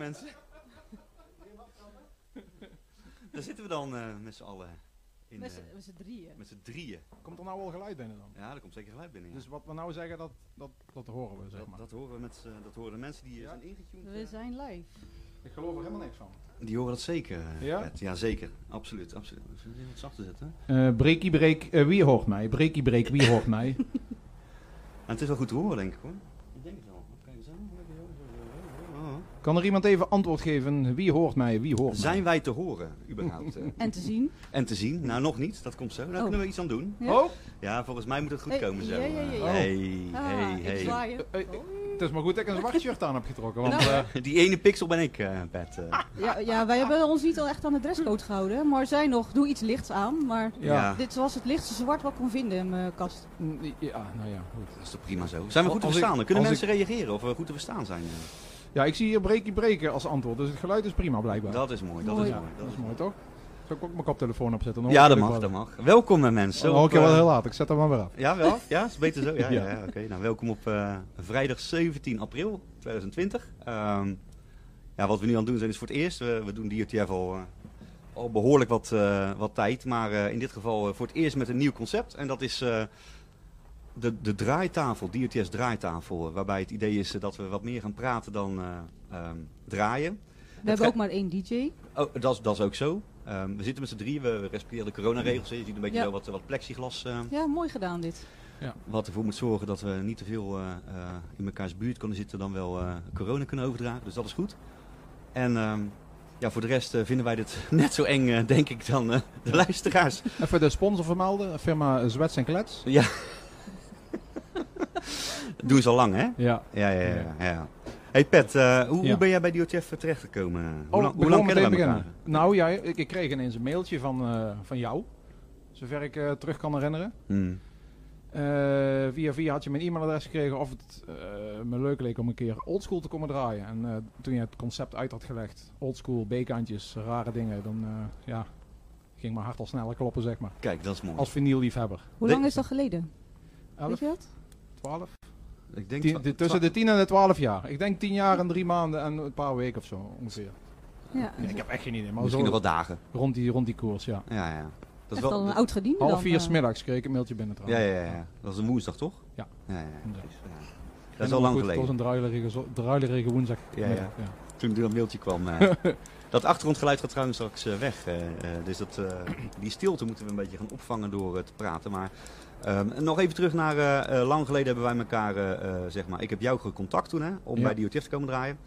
mensen. Daar zitten we dan eh, met z'n allen. In, Met eh, z'n- met z'n drieën. met z'n drieën. Komt er nou al geluid binnen dan? Ja, er komt zeker geluid binnen. ja. Dus wat we nou zeggen, dat, dat, dat horen we, zeg dat, maar. dat, horen we met, z'n- dat horen de mensen die Ja. zijn ingetuned. We zijn live. Ik geloof er helemaal niks van. Die horen dat zeker. eh, Ja? Ja, zeker. Absoluut. absoluut. Even wat zachter zetten. Eh breekie breek, wie hoort mij? Breekie breek, wie hoort mij? En het is wel goed te horen, denk ik hoor. Ik denk het wel. Kijk eens aan. Oh. Kan er iemand even antwoord geven? Wie hoort mij? Wie hoort Zijn mij? wij te horen, überhaupt? eh? En te zien. en te zien? Nou, nog niet. Dat komt zo. Daar Oh. kunnen we iets aan doen. Ja? Oh, Ja, volgens mij moet het goed Hey, komen zo. ja, ja. Hey, Ah, hey, hey. Eh, eh, het is maar goed dat ik een zwart shirt aan heb getrokken. Want, Nou. eh, Die ene pixel ben ik, eh Bert. eh. Ja, ja, wij hebben ons niet al echt aan de dresscode gehouden. Maar zij nog, doe iets lichts aan. Maar ja. Dit was het lichtste zwart wat ik kon vinden in mijn kast. Ja, nou ja, goed. Dat is toch prima zo. Zijn we goed te verstaan? Kunnen mensen reageren of we goed te verstaan zijn. Ja, ik zie hier breekie breken als antwoord. Dus het geluid is prima blijkbaar. Dat is mooi. Dat Mooi. is ja, mooi. dat is mooi toch? Zal ik ook mijn koptelefoon opzetten? Ja, dat mag, wel. dat mag. Welkom eh, mensen. Oh, oké, wel eh, heel laat. Ik zet hem maar weer af. Ja, wel? Ja, is beter zo? Ja, ja. Ja. oké. Nou, welkom op eh, vrijdag 17 april 2020. Ehm, ja, wat we nu aan het doen zijn is voor het eerst. We, we doen DRTF al, eh, al behoorlijk wat, eh, wat tijd. Maar eh, in dit geval voor het eerst met een nieuw concept. En dat is eh, de, de draaitafel, DRTS draaitafel. waarbij het idee is eh, dat we wat meer gaan praten dan eh, ehm, draaien. We hebben ook maar één DJ. Oh, dat, is- dat is ook zo. Ehm, we zitten met z'n drieën, we respecteren de coronaregels. Je ziet een beetje Ja. zo wat, wat plexiglas eh, Ja, mooi gedaan dit. wat ervoor moet zorgen dat we niet te veel eh, eh, in mekaars buurt kunnen zitten, dan wel eh, corona kunnen overdragen. Dus dat is goed. En ehm, ja, voor de rest vinden wij dit net zo eng, denk ik, dan eh, de luisteraars. Even de sponsor vermelden. Firma Zwets en Klets. Ja. Dat doen ze al lang, hè? Ja. Ja, ja, ja. ja, ja. Hey Pet, eh, hoe, Ja. hoe ben jij bij DOTF terechtgekomen? Hoe Oh, lang, hoe lang kennen we elkaar? beginnen. Nou ja, ik, ik kreeg ineens een mailtje van, eh, van jou. Zover ik eh, terug kan herinneren. Hmm. Eh, via via had je mijn e-mailadres gekregen of het eh, me leuk leek om een keer oldschool te komen draaien. En eh, toen je het concept uit had gelegd, oldschool, B-kantjes, rare dingen, dan eh, ja, ging mijn hart al sneller kloppen, zeg maar. Kijk, dat is mooi. Als vinylliefhebber. Hoe lang is dat geleden? Weet 11, je dat? 12? Ik denk Tien- twa- de- tussen de 10 en de 12 jaar. Ik denk 10 jaar en 3 maanden en een paar weken of zo ongeveer. Ja, Ja, ik heb echt geen idee, maar misschien zo nog wat dagen. rond, die, rond die koers, ja. Ja, ja. Dat echt al een oud gediende Half vier eh. smiddags kreeg ik een mailtje binnen Ja, trouwens. ja, ja. Dat was een woensdag, toch? Ja. Ja, ja, ja. Ja. precies, ja. Dat is al lang goed, Het was geleden. een druilerige, druilerige woensdag. Ja, ja. Toen er een mailtje kwam. eh. dat achtergrondgeluid gaat trouwens straks eh, weg. eh, eh, dus dat, eh, die stilte moeten we een beetje gaan opvangen door te praten. Maar ehm, nog even terug naar eh, eh, lang geleden hebben wij elkaar, eh, zeg maar, ik heb jou gecontact toen hè, om Ja. bij DOTF te komen draaien.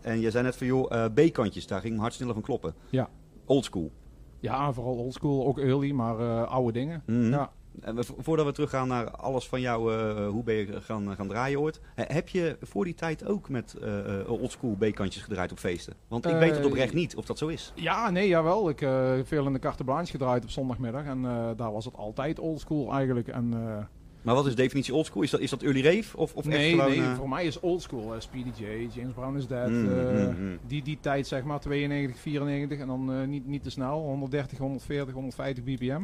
En jij zei net van joh, B-kantjes, daar ging mijn hart sneller van kloppen. Ja. Oldschool. Ja, vooral oldschool, ook early, maar oude dingen. Mhm. Ja. En we- voordat we teruggaan naar alles van jou, eh, hoe ben je gaan, gaan draaien ooit. He- heb je voor die tijd ook met eh eh, oldschool B-kantjes gedraaid op feesten? Want ik Eh, weet het oprecht niet of dat zo is. ja, nee, jawel. Ik heb veel in de carte blanche gedraaid op zondagmiddag. En eh, daar was het altijd oldschool eigenlijk. En, eh, Maar wat is de definitie oldschool? Is dat, is dat early rave? Of, of nee, echt gewoon... nee, eh, voor mij is oldschool. eh, Speedy J, James Brown is Dead. Mm, eh, mm, mm. Die, die tijd zeg maar, 92, 94. En dan eh, niet, niet te snel, 130, 140, 150 bpm.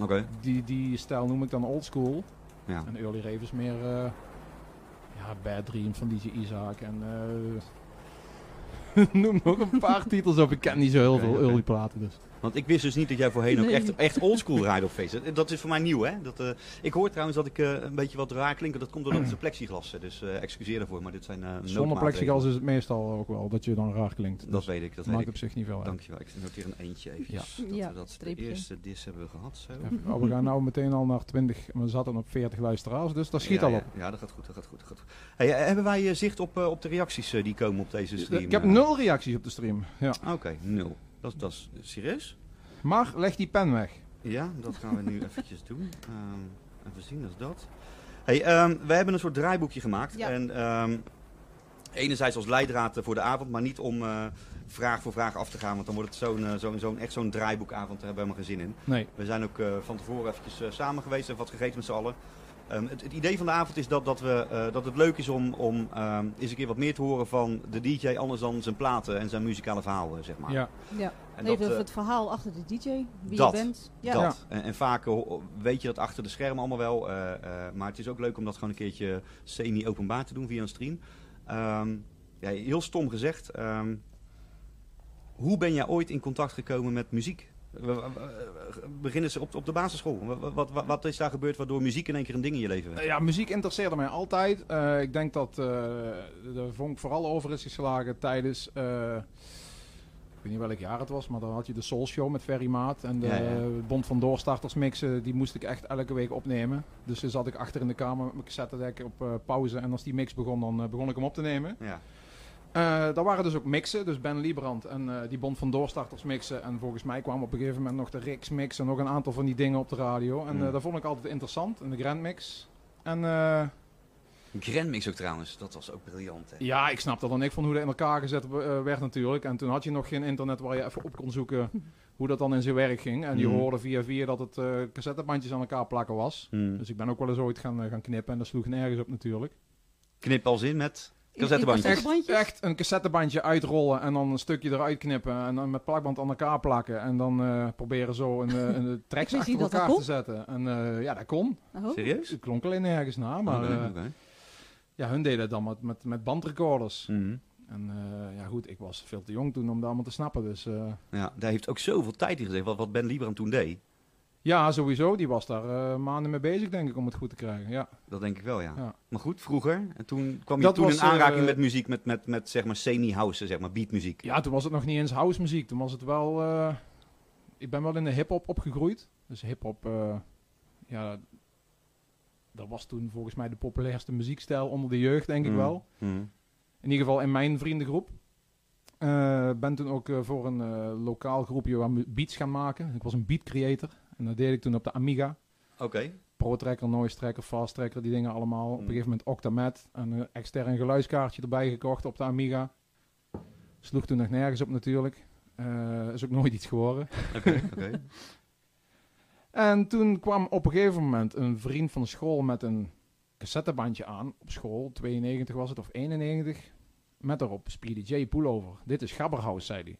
Oké, Die, die stijl noem ik dan oldschool. ja. En early rave is meer... eh, ja, Bad Dream van DJ Isaac en... eh, noem nog een paar titels op. Ik ken niet zo heel veel early platen dus. Want ik wist dus niet dat jij voorheen ook echt, echt oldschool draaide op feesten. Dat is voor mij nieuw, hè? Dat, eh, ik hoor trouwens dat ik eh, een beetje wat raar klink. Dat komt doordat het een plexiglas is. Dus eh, excuseer daarvoor, maar dit zijn eh Zonder plexiglas is het meestal ook wel dat je dan raar klinkt. Dat Dus weet ik, dat maakt weet op ik. zich niet veel uit. Dankjewel. Ik noteer een eentje eventjes. Dat Ja, we dat de eerste dis hebben we gehad. Zo. Even- oh, we gaan nou meteen al naar 20, we zaten op 40 luisteraars, dus dat schiet ja, al op. Ja, dat gaat goed. Dat gaat goed, dat gaat goed. Hey, hebben wij zicht op, op de reacties die komen op deze stream? Ik heb nul reacties op de stream. Ja. Oké, nul. Dat, dat is serieus? Maar leg die pen weg. Ja, dat gaan we nu eventjes doen. Ehm, even zien, dat is dat. Hey, ehm, we hebben een soort draaiboekje gemaakt. Ja. En ehm, enerzijds als leidraad voor de avond, maar niet om eh, vraag voor vraag af te gaan. Want dan wordt het zo'n, eh, zo'n, zo'n, echt zo'n draaiboekavond, daar hebben we helemaal geen zin in. Nee. We zijn ook eh, van tevoren eventjes samen geweest en wat gegeten met z'n allen. Ehm, het, het idee van de avond is dat, dat, we, eh, dat het leuk is om, om ehm, eens een keer wat meer te horen van de DJ, anders dan zijn platen en zijn muzikale verhalen, zeg maar. Ja. Ja. En Even dat, eh, het verhaal achter de DJ, wie dat. je bent. Ja. Dat. En, en vaak eh, weet je dat achter de schermen allemaal wel. eh, eh, maar het is ook leuk om dat gewoon een keertje semi-openbaar te doen via een stream. Ehm, ja, heel stom gezegd. ehm, hoe ben jij ooit in contact gekomen met muziek? W- Beginnen ze op, op de basisschool? Wat, wat, is daar gebeurd waardoor muziek in één keer een ding in je leven werd? Eh, Ja, muziek interesseerde mij altijd. Eh, ik denk dat eh de vonk vooral over is geslagen tijdens... eh, ik weet niet welk jaar het was, maar dan had je de Soul Show met Ferry Maat. En de Ja, ja. Bond van Doorstarters mixen, die moest ik echt elke week opnemen. Dus dan zat ik achter in de kamer met mijn cassettedek op eh, pauze. En als die mix begon, dan eh, begon ik hem op te nemen. Ja. Eh daar waren dus ook mixen, dus Ben Liebrand en eh, die Bond van Doorstarters mixen. En volgens mij kwam op een gegeven moment nog de Rix mix en nog een aantal van die dingen op de radio. En eh, dat vond ik altijd interessant, en de Grand mix. En eh, Grandmix ook trouwens, dat was ook briljant. Hè? ja, ik snapte dan niks van hoe dat in elkaar gezet werd natuurlijk. En toen had je nog geen internet waar je even op kon zoeken hoe dat dan in zijn werk ging. En je Hmm. hoorde via via dat het eh cassettebandjes aan elkaar plakken was. Hmm. Dus ik ben ook wel eens ooit gaan, gaan knippen en dat sloeg nergens op natuurlijk. Knip als in met Echt een cassettebandje uitrollen en dan een stukje eruit knippen en dan met plakband aan elkaar plakken. En dan eh, proberen zo een, eh, een tracks wist achter dat dat elkaar te zetten. En eh, ja, dat kon. Oh. Serieus? Het klonk alleen nergens na, maar ja, hun deden het dan met, met, met bandrecorders. Mhm. En eh, ja goed, ik was veel te jong toen om dat allemaal te snappen. Dus eh, Ja, daar heeft ook zoveel tijd in gezeten, wat, wat Ben Liebrand toen deed. Ja, sowieso. Die was daar eh, maanden mee bezig, denk ik, om het goed te krijgen. Ja. Dat denk ik wel, ja. Ja. Maar goed, vroeger. En toen kwam je Dat toen was, in aanraking eh, met muziek, met, met, met zeg maar semi-house, zeg maar beatmuziek. ja, toen was het nog niet eens house muziek. Toen was het wel... eh, ik ben wel in de hip-hop opgegroeid. Dus hip-hop, ja, dat was toen volgens mij de populairste muziekstijl onder de jeugd, denk ik Mm. wel. Mhm. In ieder geval in mijn vriendengroep. Ben toen ook voor een lokaal groepje mu- beats gaan maken. Ik was een beat creator. En dat deed ik toen op de Amiga. Oké. Pro Tracker, Noise Tracker, Fast Tracker, die dingen allemaal. Op een Mm. gegeven moment Octamet. En een extern geluidskaartje erbij gekocht op de Amiga. Sloeg toen nog nergens op natuurlijk. Eh, is ook nooit iets geworden. Oké, oké. En toen kwam op een gegeven moment een vriend van de school met een cassettebandje aan op school. 92 was het, of 91. Met daarop Speedy J Pullover. Dit is Gabberhouse, zei hij.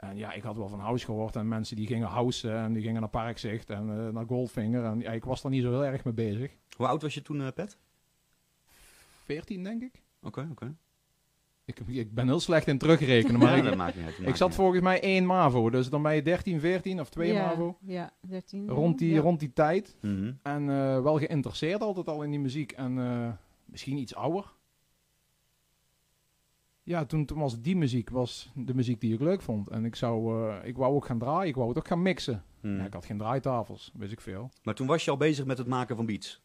En ja, ik had wel van house gehoord. En mensen die gingen house en die gingen naar Parkzicht en eh, naar Goldfinger. En ja, ik was daar niet zo heel erg mee bezig. Hoe oud was je toen, eh, Pet? 14 denk ik. Oké, oké. ik. Ik ben heel slecht in terugrekenen. Maar Ja, ik, dat maakt niet uit. dat ik maakt zat niet volgens mij 1 MAVO. Dus dan ben je 13, 14 of 2 ja, MAVO. Ja, 13. Rond die, ja. rond die tijd. Mhm. En eh, wel geïnteresseerd altijd al in die muziek. En eh, misschien iets ouder. Ja, toen, toen was die muziek was de muziek die ik leuk vond. En ik, zou, eh, ik wou ook gaan draaien. Ik wou het ook gaan mixen. Ja, ik had geen draaitafels, wist ik veel. Maar toen was je al bezig met het maken van beats?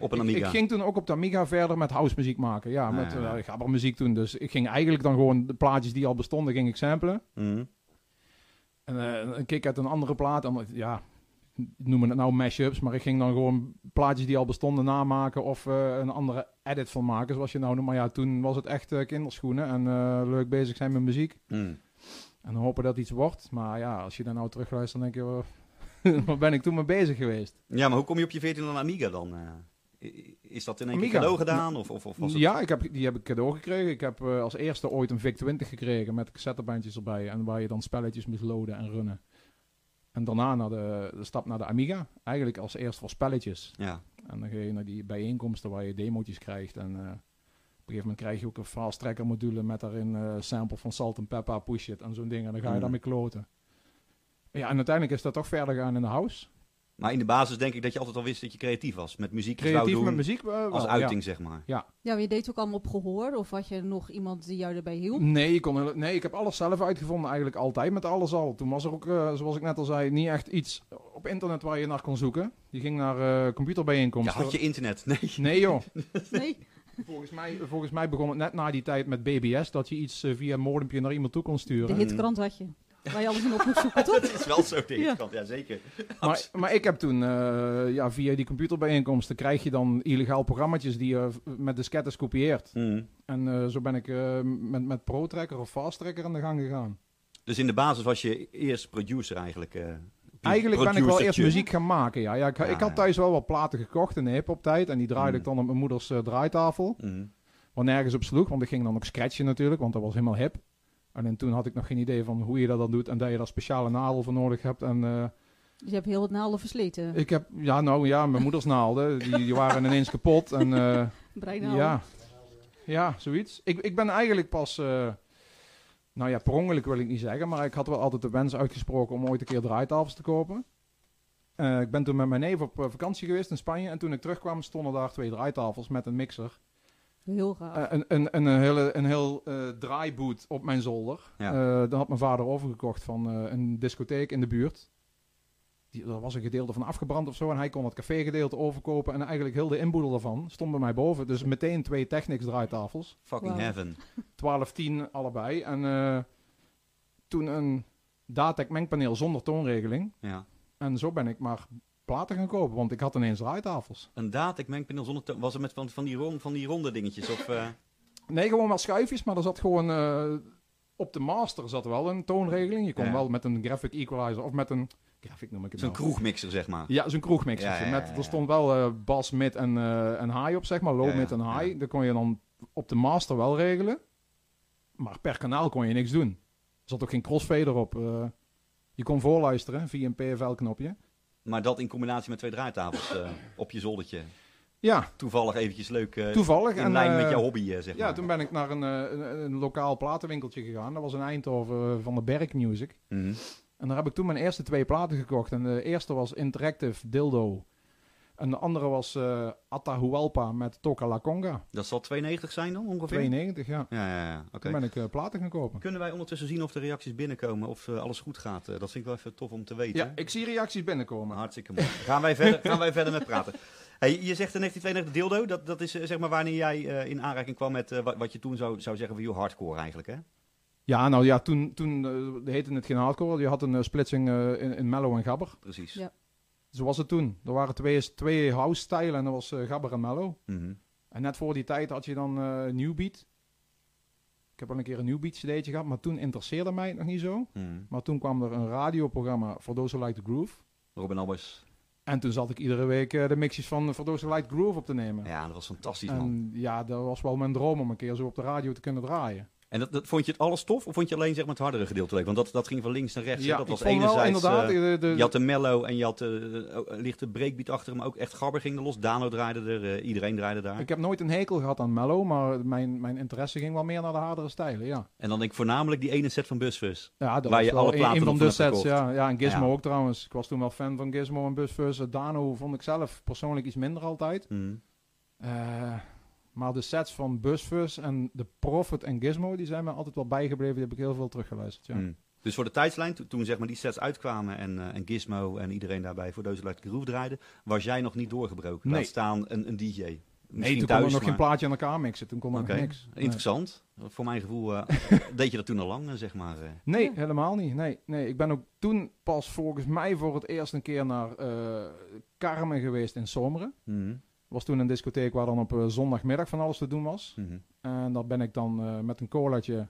Op een Amiga? ik ging toen ook op de Amiga verder met house muziek maken. Ja, Ah, met ja, ja. eh gabbermuziek toen. Dus ik ging eigenlijk dan gewoon de plaatjes die al bestonden, ging ik samplen. Mhm. En eh, een kick uit een andere plaat. En, ja, noemen het nou mashups. Maar ik ging dan gewoon plaatjes die al bestonden namaken. Of eh, een andere edit van maken, zoals je nou noemt. Maar ja, toen was het echt eh, kinderschoenen. En eh, leuk bezig zijn met muziek. Mhm. En hopen dat iets wordt. Maar ja, als je dan nou terugluistert, dan denk je... waar ben ik toen mee bezig geweest? Ja, maar hoe kom je op je 14 aan Amiga dan? is dat in één keer cadeau gedaan? Of, of, of was het... Ja, ik heb, die heb ik cadeau gekregen. Ik heb als eerste ooit een VIC-20 gekregen met cassettebandjes erbij. En waar je dan spelletjes moest loaden en runnen. En daarna naar de, de stap naar de Amiga. Eigenlijk als eerst voor spelletjes. Ja. En dan ga je naar die bijeenkomsten waar je demootjes krijgt. En eh, op een gegeven moment krijg je ook een fast tracker module met daarin eh sample van Salt and Pepper, Push It en zo'n ding. En dan ga je Mm. daarmee kloten. Ja, en uiteindelijk is dat toch verder gaan in de house. Maar in de basis denk ik dat je altijd al wist dat je creatief was. Met muziek Creatief doen met muziek eh, als ja. uiting, zeg maar. Ja, maar je deed het ook allemaal op gehoor? Of had je nog iemand die jou erbij hielp? Nee, ik kon, hele- nee, ik heb alles zelf uitgevonden, eigenlijk altijd met alles al. Toen was er ook, eh, zoals ik net al zei, niet echt iets op internet waar je naar kon zoeken. Je ging naar eh Ja, computerbijeenkomsten. had je internet? Nee. Nee joh, Nee? volgens mij, volgens mij begon het net na die tijd met BBS, dat je iets via een modempje naar iemand toe kon De sturen. hitkrant had je. Waar je alles in op zoeken, toch? Dat is wel zo, denk Ja. ik. Ja, zeker. Maar, maar ik heb toen, eh, ja, via die computerbijeenkomsten krijg je dan illegaal programma's die je met diskettes kopieert. Mhm. En eh, zo ben ik eh, met, met Pro Tracker of Fast Tracker aan de gang gegaan. Dus in de basis was je eerst producer eigenlijk. eh, Eigenlijk ben ik wel eerst muziek gaan maken. Ja, ja, ik, Ja, ik had ja. thuis wel wat platen gekocht in de hip-hop tijd. En die draaide Mm. ik dan op mijn moeders draaitafel. Waar nergens op sloeg. Want ik ging dan ook scratchen natuurlijk. Want dat was helemaal hip. En toen had ik nog geen idee van hoe je dat dan doet. En dat je daar speciale nadel voor nodig hebt. En eh, Dus je hebt heel wat naalden versleten. ik heb, ja nou ja, mijn moeders naalden. Die, die waren ineens kapot. En Breinaalden. ja. Ja, zoiets. Ik, ik ben eigenlijk pas, eh, nou ja, per ongeluk wil ik niet zeggen, maar ik had wel altijd de wens uitgesproken om ooit een keer draaitafels te kopen. Ik ben toen met mijn neef op vakantie geweest in Spanje en toen ik terugkwam stonden daar twee draaitafels met een mixer. Heel gaaf. Eh, een, een, een, hele, een heel eh draaiboot op mijn zolder. Ja. Eh, daar had mijn vader overgekocht van eh, een discotheek in de buurt. Die, er was een gedeelte van afgebrand of zo. En hij kon het cafégedeelte overkopen. En eigenlijk heel de inboedel daarvan stond bij mij boven. Dus meteen twee Technics draaitafels. Fucking heaven. 12, 10 allebei. En eh, toen een Datec mengpaneel zonder toonregeling. Ja. En zo ben ik maar platen gaan kopen. Want ik had ineens draaitafels. Een Datec mengpaneel zonder toon. Was het met van, van, die rond, van die ronde dingetjes? Of, eh, Nee, gewoon wel schuifjes, maar er zat gewoon eh, op de master zat wel een toonregeling. Je kon Ja. wel met een graphic equalizer of met een graphic noem ik het Zo'n nou. kroegmixer, zeg maar. Ja, zo'n kroegmixer. Ja, Met, er stond wel eh, bas, mid en, en high op, zeg maar. Low, mid en high. Dat kon je dan op de master wel regelen. Maar per kanaal kon je niks doen. Er zat ook geen crossfader op. je kon voorluisteren via een PFL-knopje. Maar dat in combinatie met twee draaitafels eh, op je zoldertje. Ja, Toevallig eventjes leuk toevallig. in en, lijn met eh, jouw hobby, zeg Ja, maar. toen ben ik naar een, een, een lokaal platenwinkeltje gegaan. Dat was in Eindhoven van de Berk Music. Mhm. En daar heb ik toen mijn eerste twee platen gekocht. En de eerste was Interactive Dildo. En de andere was eh Atahualpa met Toca La Conga. Dat zal 92 zijn dan ongeveer? 92, ja. Ja, ja, ja. Oké. Toen ben ik eh, platen gaan kopen. Kunnen wij ondertussen zien of de reacties binnenkomen, of eh, alles goed gaat? Dat vind ik wel even tof om te weten. Ja, ik zie reacties binnenkomen. Hartstikke mooi. Gaan wij verder, gaan wij verder met praten. Hey, je zegt in 1992 dildo, dat, dat is zeg maar wanneer jij eh, in aanraking kwam met wat, wat je toen zou, zou zeggen van joh, hardcore eigenlijk hè? Ja, nou ja, toen, toen eh, heette het geen hardcore. Je had een splitsing in, in mellow en gabber. Precies. Ja. Zo was het toen. Er waren twee, twee house-stijlen en dat was eh, gabber en mellow. Mhm. En net voor die tijd had je dan eh New Beat. Ik heb al een keer een New Beat cd'tje gehad, maar toen interesseerde mij het nog niet zo. Mhm. Maar toen kwam er een radioprogramma voor Those Who Like the Groove. Robin Albers. En toen zat ik iedere week eh, de mixjes van For Those Who Like the Groove op te nemen. Ja, dat was fantastisch man. en ja, dat was wel mijn droom om een keer zo op de radio te kunnen draaien. En dat, dat, vond je het alles tof of vond je alleen zeg maar, het hardere gedeelte leuk? Want dat, dat ging van links naar rechts. ja, dat ik was wel enerzijds... inderdaad... eh, de, de, je had de mellow en je had eh, ook een lichte breakbeat achter hem. Ook echt gabber ging er los. Dano draaide er, eh, iedereen draaide daar. ik heb nooit een hekel gehad aan mellow, maar mijn, mijn interesse ging wel meer naar de hardere stijlen, ja. En dan denk ik voornamelijk die ene set van Busfus. Ja, dat Waar was je wel alle platen een van de sets, ja. Ja, en Gizmo Ja. ook trouwens. Ik was toen wel fan van Gizmo en Busfus. Eh, Dano vond ik zelf persoonlijk iets minder altijd. Eh, maar de sets van Busfus en de Prophet en Gizmo, die zijn me altijd wel bijgebleven. Die heb ik heel veel teruggeluisterd, ja. Mhm. Dus voor de tijdslijn, to- toen zeg maar die sets uitkwamen en, eh, en Gizmo en iedereen daarbij voor deze Like Groove draaide, was jij nog niet doorgebroken. Nee. Laat staan een, een DJ. Nee, Misschien toen kon er nog geen plaatje aan elkaar mixen. Toen kon er nog niks. Nee. Interessant. Voor mijn gevoel eh, deed je dat toen al lang, eh, zeg maar. eh. Nee, Ja. helemaal niet. Nee, nee, ik ben ook toen pas volgens mij voor het eerst een keer naar eh Carmen geweest in Zomeren. Mhm. Was toen een discotheek waar dan op eh, zondagmiddag van alles te doen was. Mhm. En daar ben ik dan eh, met een colaatje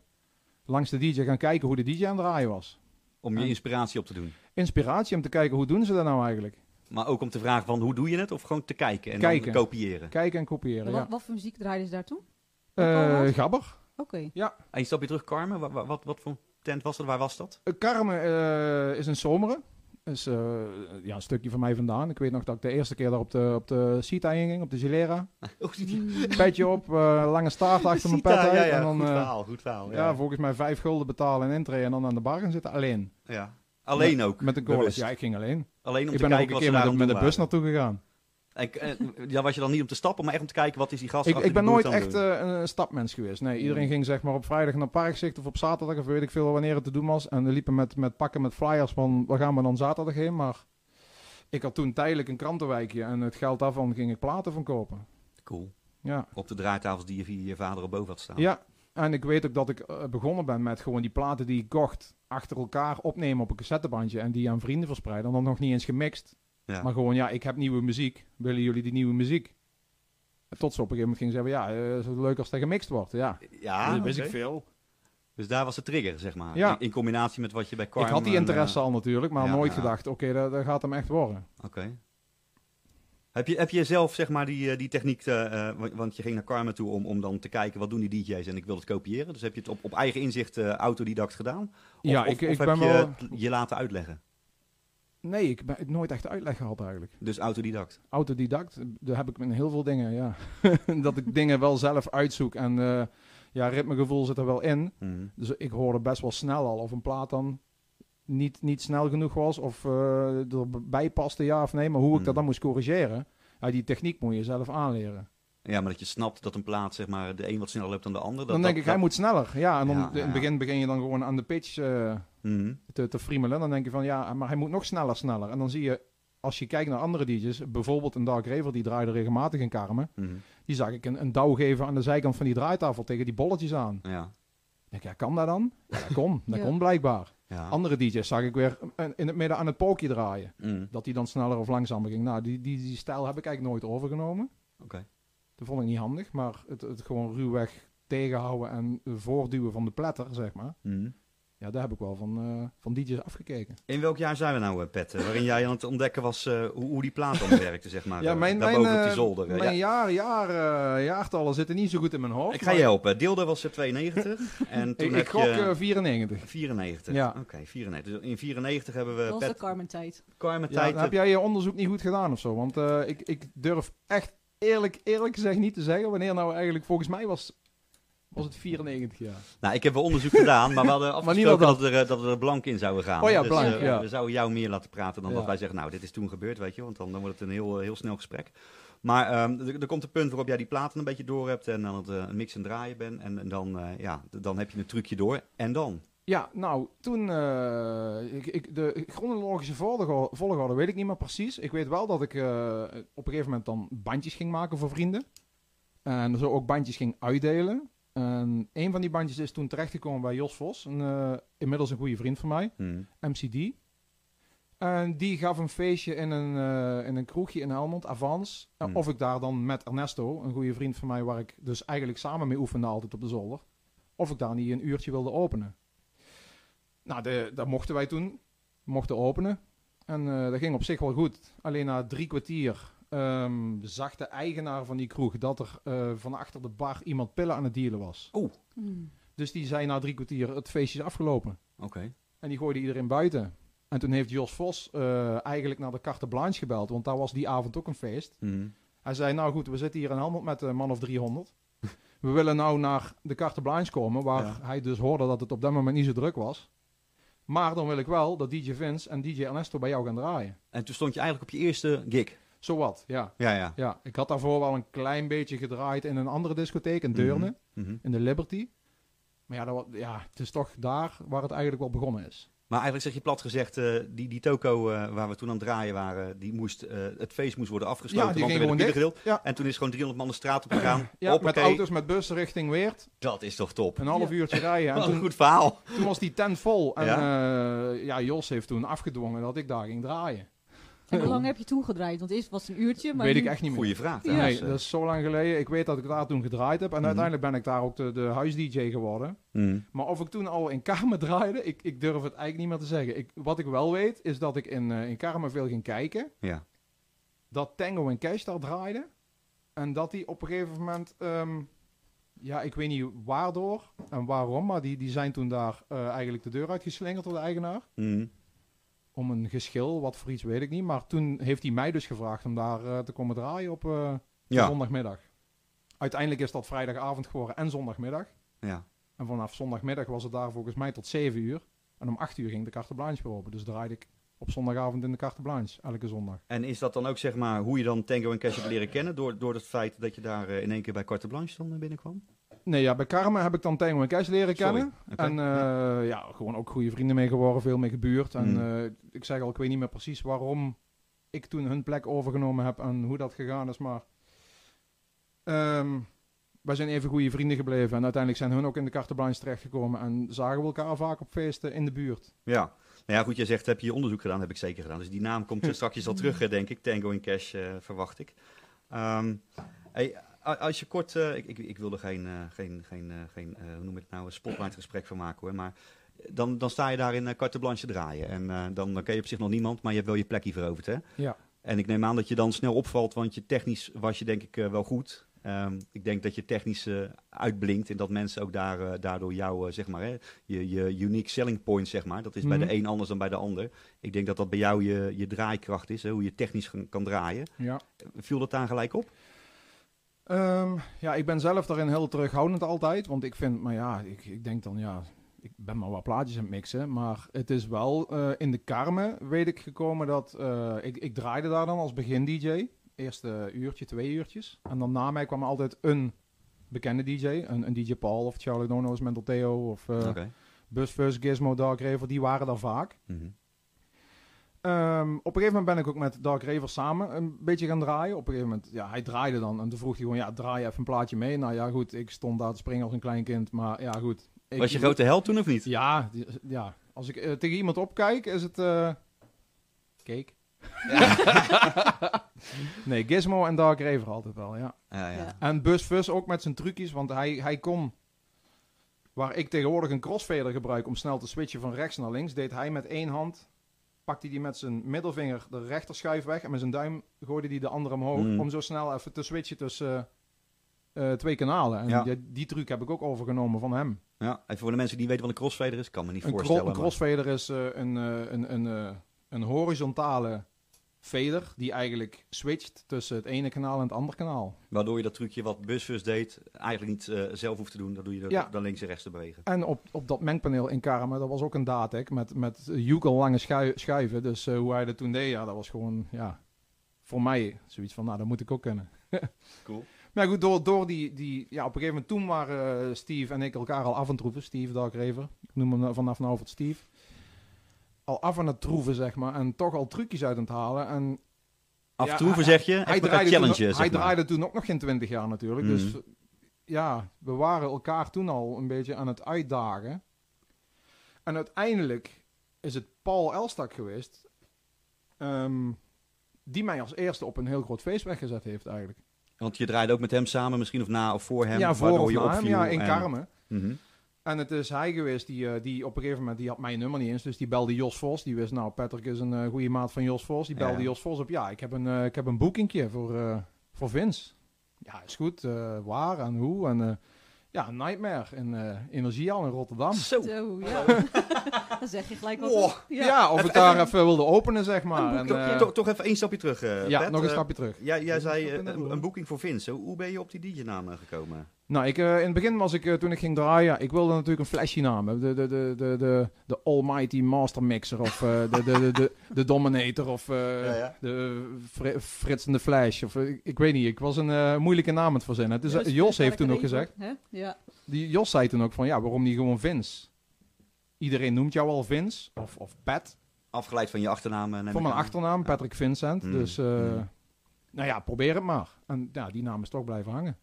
langs de DJ gaan kijken hoe de DJ aan het draaien was. Om je En- inspiratie op te doen. Inspiratie om te kijken hoe doen ze dat nou eigenlijk. Maar ook om te vragen van hoe doe je het? Of gewoon te kijken en Kijken. dan kopiëren. Kijken en kopiëren, wat, ja. wat voor muziek draaiden ze daar toen? Eh? Gabber. Oké. En je stapje terug, Carmen. Wat, wat, wat, voor tent was dat? Waar was dat? Eh, Carmen eh, is in Zomeren. Is eh, ja, een stukje van mij vandaan. Ik weet nog dat ik de eerste keer daar op de, op de Sita ging, op de Gilera. Oh, Mm. Petje op, eh, lange staart achter mijn pet uit. ja, ja, en dan, goed eh, verhaal, goed verhaal. ja. Ja. volgens mij vijf gulden betalen en intree en dan aan de bar gaan zitten. Alleen. Ja. Alleen ook. Met een bewust. colaatje. Ja, ik ging alleen. Alleen om ik te ben ook kijken een wat keer met, de- met de bus naartoe gegaan. En, eh, ja, was je dan niet om te stappen, maar echt om te kijken wat is die gast Ik, ik ben nooit echt eh, een, stapmens geweest. Nee, iedereen ging zeg maar op vrijdag naar Parkzicht of op zaterdag of weet ik veel wanneer het te doen was. En we liepen met, met pakken met flyers van waar gaan we dan zaterdag heen. Maar ik had toen tijdelijk een krantenwijkje en het geld daarvan ging ik platen van kopen. Cool. Ja. Op de draaitafels die je via je vader erboven had staan. ja, en ik weet ook dat ik eh, begonnen ben met gewoon die platen die ik kocht achter elkaar opnemen op een cassettebandje en die aan vrienden verspreiden. En dan nog niet eens gemixt. Ja. Maar gewoon, ja, ik heb nieuwe muziek. Willen jullie die nieuwe muziek? En tot ze op een gegeven moment gingen zeggen, ja, eh, is het leuk als dat gemixt wordt. Ja, Ja, dat wist ik veel. Dus daar was de trigger, zeg maar. Ja. In, in combinatie met wat je bij Carmen... ik had die interesse eh, al natuurlijk, maar ja, nooit ja. gedacht, oké, dat, dat gaat hem echt worden. Oké. Heb je, heb je zelf zeg maar die, eh, die techniek, eh, eh, want- je ging naar Carmen toe om, om dan te kijken wat doen die DJ's en ik wil het kopiëren. Dus heb je het op, op eigen inzicht eh, autodidact gedaan? Of, ja, of, ik, of ik heb ben je wel... het je laten uitleggen? Nee, ik heb nooit echt uitleg gehad eigenlijk. Dus autodidact. Autodidact, daar heb ik in heel veel dingen, ja. dat ik dingen wel zelf uitzoek en eh ja, ritmegevoel zit er wel in. Mhm. Dus ik hoorde best wel snel al of een plaat dan niet, niet snel genoeg was of eh erbij paste, ja of nee. Maar hoe ik Hmm. dat dan moest corrigeren, ja, die techniek moet je zelf aanleren. Ja, maar dat je snapt dat een plaat, zeg maar, de een wat sneller loopt dan de ander. Dat, dan dat- denk ik, hij dat- moet sneller. Ja, en dan Ja, in ja, het begin begin je dan gewoon aan de pitch eh, Mhm. te, te friemelen. Dan denk je van, ja, maar hij moet nog sneller, sneller. En dan zie je, als je kijkt naar andere DJ's, bijvoorbeeld een Dark Raver, die draaide regelmatig in Karmen. Mhm. Die zag ik een, een douw geven aan de zijkant van die draaitafel tegen die bolletjes aan. Ja. Ik denk, ja, kan dat dan? Ja, dat kon. Dat Ja. kon blijkbaar. Ja. Andere DJ's zag ik weer in het midden aan het pookje draaien. Mhm. Dat die dan sneller of langzamer ging. Nou, die, die, die stijl heb ik eigenlijk nooit overgenomen. Oké. Dat vond ik niet handig. Maar het, het gewoon ruwweg tegenhouden en voorduwen van de platter, zeg maar. Mhm. Ja, daar heb ik wel van, eh, van DJ's afgekeken. In welk jaar zijn we nou, eh, Pet? Waarin jij aan het ontdekken was eh, hoe, hoe die plaat dan werkte, zeg maar. Ja, mijn, mijn, op die zolder. mijn ja. jaar, jaar, eh, jaartallen zitten niet zo goed in mijn hoofd. Ik ga maar je helpen. Deelde was er 92 en toen Ik, heb ik gok je... eh, 94. 94. Ja. Oké, 94. Dus in 94 hebben we Dat was de Pet Carmen-tijd. Carmen Ja, tijd. dan heb jij je onderzoek niet goed gedaan of zo? Want eh, ik, ik durf echt eerlijk, eerlijk gezegd niet te zeggen wanneer nou eigenlijk, volgens mij was, was het 94 jaar. Nou, ik heb wel onderzoek gedaan, maar we hadden afgesproken dat, er, eh, dat we er blank in zouden gaan. Oh ja, Dus, blank, eh, ja. We zouden jou meer laten praten dan Ja. dat wij zeggen, nou, dit is toen gebeurd, weet je. Want dan, dan wordt het een heel, heel snel gesprek. Maar ehm, er, er komt een punt waarop jij die platen een beetje door hebt en aan het eh, mixen en draaien bent. En, en dan, eh, ja, dan heb je een trucje door. En dan? Ja, nou, toen, eh, ik, ik, de chronologische volgo- volgorde weet ik niet meer precies. Ik weet wel dat ik eh, op een gegeven moment dan bandjes ging maken voor vrienden. En zo ook bandjes ging uitdelen. En een van die bandjes is toen terechtgekomen bij Jos Vos, een, eh, inmiddels een goede vriend van mij. MCD. En die gaf een feestje in een, in een kroegje in Helmond, Avans. Hmm. Of ik daar dan met Ernesto, een goede vriend van mij, waar ik dus eigenlijk samen mee oefende altijd op de zolder. Of ik daar niet een uurtje wilde openen. Nou, de, dat mochten wij toen. Mochten openen. En eh, dat ging op zich wel goed. Alleen na drie kwartier ehm, zag de eigenaar van die kroeg dat er eh, van achter de bar iemand pillen aan het dealen was. Hmm. Dus die zei na drie kwartier, het feestje is afgelopen. Oké. En die gooide iedereen buiten. En toen heeft Jos Vos eh, eigenlijk naar de carte blanche gebeld, want daar was die avond ook een feest. Hm. Hij zei, nou goed, we zitten hier in Helmond met een man of 300. We willen nou naar de carte blanche komen, waar Ja. hij dus hoorde dat het op dat moment niet zo druk was. Maar dan wil ik wel dat DJ Vince en DJ Ernesto bij jou gaan draaien. En toen stond je eigenlijk op je eerste gig. Zowat, ja. Ja, ja. ja. Ik had daarvoor wel een klein beetje gedraaid in een andere discotheek, in Deurne, Mhm. in de Liberty. Maar ja, dat, ja, het is toch daar waar het eigenlijk wel begonnen is. Maar eigenlijk zeg je plat gezegd, eh, die, die toko eh, waar we toen aan het draaien waren, die moest, eh, het feest moest worden afgesloten. Ja, die want er ging werd. Ja. En toen is gewoon 300 man de straat op gegaan. Ja, met auto's, met bussen richting Weert. Dat is toch top. Een half Ja. uurtje rijden. En Wat een toen, goed verhaal. toen was die tent vol. En Ja? ja? ja, Jos heeft toen afgedwongen dat ik daar ging draaien. En hoe lang heb je toen gedraaid? Want eerst was het een uurtje, maar Weet nu- ik echt niet meer. Goeie vraag. Ja. Nee, dat is zo lang geleden. Ik weet dat ik daar toen gedraaid heb. En Mhm. uiteindelijk ben ik daar ook de, de huis-dj geworden. Mm. Maar of ik toen al in Karmen draaide, ik, ik durf het eigenlijk niet meer te zeggen. Ik, wat ik wel weet, is dat ik in, eh in Karmen veel ging kijken. Ja. Dat Tango en Cash daar draaide. En dat die op een gegeven moment... ehm, ja, ik weet niet waardoor en waarom, maar die, die zijn toen daar eh, eigenlijk de deur uitgeslingerd door de eigenaar. Mm. Om een geschil, wat voor iets weet ik niet. Maar toen heeft hij mij dus gevraagd om daar eh, te komen draaien op eh, Ja. zondagmiddag. Uiteindelijk is dat vrijdagavond geworden en zondagmiddag. ja. En vanaf zondagmiddag was het daar volgens mij tot 7 uur. En om 8 uur ging de carte blanche weer open. Dus draaide ik op zondagavond in de carte blanche, elke zondag. En is dat dan ook zeg maar hoe je dan Tango en Cash hebt leren kennen? Door, door het feit dat je daar eh, in één keer bij Carte Blanche dan binnenkwam? Nee, ja, bij Carmen heb ik dan Tango en Cash leren kennen. En eh, ja, gewoon ook goede vrienden mee geworden, veel mee gebuurd. En Mm. eh, ik zeg al, ik weet niet meer precies waarom ik toen hun plek overgenomen heb en hoe dat gegaan is. Maar ehm, wij zijn even goede vrienden gebleven. En uiteindelijk zijn hun ook in de blanche terechtgekomen. En zagen we elkaar vaak op feesten in de buurt. Ja. Nou ja, goed, je zegt heb je onderzoek gedaan, heb ik zeker gedaan. Dus die naam komt straks al terug, eh, denk ik. Tango en Cash, verwacht ik. Ehm, hey, als je kort, eh, ik, ik, ik wil er geen, eh, geen, geen, eh, geen eh, hoe noem je het nou, een spotlight gesprek van maken hoor. Maar dan, dan sta je daar in carte blanche draaien. En dan, dan ken je op zich nog niemand, maar je hebt wel je plekje veroverd hè. Ja. En ik neem aan dat je dan snel opvalt, want je technisch was je denk ik wel goed. Ehm, ik denk dat je technisch uitblinkt en dat mensen ook daar, daardoor jou, zeg maar, hè, je, je unique selling point, zeg maar. Dat is bij Mhm. de een anders dan bij de ander. Ik denk dat dat bij jou je, je draaikracht is, hè, hoe je technisch kan- kan draaien. Ja. Viel dat daar gelijk op? Ehm, ja, ik ben zelf daarin heel terughoudend altijd. Want ik vind, maar ja, ik, ik denk dan, ja, ik ben maar wat plaatjes aan het mixen. Maar het is wel eh, in de Karmen, weet ik, gekomen dat eh, ik, ik draaide daar dan als begin-DJ. Eerste uurtje, twee uurtjes. En dan na mij kwam altijd een bekende DJ. Een, een DJ Paul of Charlie Dono's, Mental Theo of uh, Oké. Busfuzz, Gizmo, Dark. Die waren daar vaak. Mhm. Ehm, op een gegeven moment ben ik ook met Dark Raver samen een beetje gaan draaien. Op een gegeven moment, ja, hij draaide dan. En toen vroeg hij gewoon, ja, draai even een plaatje mee. Nou ja, goed, ik stond daar te springen als een klein kind. Maar ja, goed. Ik, Was je grote held toen of niet? Ja, ja. Als ik eh, tegen iemand opkijk, is het... eh cake. nee, Gizmo en Dark Raver altijd wel, ja. Ja, ja. En Busfus ook met zijn trucjes, want hij, hij kon... Waar ik tegenwoordig een crossfader gebruik om snel te switchen van rechts naar links, deed hij met één hand... Pakte hij met zijn middelvinger de rechterschuif weg en met zijn duim gooide hij de andere omhoog. Mm. Om zo snel even te switchen tussen eh, eh, twee kanalen. En Ja. die, die truc heb ik ook overgenomen van hem. Ja, en voor de mensen die weten wat een crossfader is, kan me niet Een, cro- voorstellen. een maar- crossfader is eh, een, een, een, een horizontale fader die eigenlijk switcht tussen het ene kanaal en het andere kanaal. Waardoor je dat trucje wat Busfus deed, eigenlijk niet eh, zelf hoeft te doen. Dan doe je dat Ja. dan links en rechts te bewegen. En op, op dat mengpaneel in Karma, dat was ook een Datek met, met Jukel lange schui- schuiven. Dus eh, hoe hij dat toen deed, ja, dat was gewoon, ja, voor mij zoiets van, nou, dat moet ik ook kunnen. Cool. Maar goed, door, door die, die, ja, op een gegeven moment toen waren eh, Steve en ik elkaar al af het troeven. Steve Dark Raver, ik noem hem vanaf nou het Steve. Al af aan het troeven, zeg maar, en toch al trucjes uit aan het halen. En Af Ja, en toe hij- zeg je, hij echt draaide, challenge, toen, zeg hij maar. draaide toen ook nog geen twintig jaar natuurlijk. Mhm. Dus ja, we waren elkaar toen al een beetje aan het uitdagen. En uiteindelijk is het Paul Elstak geweest. ehm, die mij als eerste op een heel groot feest weggezet heeft eigenlijk. Want je draaide ook met hem samen misschien, of na of voor hem. ja, voor of je na hem, ja, in en- Karmen. Mhm. En het is hij geweest die, eh, die op een gegeven moment, die had mijn nummer niet eens. Dus die belde Jos Vos. Die wist, nou, Patrick is een eh, goede maat van Jos Vos. Die belde Ja. Jos Vos op. Ja, ik heb een, eh, ik heb een boekingje voor, voor Vince. Ja, is goed. eh, waar en hoe. En ja, Nightmare in eh Energieal in Rotterdam. Zo. Zo, ja. Dan zeg je gelijk wat. Oh? Ja, of ik daar even wilde openen, zeg maar. Een En, Toch, toch, toch even één stapje terug, ja, nog een stapje terug. Jij, jij zei een, boeking voor Vince. Hoe ben je op die DJ-naam gekomen? Nou, ik, eh, in het begin was ik, eh, toen ik ging draaien, ik wilde natuurlijk een flashy naam hebben. De, de, de, de, de, de Almighty Master Mixer of eh, de, de, de, de, de Dominator of eh, Ja, ja. de Fri- Frits en de Flash. Of, eh, ik, ik weet niet, ik was een eh, moeilijke naam aan het verzinnen. Dus, eh, Dus Jos heeft toen ook gezegd, Hè? Ja. die, Jos zei toen ook van, ja, waarom niet gewoon Vince? Iedereen noemt jou al Vince of, of Pat. Afgeleid van je achternaam. eh, ik mijn achternaam, Patrick Vincent. Mm, Dus, eh, mm. nou ja, probeer het maar. En ja, die naam is toch blijven hangen.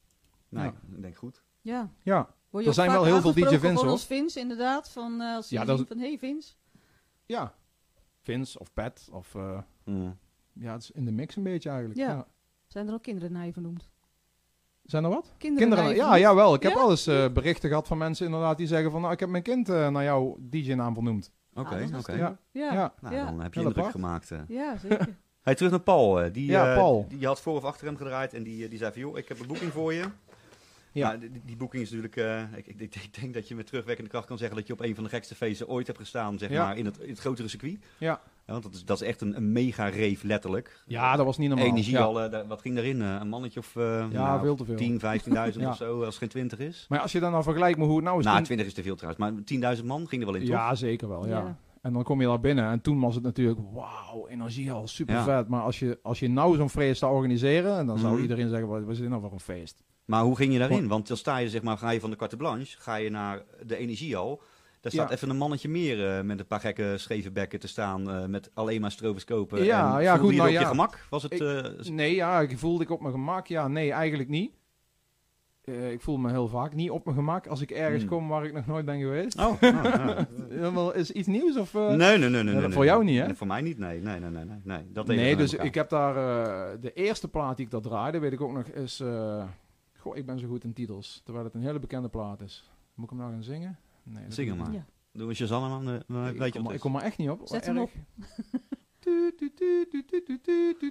Nee, Ja. ik denk goed. ja. Ja, Word Er zijn wel heel veel DJ gewoon hoor. als Vince, inderdaad. Van, eh, als Ja, ja, dat van, hey Vince. ja. Vince of Pat of... eh, Mm. Ja, het is in de mix een beetje eigenlijk. Ja. Ja. Zijn er ook kinderen naar je vernoemd? Zijn er wat? Kinderen, Kinderen? naar je Ja, vernoemd? jawel. Ik heb Ja? wel eens eh, berichten gehad van mensen inderdaad die zeggen van... Nou, ik heb mijn kind eh, naar jouw DJ-naam vernoemd. Oké, Ah, oké. wel Ja. Ja, Ja. Nou, ja. dan heb je Heel indruk apart. gemaakt. ja zeker. Hey, terug naar Paul. Die, Ja, eh, Paul. Die, die had voor of achter hem gedraaid en die, die zei van... joh, ik heb een boeking voor je. Ja. Nou, die, die boeking is natuurlijk... eh, ik, ik, ik, ik denk dat je met terugwerkende kracht kan zeggen... dat je op een van de gekste feesten ooit hebt gestaan... zeg Ja. maar, in het, in het grotere circuit. Ja. want dat is, dat is echt een, een mega rave, letterlijk. Ja, dat was niet normaal. Energie ja. al, eh, wat ging daarin? eh, een mannetje of... eh, Ja, nou, veel te veel. 10, 15.000 Ja. of zo, als het geen 20 is. Maar als je dan nou vergelijkt met hoe het nou is... Nou, toen- 20 is te veel trouwens, maar 10.000 man ging er wel in, toch? Ja, zeker wel, ja. Ja. En dan kom je daar binnen en toen was het natuurlijk... Wauw, energie al, super Ja. vet. Maar als je, als je nou zo'n feest zou organiseren... En dan zou Mhm. iedereen zeggen, wat, wat is dit nou voor een feest? Maar hoe ging je daarin? Want dan sta je, zeg maar, ga je van de carte blanche, ga je naar de energiehal. Daar staat Ja. even een mannetje meer eh, met een paar gekke scheve bekken te staan, eh, met alleen maar stroboscopen. Ja, en ja, goed, je nou op je ja. gemak? Was het... Ik- eh, Nee, ja, ik voelde ik op mijn gemak. Ja, nee, eigenlijk niet. Ik voel me heel vaak niet op mijn gemak als ik ergens Hmm. kom waar ik nog nooit ben geweest. Oh, ah, ah. Is iets nieuws of... nee, nee, nee, nee, nee, voor nee. jou niet, hè? Nee, voor mij niet, nee. Nee, nee, nee, nee. nee. Dat Nee, dus ik heb daar... de eerste plaat die ik daar draaide, weet ik ook nog, is... eh, goh, ik ben zo goed in titels. Terwijl het een hele bekende plaat is. Moet ik hem nou gaan zingen? Nee, dat Zing doe hem maar. Ja. Doe een Shazam aan, dan, dan niet. weet Ik je kom, wat ik kom er echt niet op. Zet Erg. hem op.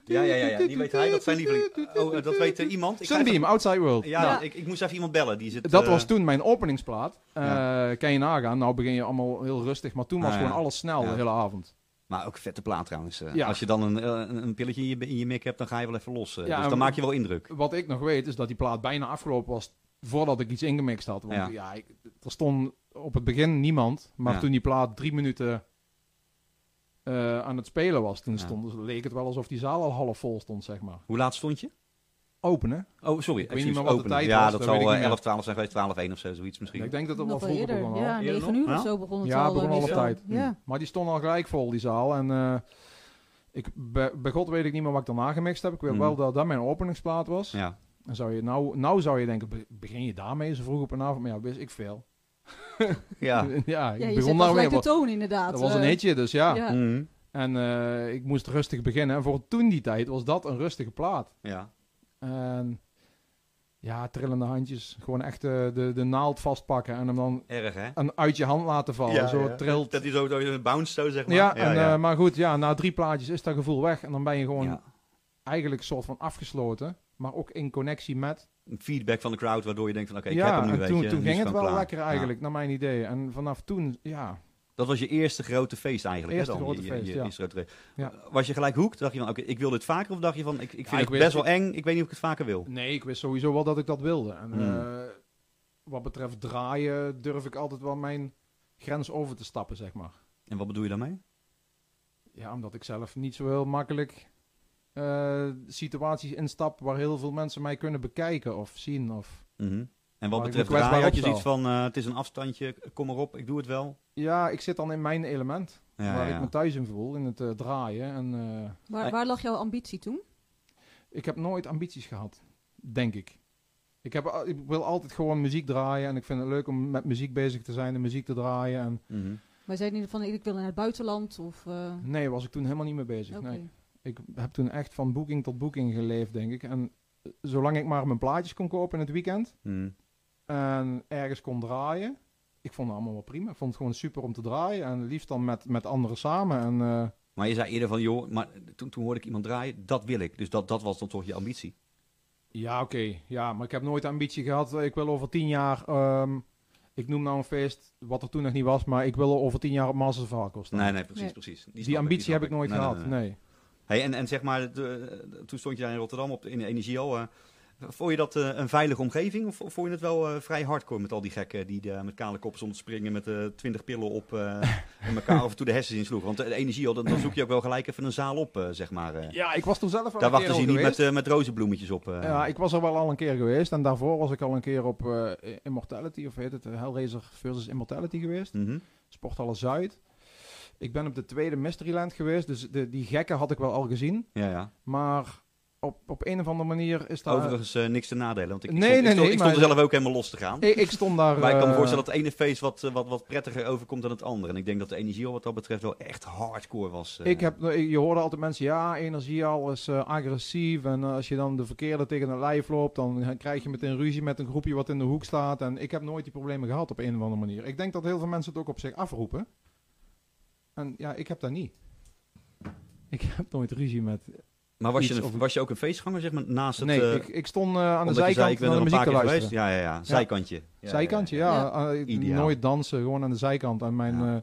Ja, ja, ja, ja. Die weet hij, dat zijn lieveling. Oh, eh, dat weet eh, iemand. Ik Sunbeam, even- Outside World. Ja, Ja. Ik, ik moest even iemand bellen. Die zit, Dat eh, was toen mijn openingsplaat. Eh, Ja. Kan je nagaan, nou begin je allemaal heel rustig, maar toen was Ah, ja. gewoon alles snel Ja. de hele avond. Maar ook een vette plaat trouwens. eh. Ja. Als je dan een, eh, een, een pilletje in je, in je mik hebt, dan ga je wel even los. eh. Ja, dus en- dan maak je wel indruk. Wat ik nog weet is dat die plaat bijna afgelopen was voordat ik iets ingemixt had. Want Ja. ja, ik, er stond op het begin niemand, maar toen die plaat drie minuten aan het spelen was, toen stond, leek het wel alsof die zaal al half vol stond, zeg maar. Hoe laat stond je? Open, hè? Oh, sorry. Ik weet niet meer wat de openen. tijd ja, was, dat dat weet zal ik eh, niet 11, 12 zijn geweest, 12, 1 of zo, zoiets misschien. Ik denk dat het wel vroeger eerder. begon al. Ja, Eerder 9 nog? uur Ja? of zo begon het Ja, al. begon eh, al op tijd. Ja. Maar die stond al gelijk vol, die zaal. En eh, ik, bij, bij God weet ik niet meer wat ik daarna gemixt heb. Ik weet Hmm. wel dat dat mijn openingsplaat was. Ja. En zou je, nou, nou zou je denken, be- begin je daarmee zo vroeg op een avond? Maar ja, wist ik veel. Ja. ja, ik Ja, je begon daarmee. gelijk de toon inderdaad. Dat was een eh. hitje, dus ja. Ja. Mhm. En eh, ik moest rustig beginnen. En voor toen die tijd was dat een rustige plaat. ja. En ja, trillende handjes. Gewoon echt eh, de, de naald vastpakken en hem dan Erg, hè? een uit je hand laten vallen. zo trilt. Dat hij zo, zo een bounce zo, zeg maar. Ja, en, eh, maar goed, ja, na drie plaatjes is dat gevoel weg. En dan ben je gewoon Ja. eigenlijk een soort van afgesloten. Maar ook in connectie met. Een feedback van de crowd, waardoor je denkt van, oké, ik ja, heb hem nu, en weet toen, je. toen is ging het wel lekker eigenlijk, naar mijn idee. En vanaf toen, ja. Dat was je eerste grote feest eigenlijk, Eerste hè? Grote Je- feest, je ja. eerste grote feest. Ja. Was je gelijk hoekt? Dacht je van, oké, ik wil dit vaker? Of dacht je van, ik, ik vind Ja, ik het wist- best wel eng, ik weet niet of ik het vaker wil? Nee, ik wist sowieso wel dat ik dat wilde. En Hmm. eh, wat betreft draaien durf ik altijd wel mijn grens over te stappen, zeg maar. En wat bedoel je daarmee? Ja, omdat ik zelf niet zo heel makkelijk eh, situaties instap waar heel veel mensen mij kunnen bekijken of zien. Of... Mhm. En wat betreft draaien had je zoiets van, eh, het is een afstandje, kom maar op, ik doe het wel. Ja, ik zit dan in mijn element, Ja, waar ja. ik me thuis in voel, in het eh, draaien. En eh, Waar, waar lag jouw ambitie toen? ik heb nooit ambities gehad, denk ik. Ik, heb, al- ik wil altijd gewoon muziek draaien en ik vind het leuk om met muziek bezig te zijn en muziek te draaien. En Mhm. Maar zei je niet van ik wil naar het buitenland? Of, eh, nee, was ik toen helemaal niet mee bezig. Nee. Ik heb toen echt van boeking tot boeking geleefd, denk ik. En eh, zolang ik maar mijn plaatjes kon kopen in het weekend Mhm. en ergens kon draaien, ik vond het allemaal wel prima. Ik vond het gewoon super om te draaien en liefst dan met, met anderen samen. En eh, Maar je zei eerder van, joh, maar toen, toen hoorde ik iemand draaien, dat wil ik. Dus dat, dat was dan toch je ambitie. ja, oké. Ja, maar ik heb nooit de ambitie gehad. eh, Ik wil over tien jaar, ehm, ik noem nou een feest wat er toen nog niet was, maar ik wil over tien jaar op Masters of Hardcore staan. Nee, nee, precies, Nee. precies. Die, ambitie heb ik nooit Nee, gehad. nee, nee. Nee. Hey, en, en zeg maar, de- de- toen stond je daar in Rotterdam op de, in de Energio. eh vond je dat eh, een veilige omgeving? Of, vond je het wel eh, vrij hardcore met al die gekken die eh, met kale koppen te springen met twintig pillen op en elkaar af en toe de hersens insloegen? Want de Energio, dan, dan zoek je ook wel gelijk even een zaal op, zeg maar. Ja, ik was toen zelf Daar wachten ze niet met, met rozenbloemetjes op. Ja, ik was er wel al een keer geweest. En daarvoor was ik al een keer op Immortality, of heet het, Hellraiser versus Immortality geweest. Mhm. Sporthalle Zuid. Ik ben op de tweede Mysteryland geweest, dus de, die gekken had ik wel al gezien. Ja, ja. Maar op, op een of andere manier is dat... Overigens eh, niks te nadelen. Want ik, ik Nee, stond, nee, ik stond, nee, ik stond er zelf ook helemaal los te gaan. ik, ik stond daar... Maar ik kan me eh, voorstellen dat het ene feest wat, eh, wat, wat prettiger overkomt dan het andere. En ik denk dat de energie wat dat betreft wel echt hardcore was. Ik heb, je hoorde altijd mensen, ja, energie al is agressief. En als je dan de verkeerde tegen een lijf loopt, dan krijg je meteen ruzie met een groepje wat in de hoek staat. En ik heb nooit die problemen gehad op een of andere manier. Ik denk dat heel veel mensen het ook op zich afroepen. En ja, ik heb dat niet. Ik heb nooit ruzie met... Maar was je, iets een, of- was je ook een feestganger, zeg maar, naast het... nee, eh, ik, ik stond eh, aan de zijkant ik ben naar de een muziek te luisteren. geweest. Ja, ja, ja. Zijkantje. Ja, Zijkantje, ja. eh, Ideaal. nooit dansen, gewoon aan de zijkant. En mijn, Ja.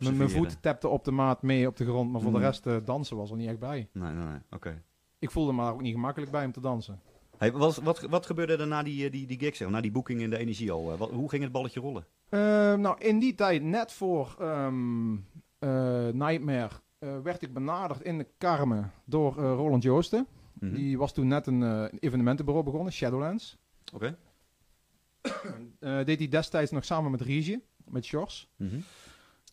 eh, mijn, voet tapte op de maat mee op de grond. Maar voor Mm. de rest eh, dansen was er niet echt bij. Nee, nee, nee. Oké. Ik voelde me daar ook niet gemakkelijk bij om te dansen. Hey, wat, wat, wat gebeurde er na die, die, die gig, zeg, maar, na die boeking in de energie al? Wat, hoe ging het balletje rollen? Nou, in die tijd, net voor ehm, eh, Nightmare, werd ik benaderd in de Carmen door eh, Roland Joosten. Mhm. Die was toen net een eh, evenementenbureau begonnen, Shadowlands. Oké. Eh, deed hij destijds nog samen met Regie, met Sjors. Mhm.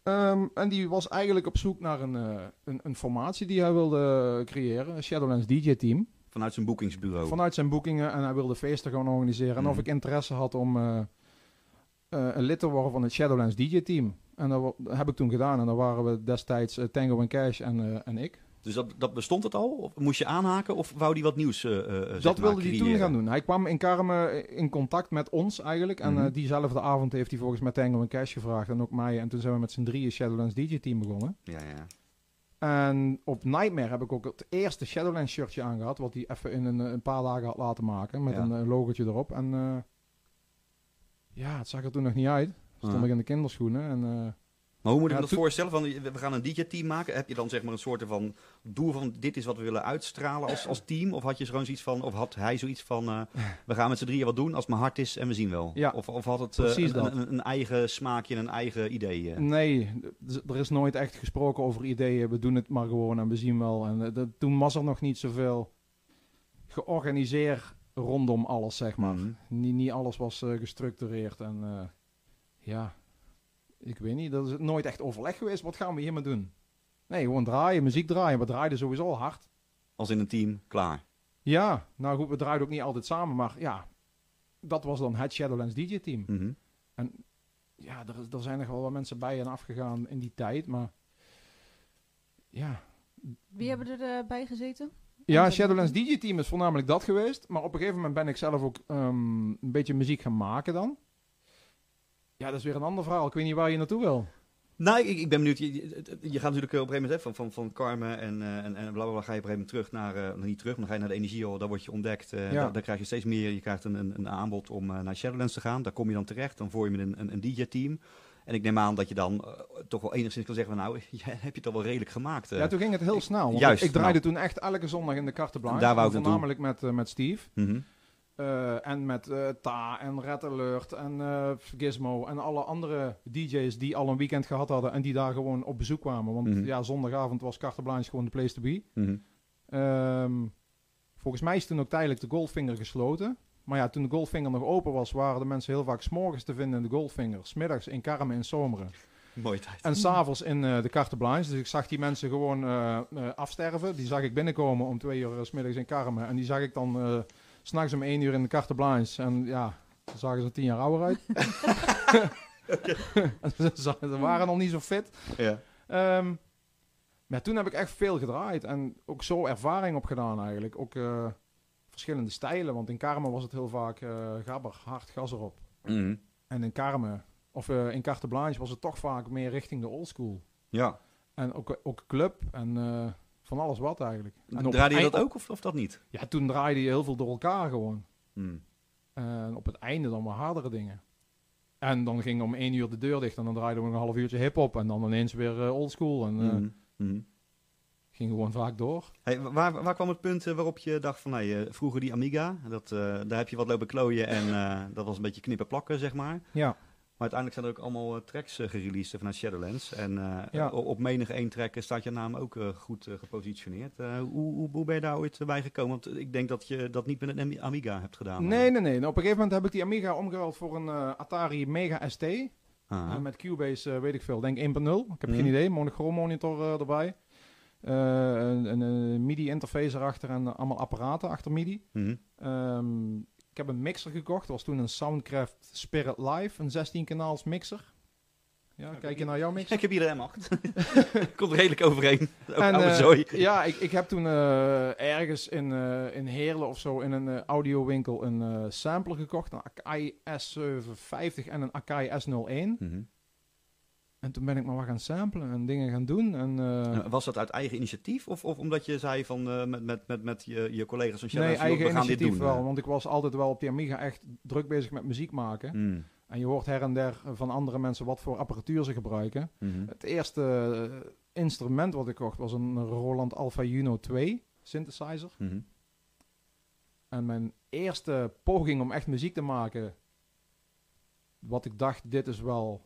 Ehm, en die was eigenlijk op zoek naar een, eh, een, een formatie die hij wilde creëren, een Shadowlands DJ-team. Vanuit zijn boekingsbureau. Vanuit zijn boekingen en hij wilde feesten gaan organiseren. En Mhm. of ik interesse had om eh, eh, een lid te worden van het Shadowlands DJ-team. En dat heb ik toen gedaan. En dan waren we destijds eh, Tango en Cash en, eh, en ik. Dus dat, dat bestond het al? Of moest je aanhaken? Of wou hij wat nieuws zeg dat wilde hij toen gaan doen. Hij kwam in Carmen in contact met ons eigenlijk. En Mhm. diezelfde avond heeft hij volgens mij Tango en Cash gevraagd. En ook mij. En toen zijn we met z'n drieën Shadowlands DJ-team begonnen. Ja, ja. En op Nightmare heb ik ook het eerste Shadowlands shirtje aangehad. Wat hij even in een, een paar dagen had laten maken. Met Ja. een, eh, logotje erop. En ja, het zag er toen nog niet uit. Stond ik in de kinderschoenen. En, eh, Maar hoe moet ik me dat voorstellen? Van, we gaan een DJ-team maken. Heb je dan zeg maar een soort van doel van dit is wat we willen uitstralen als, als team? Of had je gewoon zoiets van, of had hij zoiets van, eh, we gaan met z'n drieën wat doen als maar hard is en we zien wel? Ja, of, of had het eh, een, een, een eigen smaakje en een eigen idee? Nee, er is nooit echt gesproken over ideeën. We doen het maar gewoon en we zien wel. En dat- toen was er nog niet zoveel georganiseerd rondom alles, zeg maar. Mhm. Niet, niet alles was gestructureerd. En ja, ik weet niet. Er is nooit echt overleg geweest. Wat gaan we hiermee doen? Nee, gewoon draaien, muziek draaien. We draaiden sowieso al hard. Als in een team, klaar. Ja, nou goed, we draaiden ook niet altijd samen. Maar ja, dat was dan het Shadowlands DJ-team. Mhm. Ja, er, er zijn nog wel wat mensen bij en afgegaan in die tijd. Maar ja, Wie hebben er eh, bij gezeten? Ja, Shadowlands DJ-team is voornamelijk dat geweest. Maar op een gegeven moment ben ik zelf ook ehm, een beetje muziek gaan maken dan. Ja, dat is weer een ander verhaal. Ik weet niet waar je naartoe wil. Nou, ik, ik ben benieuwd. Je, je- je gaat natuurlijk eh, op een gegeven moment hè, van, van, van Carmen en, eh, en, en blablabla ga je op een gegeven moment terug naar, nou, niet terug, maar dan ga je naar de energie, daar word je ontdekt. eh Ja. daar, daar krijg je steeds meer, je krijgt een, een, een aanbod om naar Shadowlands te gaan. Daar kom je dan terecht, dan voor je met een, een, een DJ-team. En ik neem aan dat je dan toch wel enigszins kan zeggen van nou, jij heb je het al wel redelijk gemaakt. Ja, toen ging het heel snel. Want juist, ik, ik draaide nou. toen echt elke zondag in de kartenblaas. Daar wou ik. Voornamelijk met, met Steve. Mhm. Eh, en met eh, Ta en Red Alert en eh, Gizmo en alle andere DJ's die al een weekend gehad hadden en die daar gewoon op bezoek kwamen. Want Mhm. ja, zondagavond was kartenblaas gewoon de place to be. Mhm. Ehm, volgens mij is toen ook tijdelijk de Goldfinger gesloten. Maar ja, toen de Goldfinger nog open was, waren de mensen heel vaak s'morgens te vinden in de Goldfinger. Smiddags in Carmen in Zomeren. Mooie tijd. En s'avonds in de carte blanche. Dus ik zag die mensen gewoon afsterven. Die zag ik binnenkomen om twee uur 's middags in Carmen. En die zag ik dan s'nachts om één uur in de carte blanche. En ja, ze zagen ze tien jaar ouder uit. Ze, waren nog niet zo fit. Ja. Ehm, maar toen heb ik echt veel gedraaid en ook zo ervaring opgedaan eigenlijk. Ook eh, verschillende stijlen, want in Carmen was het heel vaak eh, gabber, hard gas erop. Mhm. En in Carmen, of eh, in Carte Blanche was het toch vaak meer richting de oldschool. ja. En ook, ook club en eh, van alles wat eigenlijk. En Draaide je dat ook of, of dat niet? Ja, toen draaide je heel veel door elkaar gewoon. Mhm. En op het einde dan wat hardere dingen. En dan ging om één uur de deur dicht en dan draaiden we nog een half uurtje hip-hop. En dan ineens weer eh, oldschool. En eh, Mhm. Mhm. ging gewoon vaak door. Hey, waar, waar kwam het punt eh, waarop je dacht van, nee, eh, vroeger die Amiga, dat, eh, daar heb je wat lopen klooien en eh, dat was een beetje knippen plakken, zeg maar. Ja. Maar uiteindelijk zijn er ook allemaal eh, tracks uh, gereleased vanuit Shadowlands. En eh, Ja. op, menig één track staat je naam ook eh, goed eh, gepositioneerd. Eh, hoe, hoe, hoe ben je daar ooit bij gekomen? Want ik denk dat je dat niet met een Ami- Amiga hebt gedaan. Nee, nee, nee. Nou, op een gegeven moment heb ik die Amiga omgeruild voor een eh, Atari Mega ST. Eh, met Cubase, eh, weet ik veel, denk 1.0. Ik heb Mhm. geen idee. Monochroom monitor eh, erbij. Eh, een, een, een MIDI-interface erachter en eh, allemaal apparaten achter MIDI. Mhm. Ehm, ik heb een mixer gekocht. Dat was toen een Soundcraft Spirit Live, een 16 kanaals mixer. Ja, kijk je naar jouw mixer? Ik heb hier de M8. Komt redelijk overeen. Ook En, oude eh. Ja, ik, ik heb toen eh, ergens in, eh, in Heerlen of zo in een audiowinkel een sampler gekocht. Een Akai S750 en een Akai S01. Mhm. En toen ben ik maar wat gaan samplen en dingen gaan doen. En, eh, Was dat uit eigen initiatief of, of omdat je zei van, eh, met, met, met, met je, je collega's van nee, Shadowlands, eigen we gaan dit initiatief doen? wel. eh? Want ik was altijd wel op die Amiga echt druk bezig met muziek maken. Mhm. En je hoort her en der van andere mensen wat voor apparatuur ze gebruiken. Mhm. Het eerste instrument wat ik kocht was een Roland Alpha Juno 2 synthesizer. Mhm. En mijn eerste poging om echt muziek te maken, wat ik dacht, dit is wel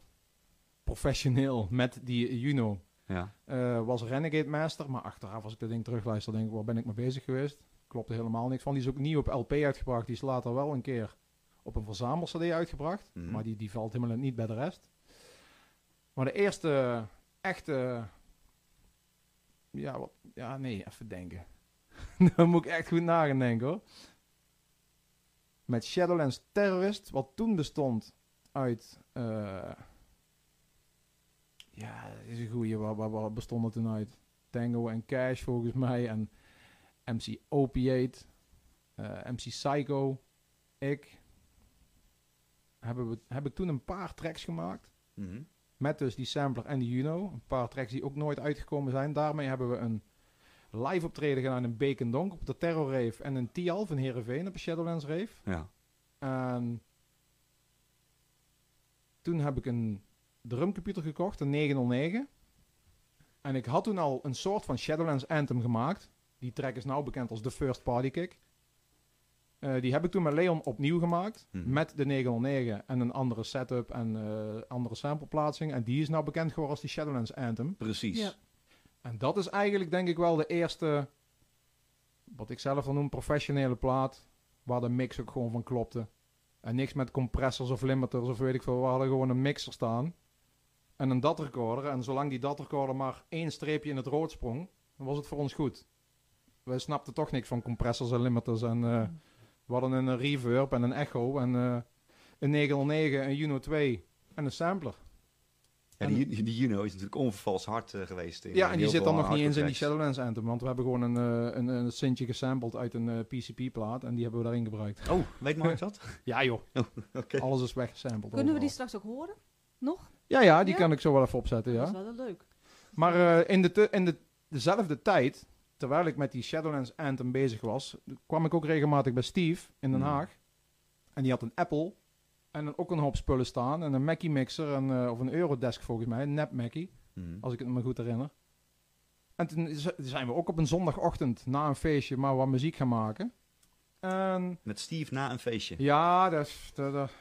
professioneel met die Juno, Ja. eh, was Renegade Master. Maar achteraf, als ik dat ding terugluister, denk ik, waar ben ik mee bezig geweest? Klopte helemaal niks van. Die is ook niet op LP uitgebracht. Die is later wel een keer op een verzamel-CD uitgebracht. Mhm. Maar die, die valt helemaal niet bij de rest. Maar de eerste echte... Ja, wat, ja, nee, even denken. Dan moet ik echt goed na gaan denken hoor. Met Shadowlands Terrorist, wat toen bestond uit... eh, ja, dat is een goeie. Wat, wat, wat bestond er toen uit? Tango en Cash volgens mij. En MC Opiate. eh, MC Psycho. Ik. Hebben we, heb ik toen een paar tracks gemaakt. Mhm. Met dus die sampler en die Juno. Een paar tracks die ook nooit uitgekomen zijn. Daarmee hebben we een live optreden gedaan in Beek Donk op de Terror Rave. En een T-Alf in Heerenveen op de Shadowlands Rave. Ja. En toen heb ik een drumcomputer gekocht, een 909. En ik had toen al een soort van Shadowlands Anthem gemaakt. Die track is nou bekend als The First Party Kick. Eh, die heb ik toen met Leon opnieuw gemaakt. Mhm. Met de 909 en een andere setup en eh, andere sampleplaatsing. En die is nou bekend geworden als die Shadowlands Anthem. Precies. Ja. En dat is eigenlijk denk ik wel de eerste, wat ik zelf dan noem, professionele plaat. Waar de mix ook gewoon van klopte. En niks met compressors of limiters of weet ik veel. We hadden gewoon een mixer staan. En een DAT recorder. En zolang die DAT recorder maar één streepje in het rood sprong, dan was het voor ons goed. We snapten toch niks van compressors en limiters. En eh, we hadden een reverb en een echo en eh, een 909, een Juno 2 en een sampler. Ja, die, die Juno is natuurlijk onvervals hard eh, geweest. In, Ja, en die zit dan nog niet eens in die Shadowlands Anthem, want we hebben gewoon een, eh, een, een sintje gesampled uit een eh, PCP-plaat en die hebben we daarin gebruikt. Oh, weet Mark dat? Ja joh, Oké. alles is weggesampled. Kunnen we die straks ook horen? Nog? Ja, ja, die Ja? kan ik zo wel even opzetten, Dat ja. is wel heel leuk. Maar eh, in, de te- in de, dezelfde tijd, terwijl ik met die Shadowlands Anthem bezig was, kwam ik ook regelmatig bij Steve in Den Hmm. Haag. En die had een Apple en dan ook een hoop spullen staan. En een Mackie mixer, en, eh, of een Eurodesk volgens mij, een nep Mackie. Mhm. Als ik het me goed herinner. En toen zijn we ook op een zondagochtend na een feestje maar wat muziek gaan maken. En Met Steve na een feestje. ja, dat, is- dat, dat,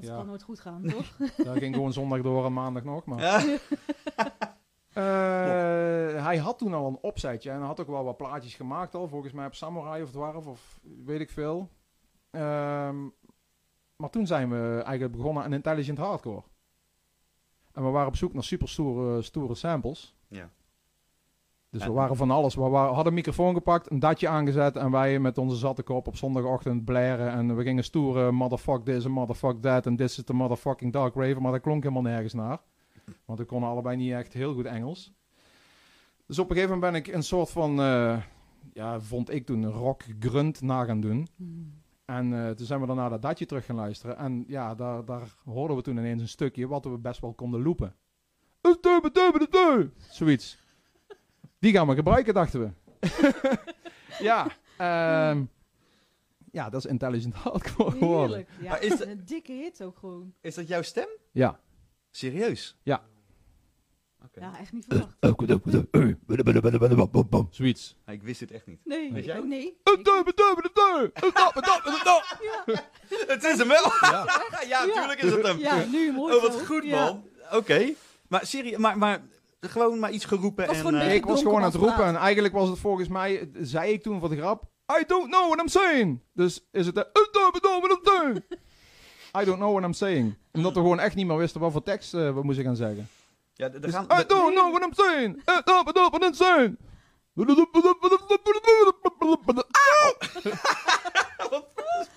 Dat Ja. kan nooit goed gaan, toch? dat ging gewoon zondag door en maandag nog. Maar. Ja. Eh, hij had toen al een opzetje en hij had ook wel wat plaatjes gemaakt al. Volgens mij op Samurai of Dwarf of weet ik veel. Ehm, maar toen zijn we eigenlijk begonnen aan Intelligent Hardcore. En we waren op zoek naar super stoere, stoere samples. Ja. Dus En- we waren van alles. We waren, hadden een microfoon gepakt, een datje aangezet en wij met onze zatte kop op zondagochtend blaren. En we gingen stoeren motherfuck this en motherfuck that en this is the motherfucking dark raven. Maar dat klonk helemaal nergens naar. Want we konden allebei niet echt heel goed Engels. Dus op een gegeven moment ben ik een soort van, eh, ja, vond ik toen een rock grunt na gaan doen. Hmm. En eh, toen zijn we daarna dat datje terug gaan luisteren. En ja, daar, daar hoorden we toen ineens een stukje wat we best wel konden loopen. Zoiets. Die gaan we gebruiken, dachten we. ja, ehm, ja, dat is intelligent hardcore geworden. Ja, Maar is een dikke hit ook gewoon. Is dat jouw stem? Ja. Serieus? Ja. Oké. Ja, echt niet verwacht. Zoiets. Ja, ik wist dit echt niet. Nee, Weet jij? ook nee. Ja, Het is hem wel! Ja. ja, natuurlijk is het hem. ja, nu mooi Oh, wat goed, Ja. man. Oké. Maar serieus, maar, maar gewoon maar iets geroepen Was en... een eh, ik was gewoon aan het roepen en eigenlijk was het volgens mij, zei ik toen voor de grap, I don't know what I'm saying. Dus is het, eh, I don't know what I'm saying. Omdat we gewoon echt niet meer wisten wat voor tekst eh, we moesten gaan zeggen. ja, Dus, gaan... I don't know what I'm saying. I don't know what I'm saying.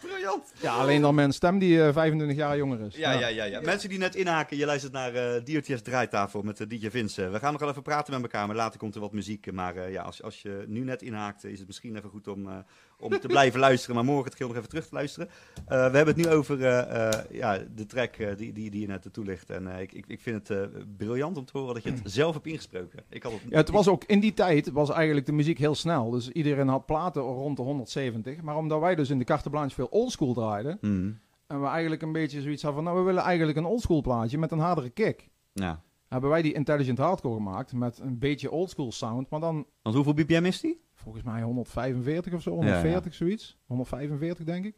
Briljant. Ja, alleen dan mijn stem die eh, 25 jaar jonger is. Ja, ja, ja, ja. Mensen die net inhaken, je luistert naar eh DRTS Draaitafel met uh, DJ Vince. We gaan nog wel even praten met elkaar, maar later komt er wat muziek. Maar eh, ja, als, als je nu net inhaakt, is het misschien even goed om, eh, om te blijven luisteren. Maar morgen het geheel nog even terug te luisteren. Eh, we hebben het nu over eh, eh, ja, de track die, die, die je net toelicht. En eh, ik, ik, ik vind het briljant om te horen dat je het zelf hebt ingesproken. Ik had het, Ja, het was ook in die tijd was eigenlijk de muziek heel snel. Dus iedereen had platen rond de 170. Maar omdat wij dus in de carte blanche veel oldschool draaiden. Mhm. En we eigenlijk een beetje zoiets hadden van, nou we willen eigenlijk een oldschool plaatje met een hardere kick. Ja. Hebben wij die Intelligent Hardcore gemaakt met een beetje oldschool sound. Maar dan Want hoeveel BPM is die? Volgens mij 145 of zo, Ja, 140 zoiets. 145 denk ik.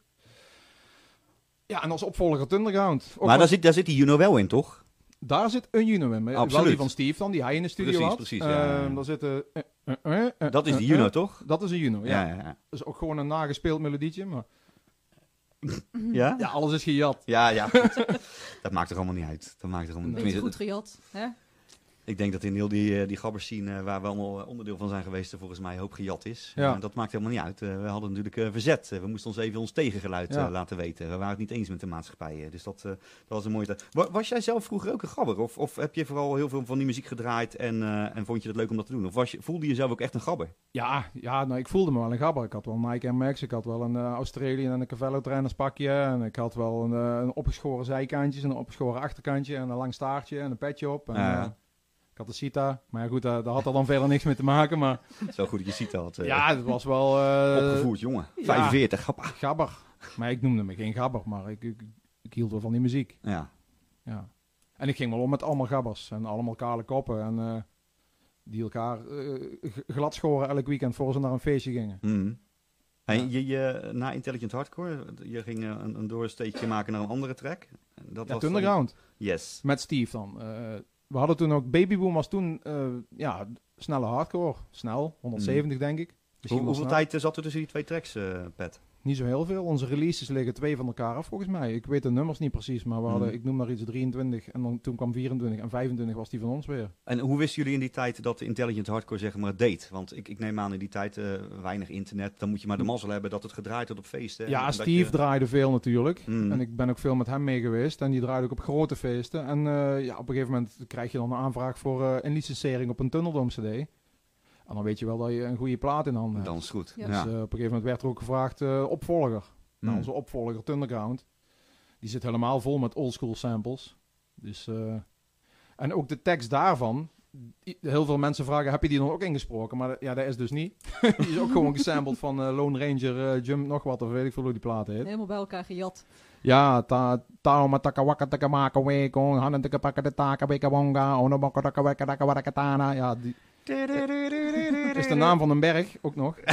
Ja, en als opvolger Thunderground. Ook maar daar zit, daar zit die Juno wel in, toch? daar zit een Juno in. Wel Absoluut. die van Steve dan, die hij in de studio Precies, had. precies, ja. Ehm, daar zitten... eh, eh, eh, Dat is die Juno, toch? Dat is een Juno, ja. Ja, ja, ja. Dat is ook gewoon een nagespeeld melodietje, maar... Ja? Ja, alles is gejat. Ja, ja. dat maakt er allemaal niet uit. Dat maakt er allemaal niet Beetje Tenminste, goed gejat. Hè? Ik denk dat in heel die, eh, die gabbers zien eh, waar we allemaal eh, onderdeel van zijn geweest, er volgens mij hoop gejat is. Ja. Dat maakt helemaal niet uit. We hadden natuurlijk verzet. We moesten ons even ons tegengeluid Ja. laten weten. We waren het niet eens met de maatschappij. dus dat, dat was een mooie tijd. Wa- was jij zelf vroeger ook een gabber? Of, of heb je vooral heel veel van die muziek gedraaid en, en vond je het leuk om dat te doen? Of was je, voelde je zelf ook echt een gabber? Ja, ja nou, ik voelde me wel een gabber. Ik had wel Nike en Max, ik had wel een eh Australian en een Cavello trainerspakje. En ik had wel een, een opgeschoren zijkantjes, en een opgeschoren achterkantje en een lang staartje en een petje op. En, Ja. Ik had een Sita, maar ja, goed, daar, daar had er dan verder niks mee te maken. Maar Zo goed dat je ziet dat. eh, ja, het was wel eh, opgevoerd, jongen. ja. 45, hoppa. gabber. Maar ik noemde me geen gabber, maar ik, ik, ik hield wel van die muziek. Ja. Ja. En ik ging wel om met allemaal gabbers en allemaal kale koppen. En eh, die elkaar glad schoren elk weekend voor ze naar een feestje gingen. Hey, Ja. je, je, na Intelligent Hardcore, je ging een, een doorsteekje maken naar een andere track. En Dat Ja, was Underground. Yes. Met Steve dan. We hadden toen ook Babyboom was toen eh, ja, snelle hardcore. Snel, 170 denk ik. Misschien hoeveel snel. tijd eh, zat er tussen die twee tracks, eh Pat? Niet zo heel veel. Onze releases liggen twee van elkaar af volgens mij. Ik weet de nummers niet precies, maar we hadden, Mhm. ik noem maar iets 23 en dan, toen kwam 24 en 25 was die van ons weer. En hoe wisten jullie in die tijd dat de Intelligent Hardcore zeg maar deed? Want ik, ik neem aan in die tijd eh, weinig internet. Dan moet je maar de mazzel hebben dat het gedraaid wordt op feesten. Ja, En Steve je- draaide veel natuurlijk. Mm. En ik ben ook veel met hem mee geweest. En die draaide ook op grote feesten. En eh, ja, op een gegeven moment krijg je dan een aanvraag voor eh, een licensering op een Tunneldoom CD. En dan weet je wel dat je een goede plaat in handen hebt. Dan is het goed. Ja. Dus eh, op een gegeven moment werd er ook gevraagd eh, opvolger. Nou, Mm. onze opvolger Thunderground. Die zit helemaal vol met oldschool samples. Dus, eh, en ook de tekst daarvan. Heel veel mensen vragen, heb je die dan ook ingesproken? Maar ja, dat is dus niet. die is ook gewoon gesampled van Lone Ranger, eh, Jump nog wat, of weet ik veel hoe die plaat heet. Helemaal bij elkaar gejat. Ja, ta tao mataka waka taka maka weko, hanen taka paka de taka beka wonga, ono baka taka weka taka waka katana. Ja, die is de naam van een berg, ook nog.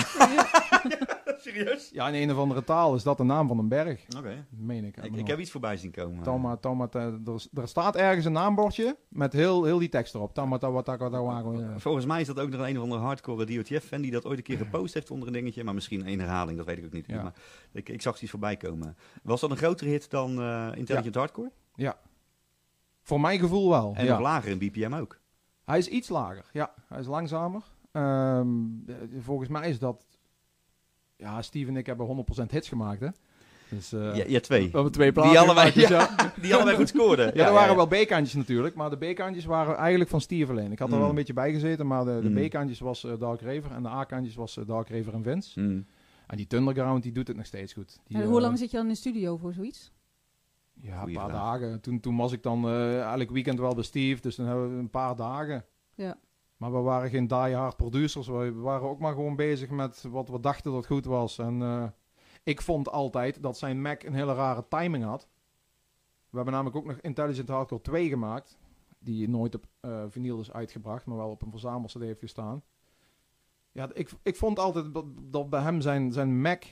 Serieus? Ja, in een of andere taal is dat de naam van een berg. Oké. Meen ik. Ik, ik heb iets voorbij zien komen. Tama, tama, ta- er, er staat ergens een naambordje met heel, heel die tekst erop. Tama, tawa, ja. Volgens mij is dat ook nog een of andere hardcore DOTF-fan die dat ooit een keer gepost heeft onder een dingetje. Maar misschien een herhaling, dat weet ik ook niet. Ja. Maar ik, ik zag iets voorbij komen. Was dat een grotere hit dan eh, Intelligent Hardcore? Voor mijn gevoel wel. En ja. nog lager in BPM ook. Hij is iets lager. Ja, hij is langzamer. Ehm, eh, volgens mij is dat... Ja, Steve en ik hebben 100% hits gemaakt, hè. Dus, eh, ja, ja, twee. We hebben twee platen Die allebei, gemaakt, dus ja. Die allebei goed scoorden. Ja, er waren wel B-kantjes natuurlijk, maar de B-kantjes waren eigenlijk van Steve alleen. Ik had er Mm. wel een beetje bij gezeten, maar de, de Mm. B-kantjes was eh, Dark Raver en de A-kantjes was eh, Dark Raver en Vince. Hmm. En die Thunderground, die doet het nog steeds goed. Die, En hoe lang zit je dan in de studio voor zoiets? Ja, een paar vraag. dagen. Toen, toen was ik dan eh, elk weekend wel bij Steve, dus dan hebben we een paar dagen. Ja. Maar we waren geen die-hard producers, we waren ook maar gewoon bezig met wat we dachten dat goed was. En eh, ik vond altijd dat zijn Mac een hele rare timing had. We hebben namelijk ook nog Intelligent Hardcore 2 gemaakt, die nooit op eh vinyl is uitgebracht, maar wel op een verzamel-cd heeft gestaan. Ja, ik, ik vond altijd dat, dat bij hem zijn, zijn Mac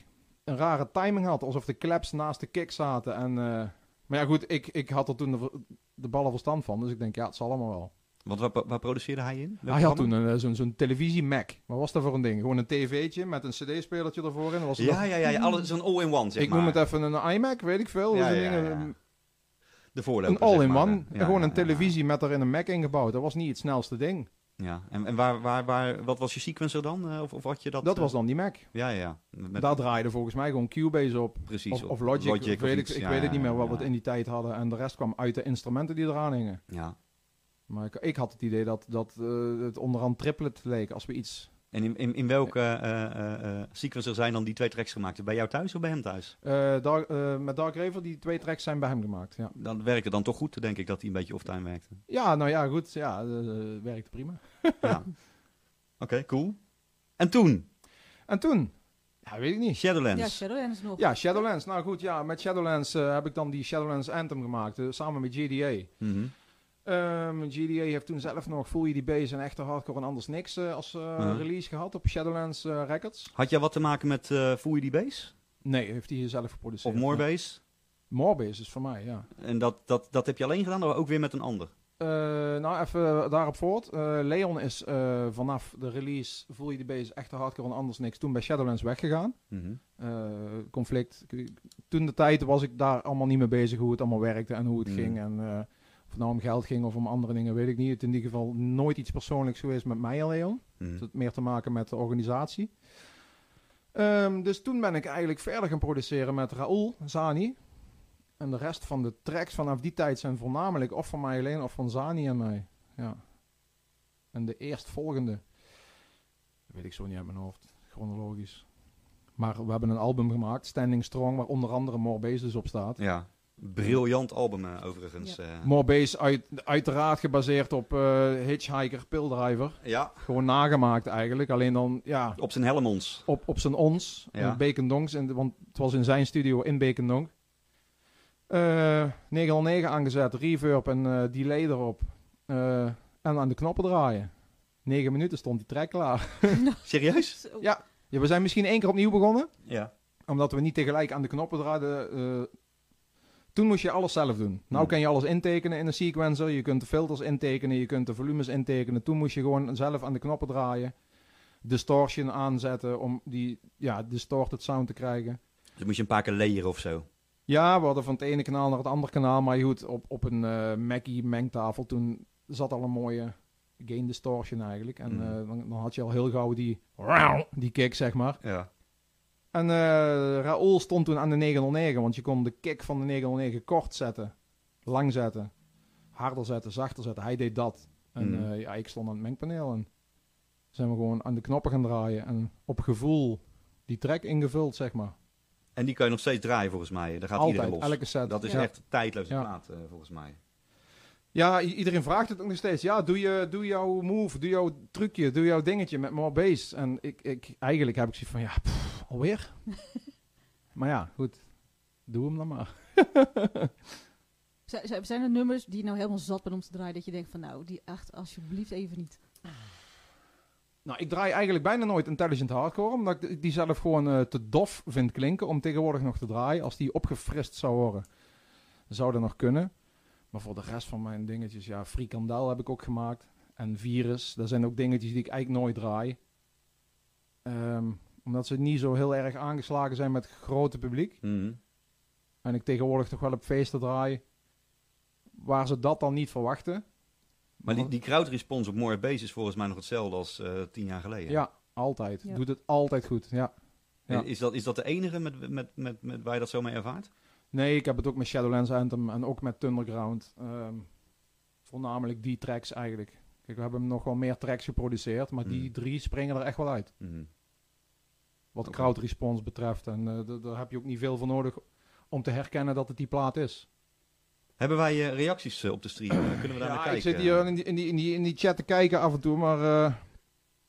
een rare timing had, alsof de claps naast de kick zaten. En, eh, maar ja, goed, ik, ik had er toen de, de ballen verstand van, dus ik denk, ja, het zal allemaal wel. Want waar, waar produceerde hij in? Welk Hij had programma? toen eh, zo'n zo'n televisie-Mac. Wat was dat voor een ding? Gewoon een tv'tje met een cd-spelertje ervoor in. Was Ja, ja, ja. ja Zo'n all-in-one, zeg ik maar. noem het even een iMac, weet ik veel. Ja, Zo'n ja, ding, ja. een- De voorloper, Een zeg all-in-one. maar, gewoon een televisie met er in een Mac ingebouwd. Dat was niet het snelste ding. Ja, en, en waar, waar, waar, wat was je sequencer dan? Eh, Of, of had je dat? Dat, eh, was dan die Mac. Ja, ja. Met, Daar draaide volgens mij gewoon Cubase op. precies. Of, of Logic, of weet ik, iets. ik Ja, weet het niet meer wat ja. we het in die tijd hadden. En de rest kwam uit de instrumenten die eraan hingen. Ja. Maar ik, ik had het idee dat, dat eh, het onderhand triplet leek als we iets... En in, in, in welke eh, eh, eh, sequencer zijn dan die twee tracks gemaakt? Bij jou thuis of bij hem thuis? eh Dark- eh, met Dark Raver, die twee tracks zijn bij hem gemaakt, ja. Dan werkte dan toch goed, denk ik, dat hij een beetje off-time werkte. Ja, nou ja, goed. Ja, werkte prima. ja. Oké, cool. En toen? En toen? Ja, weet ik niet. Shadowlands. Ja, Shadowlands nog. Ja, Shadowlands. Nou goed, ja, met Shadowlands eh, heb ik dan die Shadowlands Anthem gemaakt, samen met GDA. Mhm. Ehm, GDA heeft toen zelf nog Full ED Bass en echte hardcore en anders niks eh, als eh, release gehad op Shadowlands eh, Records. Had jij wat te maken met Voel die Bass? Nee, heeft hij zelf geproduceerd. Of More ja. Bass? More Bass is voor mij, ja. En dat, dat, dat heb je alleen gedaan, of ook weer met een ander? Nou, even daarop voort. Leon is vanaf de release Full ED Bass, echte hardcore en anders niks, toen bij Shadowlands weggegaan. Mhm. Conflict. Toen de tijd was ik daar allemaal niet mee bezig hoe het allemaal werkte en hoe het Mm. ging. En Of het nou om geld ging of om andere dingen, weet ik niet. Het in ieder geval nooit iets persoonlijks geweest met mij en Leon. Mhm. Het had meer te maken met de organisatie. Ehm, dus toen ben ik eigenlijk verder gaan produceren met Raoul Zani. En de rest van de tracks vanaf die tijd zijn voornamelijk of van mij alleen of van Zani en mij. Ja. En de eerstvolgende, weet ik zo niet uit mijn hoofd, chronologisch. Maar we hebben een album gemaakt, Standing Strong, waar onder andere More Bass dus op staat. Ja. Briljant album eh, overigens. Ja. eh. More Bass uit, uiteraard gebaseerd op eh, Hitchhiker, Pilldriver. ja, Gewoon nagemaakt eigenlijk, alleen dan ja, op zijn helmons. op, op zijn ons, Ja. in Bekendongs, en, want het was in zijn studio in Bekendong. Eh 909 aangezet, reverb en eh delay erop. Eh, en aan de knoppen draaien. 9 minuten stond die track klaar. Serieus? Ja. Ja, we zijn misschien één keer opnieuw begonnen, Ja. omdat we niet tegelijk aan de knoppen draaiden. eh, toen moest je alles zelf doen. Nou kan je alles intekenen in een sequencer. Je kunt de filters intekenen, je kunt de volumes intekenen. Toen moest je gewoon zelf aan de knoppen draaien. Distortion aanzetten om die ja, distorted sound te krijgen. Dus moet je een paar keer layeren of zo. Ja, we hadden van het ene kanaal naar het andere kanaal. Maar goed, op, op een eh Mackie mengtafel toen zat al een mooie gain distortion eigenlijk. En Hmm. eh, dan, dan had je al heel gauw die, die kick, zeg maar. Ja. En eh Raoul stond toen aan de 909, want je kon de kick van de 909 kort zetten, lang zetten, harder zetten, zachter zetten. Hij deed dat. En Mm. eh, ja, ik stond aan het mengpaneel en zijn we gewoon aan de knoppen gaan draaien en op gevoel die track ingevuld, zeg maar. En die kan je nog steeds draaien volgens mij. Daar gaat iedereen los. elke set. Dat is ja. echt tijdloze Ja. plaat eh, volgens mij. Ja, iedereen vraagt het ook nog steeds. Ja, doe, je, doe jouw move, doe jouw trucje, doe jouw dingetje met more bass. En ik, ik, eigenlijk heb ik zoiets van, ja, pff, alweer? maar ja, goed. Doe hem dan maar. Zijn- er nummers die je nou helemaal zat bent om te draaien, dat je denkt van nou, die echt alsjeblieft even niet. Nou, ik draai eigenlijk bijna nooit intelligent hardcore, omdat ik die zelf gewoon eh, te dof vind klinken om tegenwoordig nog te draaien. Als die opgefrist zou worden, zou dat nog kunnen. Maar voor de rest van mijn dingetjes, ja, Frikandel heb ik ook gemaakt. En Virus, dat zijn ook dingetjes die ik eigenlijk nooit draai. Ehm, omdat ze niet zo heel erg aangeslagen zijn met het grote publiek. Mhm. En ik tegenwoordig toch wel op feesten draai, waar ze dat dan niet verwachten. Maar die, die crowd response op More Base is volgens mij nog hetzelfde als eh, tien jaar geleden. Ja, altijd. Ja. Doet het altijd goed, ja. ja. Is, dat, is dat de enige met, met, met, met waar je dat zo mee ervaart? Nee, ik heb het ook met Shadowlands Anthem en ook met Thunderground. Ehm, voornamelijk die tracks eigenlijk. Kijk, we hebben nog wel meer tracks geproduceerd, maar die Hmm. drie springen er echt wel uit. Mhm. Wat crowd response betreft. En eh, daar heb je ook niet veel voor nodig om te herkennen dat het die plaat is. Hebben wij eh, reacties eh, op de stream? Kunnen we daar naar kijken? ik zit hier in die, in, die, in, die, in die chat te kijken af en toe, maar...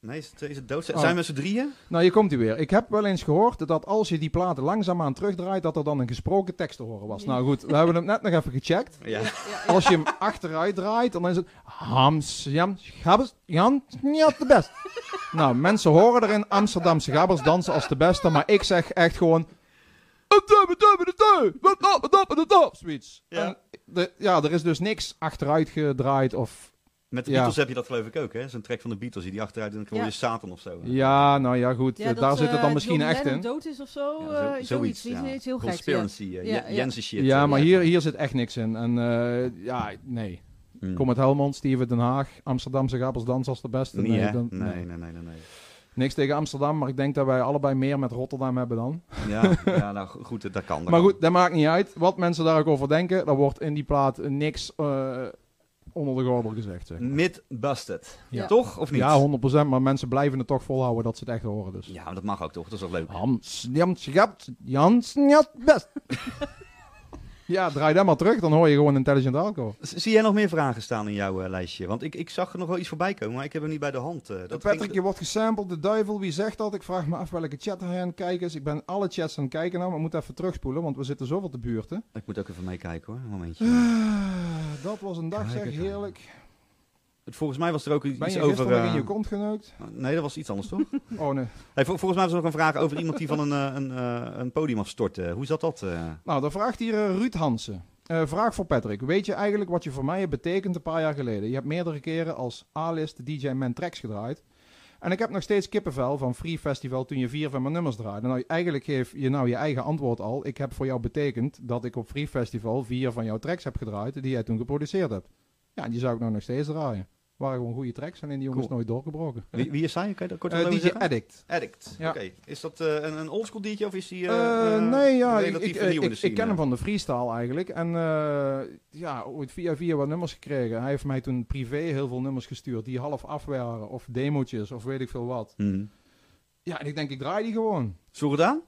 Nee, is het, is het dood? Oh. Zijn we met z'n drieën? nou, hier komt hij weer. Ik heb wel eens gehoord dat als je die platen langzaamaan terugdraait, dat er dan een gesproken tekst te horen was. Ja. Nou goed, we hebben hem net nog even gecheckt. Ja. Als je hem achteruit draait, dan is het Hams, Jams, Gabbers, Jan, niet de best. nou, mensen horen erin Amsterdamse Gabbers dansen als de beste, maar ik zeg echt gewoon... Zoiets. Ja. En de- ja, er is dus niks achteruit gedraaid of... Met de Ja. Beatles heb je dat geloof ik ook, hè? Zo'n track van de Beatles, die die achteruit en dan hoor je Ja. Satan of zo. Ja, nou ja, goed. Ja, eh, dat, daar zit het eh, dan misschien John echt Lennon in. dood is of zo, Ja, eh, zo- zoiets, zoiets, iets, ja. iets heel. Ja. Conspiracy, eh, Ja, Je- ja. Jensen shit. Ja, eh, maar hier, hier zit echt niks in. En eh, ja, nee. Mm. Kom Helmond, Steven Den Haag, Amsterdamse Gabbers dansen als de beste. Niet, hè? dan- nee, nee, nee, nee, nee. Niks tegen Amsterdam, maar ik denk dat wij allebei meer met Rotterdam hebben dan. Ja, ja nou go- goed, dat kan. dat maar kan. goed, dat maakt niet uit. Wat mensen daar ook over denken, daar wordt in die plaat niks eh, onder de gordel gezegd. Zeg. Mid busted. Ja. Toch? Of niet? Ja, 100%, maar mensen blijven het toch volhouden dat ze het echt horen. Dus. Ja, maar dat mag ook toch? Dat is toch leuk? Hams, Jans, Jans, Jans, Jans, best. ja, draai dat maar terug, dan hoor je gewoon Intelligent Alcohol. Zie jij nog meer vragen staan in jouw eh, lijstje? Want ik, ik zag er nog wel iets voorbij komen, maar ik heb hem niet bij de hand. eh. dat Patrick, ging- je wordt gesampled, de duivel, wie zegt dat? Ik vraag me af welke chat er aan kijken is. Ik ben alle chats aan het kijken nou, maar ik moet even terugspoelen, want we zitten zoveel te buurten. Ik moet ook even meekijken hoor, een momentje. Ah, dat was een dag, zeg, heerlijk. Volgens mij was er ook iets Ben je over... gisteren nog in eh, je kont geneukt? Nee, dat was iets anders toch? Oh nee. hey, vol- volgens mij was er nog een vraag over iemand die van een, eh, een, eh, een podium afstortte. Hoe zat dat? eh? Nou, dan vraagt hier eh, Ruud Hansen. Eh, vraag voor Patrick. Weet je eigenlijk wat je voor mij hebt betekend een paar jaar geleden? Je hebt meerdere keren als A-list DJ Man Tracks gedraaid. En ik heb nog steeds kippenvel van Free Festival toen je vier van mijn nummers draaide. Nou, eigenlijk geef je nou je eigen antwoord al. Ik heb voor jou betekend dat ik op Free Festival vier van jouw tracks heb gedraaid die jij toen geproduceerd hebt. Ja, en die zou ik nou nog steeds draaien. Waren gewoon goede tracks, alleen die jongens Cool. nooit doorgebroken. Wie, wie is hij? Kan je dat kort Eh, over DJ zeggen? Addict. Addict. Ja. Oké. Is dat eh, een, een oldschool DJ of is die eh, Eh, eh, nee, ja, ik, ken hem van de freestyle eigenlijk. En eh, ja, ooit via via wat nummers gekregen. Hij heeft mij toen privé heel veel nummers gestuurd die half af waren. Of demotjes, of weet ik veel wat. Mhm. Ja, en ik denk, ik draai die gewoon. Zo gedaan?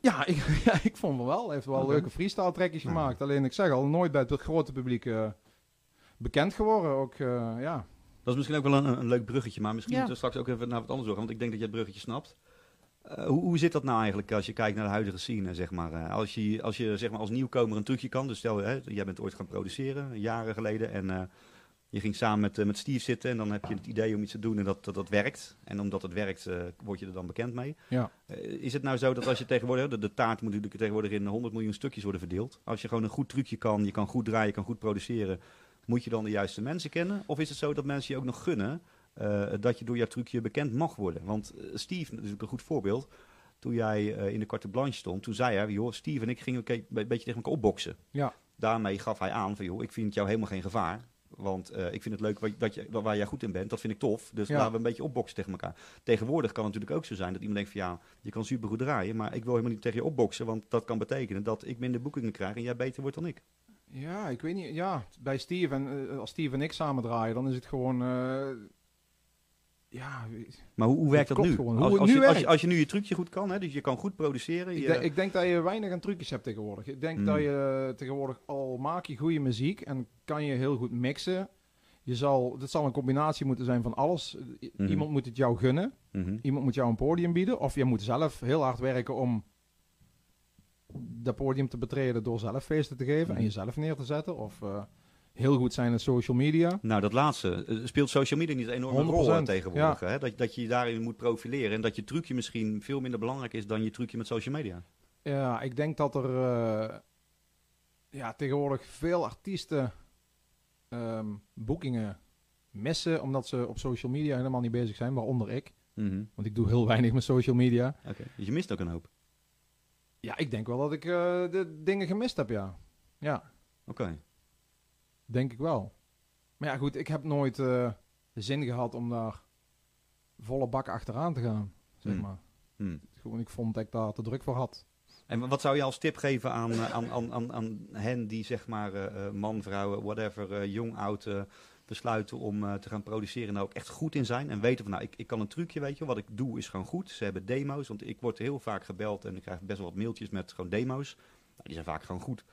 Ja, ik, ja, ik vond hem wel. Hij heeft wel leuke freestyle trekjes Ja. gemaakt. Alleen, ik zeg al, nooit bij het grote publiek eh, bekend geworden. Ook, eh, ja. Dat is misschien ook wel een, een leuk bruggetje, maar misschien Ja. moeten we straks ook even naar wat anders zorgen, want ik denk dat je het bruggetje snapt. Eh, hoe, hoe zit dat nou eigenlijk als je kijkt naar de huidige scene, zeg maar? Eh, als je, als, je zeg maar, als nieuwkomer een trucje kan, dus stel, hè, jij bent ooit gaan produceren, jaren geleden, en eh, je ging samen met, eh, met Steve zitten en dan heb je het idee om iets te doen en dat dat, dat werkt. En omdat het werkt, eh, word je er dan bekend mee. Ja. Eh, is het nou zo dat als je tegenwoordig, de, de taart moet natuurlijk tegenwoordig in 100 miljoen stukjes worden verdeeld. Als je gewoon een goed trucje kan, je kan goed draaien, je kan goed produceren, moet je dan de juiste mensen kennen? Of is het zo dat mensen je ook nog gunnen eh, dat je door jouw trucje bekend mag worden? Want eh, Steve, natuurlijk een goed voorbeeld. Toen jij eh, in de carte blanche stond, toen zei hij, joh, Steve en ik gingen een beetje tegen elkaar opboksen. Ja. Daarmee gaf hij aan van, joh, ik vind jou helemaal geen gevaar. Want ik vind het leuk wat, dat je, waar jij goed in bent, dat vind ik tof. Dus Ja. laten we een beetje opboksen tegen elkaar. Tegenwoordig kan het natuurlijk ook zo zijn dat iemand denkt van, ja, je kan supergoed draaien, maar ik wil helemaal niet tegen je opboksen. Want dat kan betekenen dat ik minder boekingen krijg en jij beter wordt dan ik. Ja, ik weet niet. Ja, bij Steve en eh, als Steve en ik samen draaien, dan is het gewoon. eh, ja, Maar hoe, hoe werkt dat nu? Als, als, nu je, als, je, als je nu je trucje goed kan, hè, dus je kan goed produceren. Ik, Je, denk- ik denk dat je weinig aan trucjes hebt tegenwoordig. Ik denk Hmm. dat je eh, tegenwoordig al maak je goede muziek en kan je heel goed mixen. Je zal, het zal een combinatie moeten zijn van alles. Mhm. Iemand moet het jou gunnen. Mhm. Iemand moet jou een podium bieden. Of je moet zelf heel hard werken om dat podium te betreden door zelf feesten te geven Mhm. en jezelf neer te zetten. Of eh, heel goed zijn in social media. Nou, dat laatste. eh, Speelt social media niet een enorme rol 100%, tegenwoordig? Hè? Dat, dat je je daarin moet profileren en dat je trucje misschien veel minder belangrijk is dan je trucje met social media. Ja, ik denk dat er eh, ja, tegenwoordig veel artiesten ehm, boekingen missen omdat ze op social media helemaal niet bezig zijn, waaronder ik. Mhm. Want ik doe heel weinig met social media. Oké, Dus je mist ook een hoop. Ja, ik denk wel dat ik eh, de dingen gemist heb, ja. Ja, Oké. denk ik wel. Maar ja, goed, ik heb nooit eh, de zin gehad om daar volle bak achteraan te gaan, zeg Hmm. maar. Hm. Gewoon, ik vond dat ik daar te druk voor had. En wat zou je als tip geven aan, eh, aan, aan, aan, aan hen die zeg maar eh, man, vrouw, whatever, jong, oud besluiten om eh, te gaan produceren en daar ook echt goed in zijn en weten van nou ik, ik kan een trucje weet je, wat ik doe is gewoon goed. Ze hebben demo's, want ik word heel vaak gebeld en ik krijg best wel wat mailtjes met gewoon demo's. Nou, die zijn vaak gewoon goed.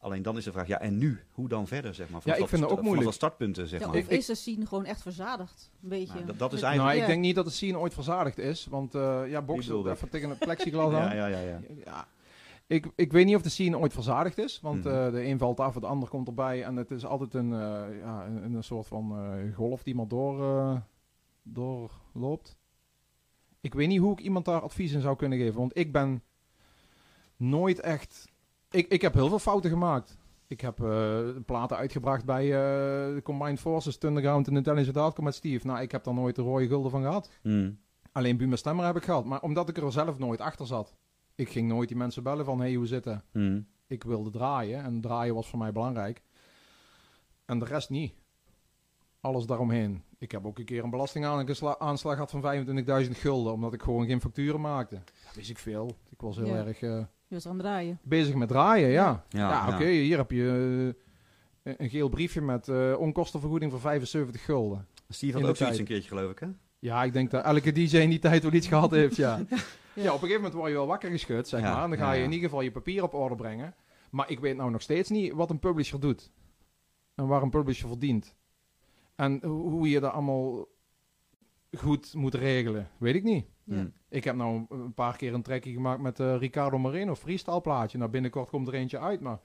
Alleen dan is de vraag, ja en nu? Hoe dan verder zeg maar? Ja, ik dat- vind het ook moeilijk. dat startpunten zeg Ja, maar. of is de scene gewoon echt verzadigd? Een beetje. Nou, dat, dat is eigenlijk... Nou, ik denk niet dat de scene ooit verzadigd is, want eh ja, boksen ik. even tegen het plexiglas aan. ja, ja, ja, ja. Ja, ik, ik weet niet of de scene ooit verzadigd is. Want Mhm. eh, de een valt af, het ander komt erbij. En het is altijd een, eh, ja, een, een soort van eh, golf die maar door, doorloopt. Ik weet niet hoe ik iemand daar advies in zou kunnen geven. Want ik ben nooit echt... Ik, ik heb heel veel fouten gemaakt. Ik heb platen uitgebracht bij de Combined Forces, Thunderground en Intelligent Hardcore met Steve. Nou, ik heb daar nooit de rode gulden van gehad. Hm. Alleen Buma Stemmer heb ik gehad. Maar omdat ik er zelf nooit achter zat. Ik ging nooit die mensen bellen van, hey, hoe zit het? Hm. Ik wilde draaien en draaien was voor mij belangrijk. En de rest niet. Alles daaromheen. Ik heb ook een keer een belastingaanslag gehad van 25.000 gulden, omdat ik gewoon geen facturen maakte. Dat wist ik veel. Ik was heel Ja. erg eh, Je was aan het draaien. bezig met draaien, ja. Ja, Ja, ja. oké, hier heb je eh, een geel briefje met eh, onkostenvergoeding voor 75 gulden. Steve had ook zoiets een keertje geloof ik hè? Ja, ik denk dat elke DJ in die tijd wel iets gehad heeft, ja. Ja, op een gegeven moment word je wel wakker geschud, zeg Ja, maar. En dan ga je ja. in ieder geval je papier op orde brengen. Maar ik weet nou nog steeds niet wat een publisher doet. En waar een publisher verdient. En ho- hoe je dat allemaal goed moet regelen, weet ik niet. Ja. Ik heb nou een paar keer een trekje gemaakt met eh, Ricardo Moreno, freestyle plaatje. Nou, binnenkort komt er eentje uit, maar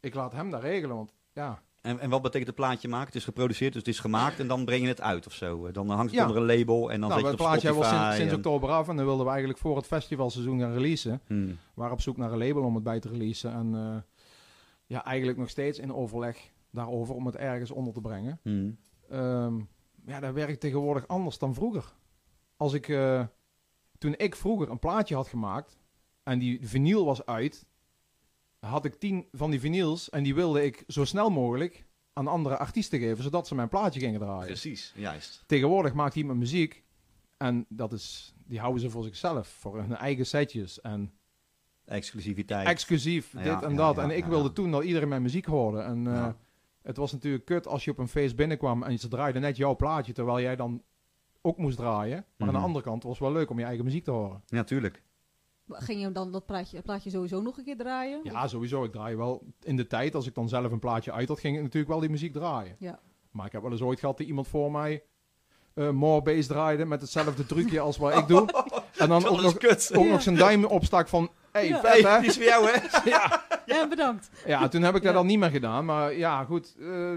ik laat hem dat regelen, want ja... En, en wat betekent het plaatje maken? Het is geproduceerd, dus het is gemaakt en dan breng je het uit of zo. Dan hangt het Ja. onder een label en dan nou, zet het je het op plaatje hebben we al Spotify. sinds, sinds oktober af en dan wilden we eigenlijk voor het festivalseizoen gaan releasen. Hm. We waren op zoek naar een label om het bij te releasen. En eh, ja, eigenlijk nog steeds in overleg daarover om het ergens onder te brengen. Hm. Ehm, ja, dat werkt tegenwoordig anders dan vroeger. als ik, eh, toen ik vroeger een plaatje had gemaakt en die vinyl was uit, had ik tien van die vinyls en die wilde ik zo snel mogelijk aan andere artiesten geven, zodat ze mijn plaatje gingen draaien. Precies, juist. Tegenwoordig maakt iemand muziek en dat is, die houden ze voor zichzelf, voor hun eigen setjes en Exclusiviteit. exclusief Ja, dit en ja, dat. ja, en ik wilde toen dat iedereen mijn muziek hoorde. En eh, het was natuurlijk kut als je op een feest binnenkwam en ze draaiden net jouw plaatje, terwijl jij dan ook moest draaien. Maar aan Mhm. de andere kant was het wel leuk om je eigen muziek te horen. Ja, tuurlijk. Ging je dan dat plaatje, plaatje sowieso nog een keer draaien? Ja, sowieso. Ik draai wel in de tijd, als ik dan zelf een plaatje uit had, ging ik natuurlijk wel die muziek draaien. Ja. Maar ik heb wel eens ooit gehad dat iemand voor mij eh more bass draaide met hetzelfde trucje als wat ik doe. En dan ook nog, kut. ook Ja. nog zijn duim opstak van, hey, Ja. vet hè? Hey, die is voor jou, hè? ja. Ja, bedankt. ja, toen heb ik dat Ja. dan niet meer gedaan. Maar ja, goed. eh,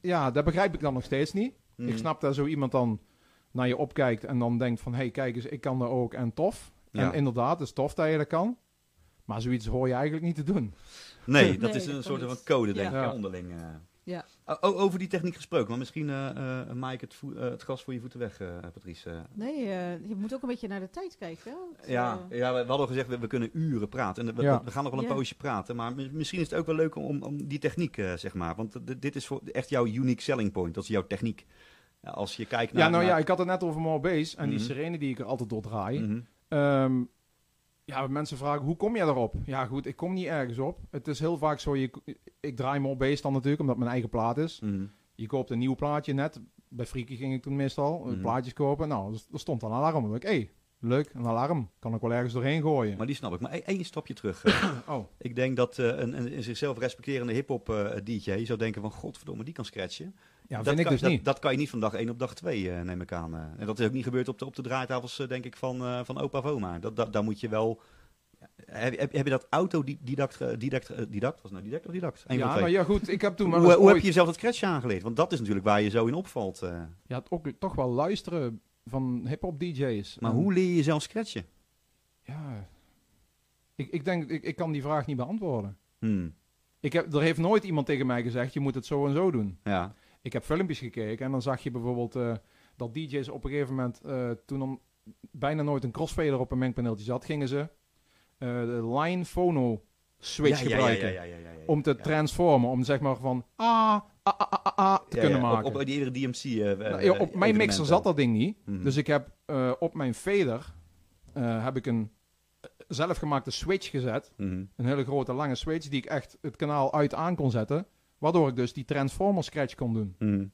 ja, dat begrijp ik dan nog steeds niet. Ik snap dat zo iemand dan naar je opkijkt en dan denkt van... hé, hey, kijk eens, ik kan dat ook en tof. Ja. En inderdaad, het is tof dat je dat kan. Maar zoiets hoor je eigenlijk niet te doen. Nee, dat Nee, is een dat soort van code, denk Ja. ik, onderling. eh. Ja. O- over die techniek gesproken, maar misschien uh, uh, maak ik het, eh, het gas voor je voeten weg, eh, Patrice. eh. Nee, eh, je moet ook een beetje naar de tijd kijken. Hè? want, Ja, eh, ja, we we hadden gezegd, we, we kunnen uren praten. En we, Ja. we gaan nog wel een Ja. poosje praten. Maar mi- misschien is het ook wel leuk om, om die techniek, eh, zeg maar. Want d- dit is voor, echt jouw unique selling point. Dat is jouw techniek. Ja, als je kijkt naar... ja, nou naar- ja, ik had het net over more bass en die Mhm. sirene die ik er altijd door draai. Mhm. Ehm, ja, mensen vragen, hoe kom je daarop? Ja goed, ik kom niet ergens op. Het is heel vaak zo, je, ik draai more bass dan natuurlijk, omdat mijn eigen plaat is. Mhm. Je koopt een nieuw plaatje net. Bij Friekie ging ik toen meestal eh, Mhm. plaatjes kopen. Nou, er- stond een alarm. Dan ik, hé, leuk, een alarm. Kan ik wel ergens doorheen gooien. Maar die snap ik. Maar e- één stapje terug. eh. oh, ik denk dat eh, een, zichzelf respecterende hip-hop DJ zou denken van... Godverdomme, die kan scratchen. Ja, dat vind ik kan, dus dat, niet. Dat kan je niet van dag 1 op dag 2, eh, neem ik aan. eh. En dat is ook niet gebeurd op de, op de draaitafels, eh, denk ik, van, van opa of oma. Dat, dat, daar moet je wel... Heb, heb, heb je dat autodidact... Didact, didact? Was nou didact of didact? Ja, de nou ja, goed. Ik heb toen wel hoe, heb je jezelf dat scratchen aangeleerd? Want dat is natuurlijk waar je zo in opvalt. Ja, het ook toch wel luisteren van hip-hop DJ's. Maar En, hoe leer je jezelf scratchen? Ja, ik, ik denk, ik, ik kan die vraag niet beantwoorden. Hmm, Ik heb, er heeft nooit iemand tegen mij gezegd, je moet het zo en zo doen. Ja. Ik heb filmpjes gekeken en dan zag je bijvoorbeeld eh, dat DJ's op een gegeven moment, eh, toen er bijna nooit een crossfader op een mengpaneeltje zat, gingen ze eh, de line phono switch Ja, gebruiken. ja, ja. Om te transformen, om zeg maar van ah, ah, ah, ah, ah, te kunnen maken. Op, op die DMC. eh, eh, Nou, ja, op mijn mixer zat dat ding niet. Mhm. Dus ik heb eh, op mijn fader eh, heb ik een eh, zelfgemaakte switch gezet. Mhm. Een hele grote lange switch die ik echt het kanaal uit aan kon zetten. Waardoor ik dus die transformer scratch kon doen. Mhm.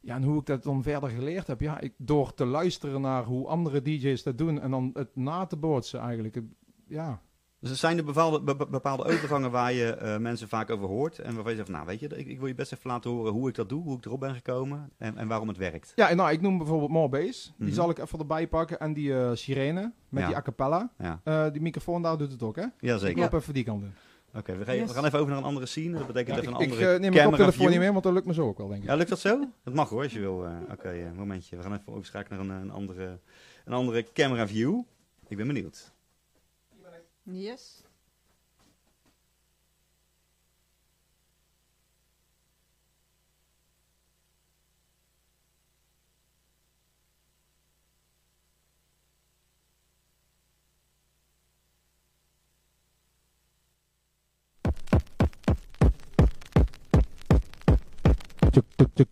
Ja, en hoe ik dat dan verder geleerd heb? Ja, ik, door te luisteren naar hoe andere DJ's dat doen en dan het na te bootsen eigenlijk. Ja, Dus er zijn er bepaalde, be- be- bepaalde overgangen waar je eh, mensen vaak over hoort. En waarvan je zegt, nou weet je, ik, ik wil je best even laten horen hoe ik dat doe, hoe ik erop ben gekomen en, en waarom het werkt. ja en nou, ik noem bijvoorbeeld More Bass. Die Mhm. zal ik even erbij pakken. En die eh, sirene met Ja. die a cappella. Ja, Eh, die microfoon daar doet het ook, hè? Jazeker. Ik loop even die kant in. Oké, we, gaan- we Yes. gaan even over naar een andere scene. Dat betekent Ja, even ik een ik andere eh, neem mijn view. niet meer, want dat lukt me zo ook wel, denk ik. Ja, lukt dat zo? Dat mag hoor, als je wil. eh, Oké, eh, momentje. We gaan even overschakelen naar een, een, andere, een andere camera view. Ik ben benieuwd. Yes. Tuk, tuk, tuk.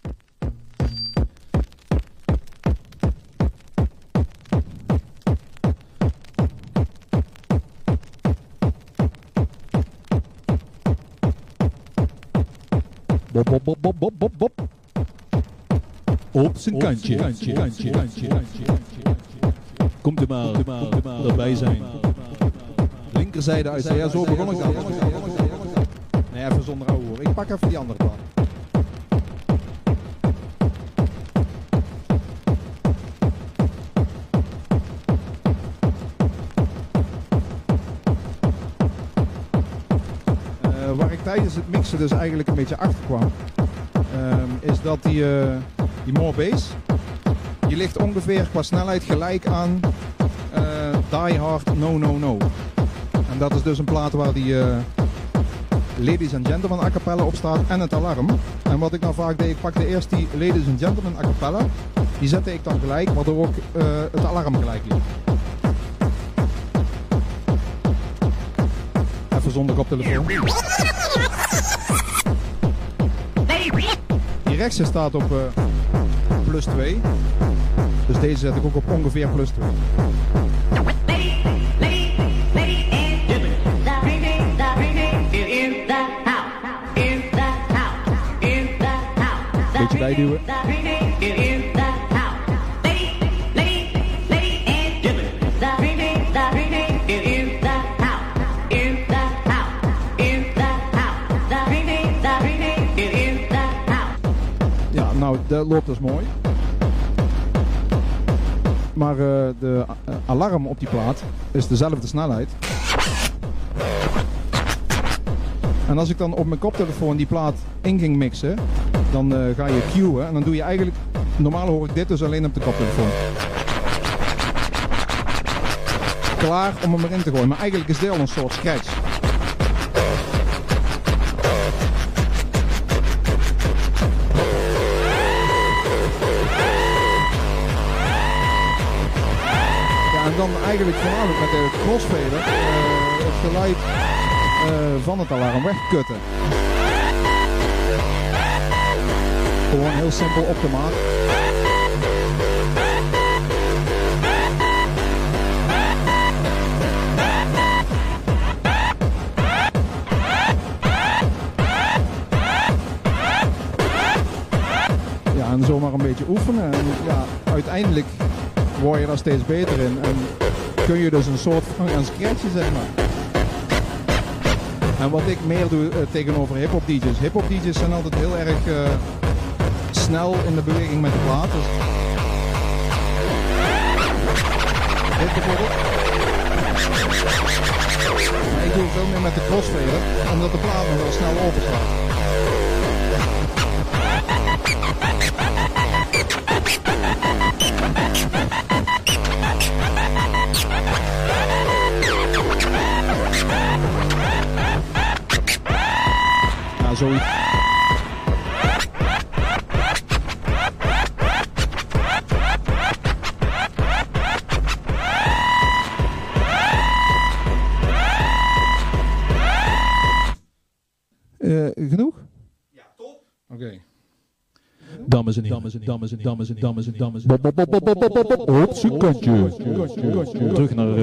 Bob, bob, bob, bob, bob, bob, bob. Op zijn kantje. kantje, kantje, kantje. Komt er maar, erbij zijn. Linkerzijde uit. Ja, zo begon ik dan. Nee, even zonder ouwe hoor. Ik pak even die andere plaat. Tijdens het mixen dus eigenlijk een beetje achter kwam, ehm, is dat die, eh die more bass, die ligt ongeveer qua snelheid gelijk aan eh, Die Hard No No No. En dat is dus een plaat waar die eh, Ladies and Gentlemen a cappella op staat en het alarm. En wat ik nou vaak deed, ik pakte eerst die Ladies and Gentlemen a cappella Die zette ik dan gelijk, waardoor ook het alarm gelijk liep. Even zonder koptelefoon. Die rechtse staat op eh, plus 2. Dus deze zet ik ook op ongeveer plus 2. Beetje bijduwen. Dat loopt dus mooi. Maar eh, de eh, alarm op die plaat is dezelfde snelheid. En als ik dan op mijn koptelefoon die plaat in ging mixen, dan eh, ga je cueën en dan doe je eigenlijk... Normaal hoor ik dit dus alleen op de koptelefoon. Klaar om hem erin te gooien, maar eigenlijk is dit al een soort scratch. Eigenlijk voornamelijk met de crossfader eh, het geluid eh, van het alarm wegkutten. Gewoon heel simpel op de maat. Ja, en zomaar een beetje oefenen. En ja, uiteindelijk word je daar steeds beter in. En kun je dus een soort van scratchen, zeg maar. En wat ik meer doe eh, tegenover hip-hop DJ's. Hip-hop DJ's zijn altijd heel erg eh, snel in de beweging met de plaat. Ik doe veel meer met de crossfader, omdat de plaat nog wel snel overslaat. Zoiets. Eh, genoeg? Ja, top. Oké. Dames en heren, dames en heren, dames en dames en dames en dames en Op zijn kantje. Terug naar eh,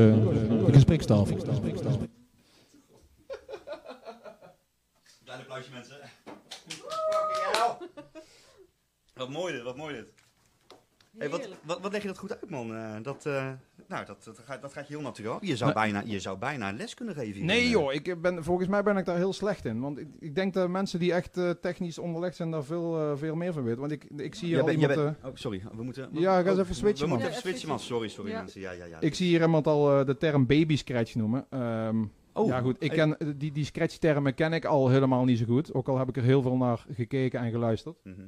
de gesprekstafel. Klein applausje mensen. Fucking hell. Wat mooi dit, wat mooi dit. Hey, wat, Heerlijk. wat, wat leg je dat goed uit, man? Eh, dat, eh, nou, dat, dat, gaat, dat gaat je heel natuurlijk. Je zou, Maar- bijna, je zou bijna les kunnen geven. hier. Nee Eh, joh, ik ben, volgens mij ben ik daar heel slecht in. Want ik, ik denk dat mensen die echt eh, technisch onderlegd zijn daar veel, veel meer van weten. Want ik, ik zie hier Jij al iemand... bent- oh, sorry, we moeten... Ja, ga eens oh, even switchen, We man. moeten Ja, even switchen, man. Sorry, sorry Ja. mensen. Ja, ja, ja. ik zie hier iemand al eh, de term baby scratch noemen. Ehm, Oh, ja goed, ik ken, die, die scratch termen ken ik al helemaal niet zo goed. Ook al heb ik er heel veel naar gekeken en geluisterd. Mhm.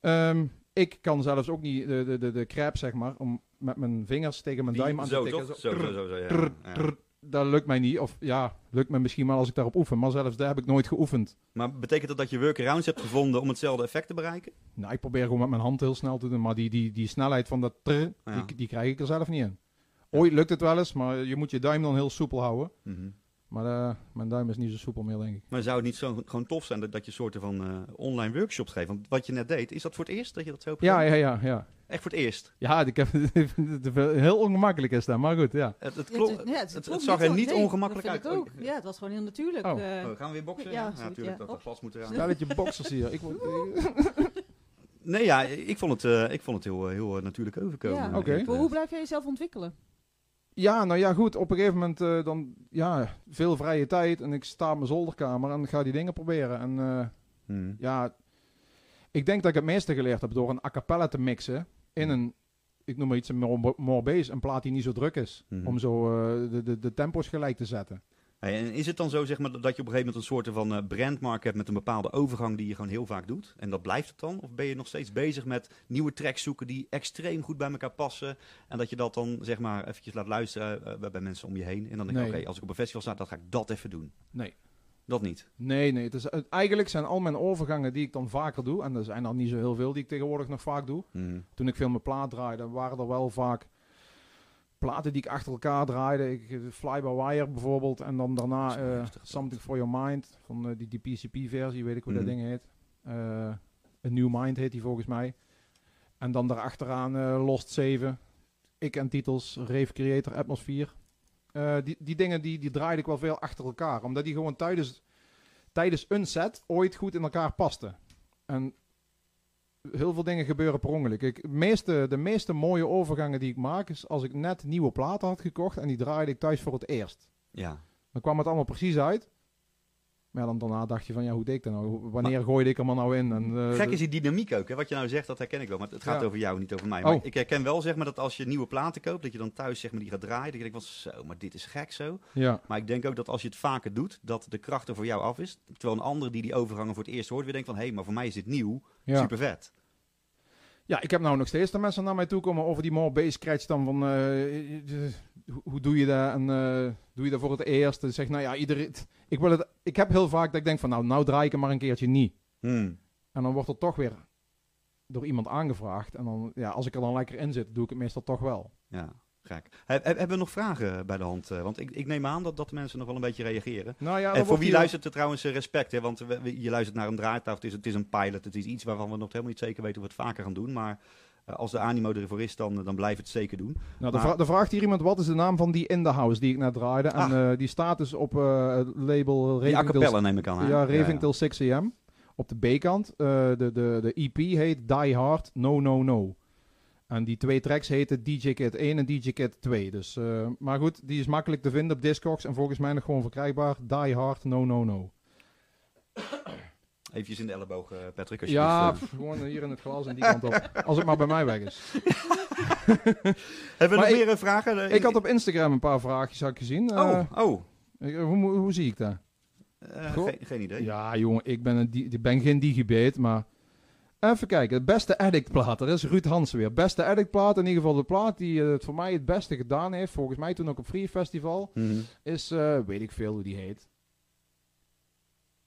Ehm, ik kan zelfs ook niet de, de, de, de crap, zeg maar, om met mijn vingers tegen mijn Die- duim aan zo, te tikken. toch? Zo, zo, zo, zo, ja. Trrr, Ja. trrr, dat lukt mij niet. Of ja, lukt me misschien wel als ik daarop oefen. Maar zelfs daar heb ik nooit geoefend. Maar betekent dat dat je workarounds hebt gevonden om hetzelfde effect te bereiken? Nou, ik probeer gewoon met mijn hand heel snel te doen. Maar die, die, die snelheid van dat trrr, Ja. die, die krijg ik er zelf niet in. Ooit lukt het wel eens, maar je moet je duim dan heel soepel houden. Mhm. Maar eh, mijn duim is niet zo soepel meer, denk ik. Maar zou het niet zo gewoon tof zijn dat, dat je soorten van eh, online workshops geeft? Want wat je net deed, is dat voor het eerst dat je dat zo hebt Ja, ja, ja. ja. Echt voor het eerst? Ja, ik heb, heel ongemakkelijk is dat, maar goed, ja. Het, het, Ja, het, ja, het, zag er niet nee, ongemakkelijk dat uit. ook. Ja, het was gewoon heel natuurlijk. Oh. eh. Oh, gaan we weer boksen? Ja, Ja, natuurlijk. ja. Dat dat vast moet eraan. Stelletje boxers hier. Ik, word- Nee, ja, ik vond het, eh, ik vond het heel, heel natuurlijk overkomen. Ja. Oké. Hoe blijf jij jezelf ontwikkelen? Ja, nou ja, goed. Op een gegeven moment eh, dan, ja, veel vrije tijd. En ik sta op mijn zolderkamer en ga die dingen proberen. En eh, hmm. ja, ik denk dat ik het meeste geleerd heb door een a cappella te mixen in een, ik noem maar iets, een more, more bass, een plaat die niet zo druk is. Mhm. Om zo eh, de, de, de tempo's gelijk te zetten. Hey, en is het dan zo zeg maar, dat je op een gegeven moment een soort van eh, brandmark hebt met een bepaalde overgang die je gewoon heel vaak doet? En dat blijft het dan? Of ben je nog steeds bezig met nieuwe tracks zoeken die extreem goed bij elkaar passen? En dat je dat dan zeg maar eventjes laat luisteren eh, bij- bij mensen om je heen? En dan denk je, Nee. oké, als ik op een festival sta, dan ga ik dat even doen. Nee. Dat niet. Nee, nee. Het is, eigenlijk zijn al mijn overgangen die ik dan vaker doe, en er zijn er niet zo heel veel die ik tegenwoordig nog vaak doe. Mhm. Toen ik veel mijn plaat draaide, waren er wel vaak platen die ik achter elkaar draaide. Ik, eh, Fly by Wire bijvoorbeeld. En dan daarna eh. Something for Your Mind. Van eh, die, die PCP-versie, weet ik hoe Mhm. dat ding heet. Eh A New Mind heet die volgens mij. En dan daarachteraan Lost 7. Ik en titels, Rave Creator, Atmosphere. Die, die dingen die, die draaide ik wel veel achter elkaar. Omdat die gewoon tijdens, tijdens een set ooit goed in elkaar pasten. En heel veel dingen gebeuren per ongeluk. Ik, de, meeste, de meeste mooie overgangen die ik maak is als ik net nieuwe platen had gekocht en die draaide ik thuis voor het eerst. Ja. Dan kwam het allemaal precies uit. Maar ja, dan daarna dacht je van ja, hoe deed ik dat nou? Wanneer gooide ik er maar nou in? En, eh, Gek is die dynamiek ook. Hè? Wat je nou zegt, dat herken ik wel. Maar het gaat Ja. over jou, niet over mij. Maar Oh. ik herken wel zeg maar, dat als je nieuwe platen koopt, dat je dan thuis zeg maar, die gaat draaien. Dat je denkt van zo, maar dit is gek zo. Ja, Maar ik denk ook dat als je het vaker doet, dat de kracht er voor jou af is. Terwijl een ander die die overgangen voor het eerst hoort, weer denkt van hé, maar voor mij is dit nieuw. ja. Super vet. Ja, ik heb nou nog steeds de mensen naar mij toe komen over die more bass scratch dan van eh, eh, hoe, hoe doe je dat en eh, doe je dat voor het eerst? En zeg nou ja, iedereen, ik, wil het, ik heb heel vaak dat ik denk van nou, nou draai ik hem maar een keertje niet. Hmm. En dan wordt er toch weer door iemand aangevraagd. En dan, ja, als ik er dan lekker in zit, doe ik het meestal toch wel. Ja, hebben we nog vragen bij de hand? eh? Want ik, ik neem aan dat, dat de mensen nog wel een beetje reageren. Nou ja, en voor wie luistert er trouwens eh, respect, hè? want we- we- je luistert naar een draaitafel, het is, het is een pilot, het is iets waarvan we nog helemaal niet zeker weten of we het vaker gaan doen. Maar eh, als de animo ervoor is, dan, dan blijf het zeker doen. Nou, de Maar- vra- vraagt hier iemand, wat is de naam van die In The House die ik net draaide? En Ah. die staat dus op het label Die a Raving cappella Till, neem ik aan. hè? ja, Raving ja. Till 6 AM. Op de B-kant. De, de, de EP heet Die Hard, No No No. En die twee tracks heten DJ Kit 1 en DJ Kit 2. Dus, eh, maar goed, die is makkelijk te vinden op Discogs. En volgens mij nog gewoon verkrijgbaar. Die Hard, No No No. Even in de elleboog, eh, Patrick. Als Ja, ja. pff, gewoon hier in het glas en die kant op. Als het maar bij mij weg is. Hebben we nog meer eh, vragen? Eh, Ik had op Instagram een paar vraagjes had ik gezien. Eh, Oh, oh. hoe, hoe zie ik dat? Eh, geen, idee. Ja, jongen, ik ben, een ik ben geen digibeet, maar... Even kijken, de beste edit-plaat. Er is Ruud Hansen weer. Beste edit-plaat, in ieder geval de plaat die eh, het voor mij het beste gedaan heeft. Volgens mij toen ook op Free Festival. Mhm. Is, eh, weet ik veel hoe die heet.